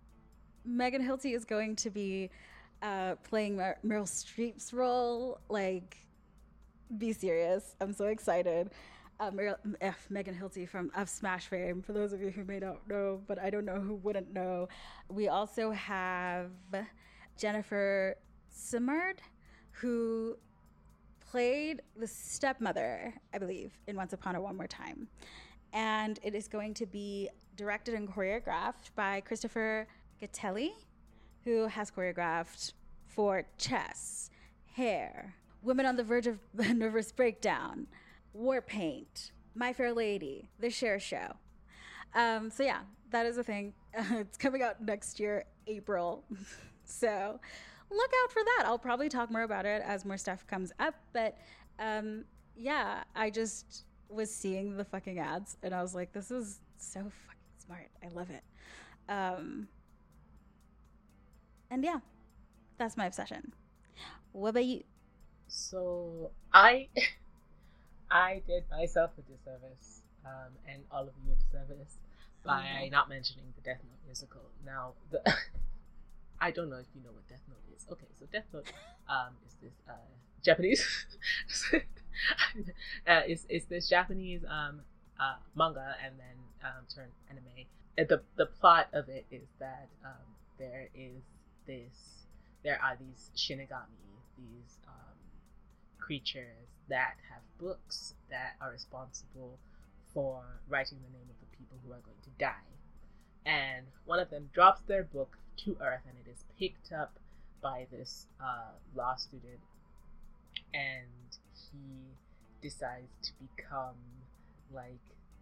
Megan hilty is going to be uh, playing Mer- meryl streep's role. Like be serious. I'm so excited uh, F. Megan Hilty from of Smash fame. For those of you who may not know, but I don't know who wouldn't know, we also have Jennifer Simard, who played the stepmother, I believe, in Once Upon a One More Time, and it is going to be directed and choreographed by Christopher Gattelli, who has choreographed for Chess, Hair, Women on the Verge of *laughs* Nervous Breakdown. War Paint, My Fair Lady, The Cher Show. Um, so yeah, that is a thing. *laughs* It's coming out next year, April. *laughs* so look out for that. I'll probably talk more about it as more stuff comes up. But um, yeah, I just was seeing the fucking ads and I was like, this is so fucking smart. I love it. Um, and yeah, that's my obsession. What about you? So I *laughs* I did myself a disservice, um, and all of you a disservice by mm-hmm. not mentioning the Death Note musical. Now, the *laughs* I don't know if you know what Death Note is. Okay, so Death Note um, is this uh, Japanese. *laughs* uh, is is this Japanese um, uh, manga and then um, turned anime. And the the plot of it is that um, there is this there are these shinigami, these um, creatures that have books that are responsible for writing the name of the people who are going to die. And one of them drops their book to Earth, and it is picked up by this uh, law student. and he decides to become like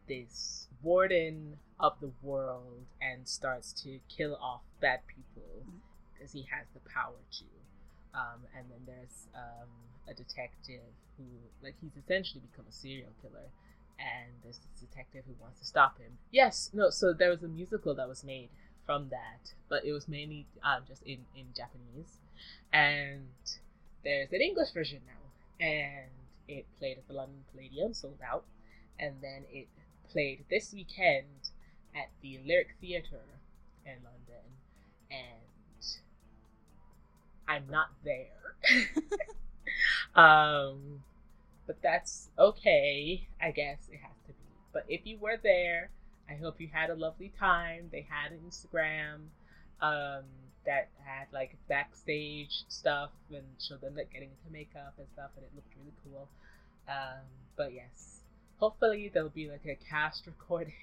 this warden of the world and starts to kill off bad people because he has the power to. Um, and then there's um, a detective who, like, he's essentially become a serial killer, and there's this detective who wants to stop him. Yes, no, so there was a musical that was made from that, but it was mainly um, just in, in Japanese. And there's an English version now, and it played at the London Palladium, sold out, and then it played this weekend at the Lyric Theatre in London, and I'm not there. *laughs* um, but that's okay. I guess it has to be. But if you were there, I hope you had a lovely time. They had an Instagram um, that had like backstage stuff and showed them like getting into makeup and stuff, and it looked really cool. Um, but yes, hopefully there'll be like a cast *laughs* recording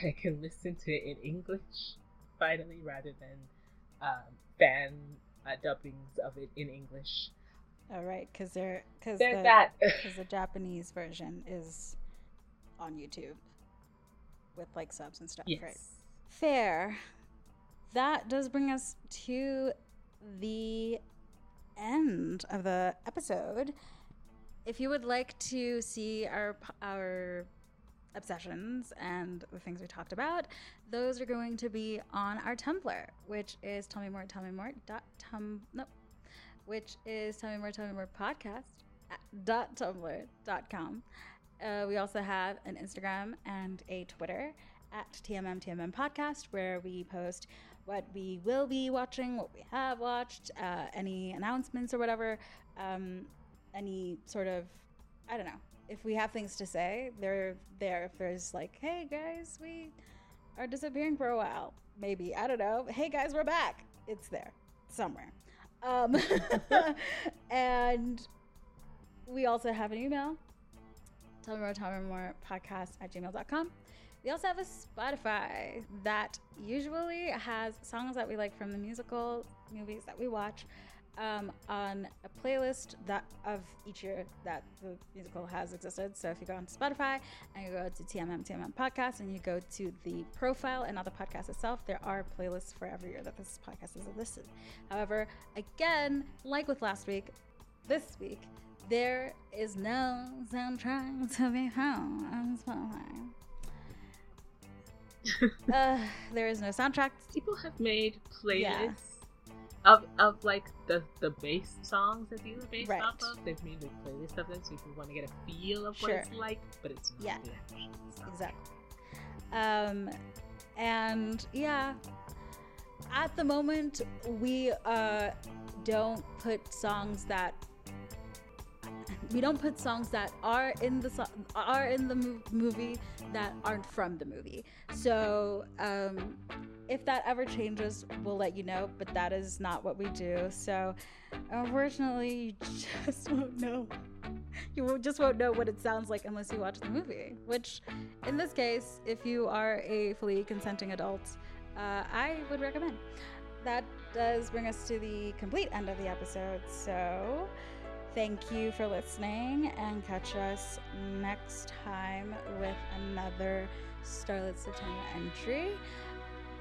and I can listen to it in English finally rather than um, fan uh, dubbings of it in English. All right, because they're because There's the, that. *laughs* 'cause the Japanese version is on YouTube with like subs and stuff. yes. Right. Fair. That does bring us to the end of the episode. If you would like to see our our obsessions and the things we talked about, those are going to be on our Tumblr, which is tell me more, tell me more dot tum no, which is tell me more, tell me more podcast dot com. Uh, we also have an Instagram and a Twitter at TMM TMM Podcast where we post what we will be watching, what we have watched, uh, any announcements or whatever, um, any sort of, I don't know, if we have things to say, they're there. If there's like, hey guys, we are disappearing for a while, maybe, I don't know, hey guys, we're back, it's there somewhere. Um, *laughs* *laughs* and we also have an email tell me more, tell me more podcast at gmail.com. We also have a Spotify that usually has songs that we like from the musical movies that we watch um, on a playlist that of each year that the musical has existed. So if you go on Spotify and you go to TMM TMM podcast and you go to the profile and not the podcast itself, there are playlists for every year that this podcast is listed. However, again, like with last week, this week there is no soundtrack to be found on Spotify. *laughs* uh, there is no soundtrack. People have made playlists Yeah. Of of like the the bass songs that these are based Right. off of. They've made like playlists of them, so if you want to get a feel of Sure. what it's like, but it's not Yeah. the actual. Exactly. Um, and yeah, at the moment we uh don't put songs that we don't put songs that are in the so- are in the mo- movie that aren't from the movie. So um, if that ever changes, we'll let you know. But that is not what we do. So unfortunately, you *laughs* just won't know. You just won't know what it sounds like unless you watch the movie. Which, in this case, if you are a fully consenting adult, uh, I would recommend. That does bring us to the complete end of the episode. So. Thank you for listening and catch us next time with another Starlet September entry.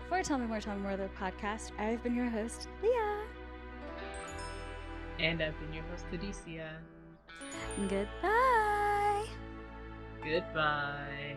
For Tell Me More, Tell Me More, the podcast, I've been your host, Leah. And I've been your host, Adicia. Goodbye. Goodbye.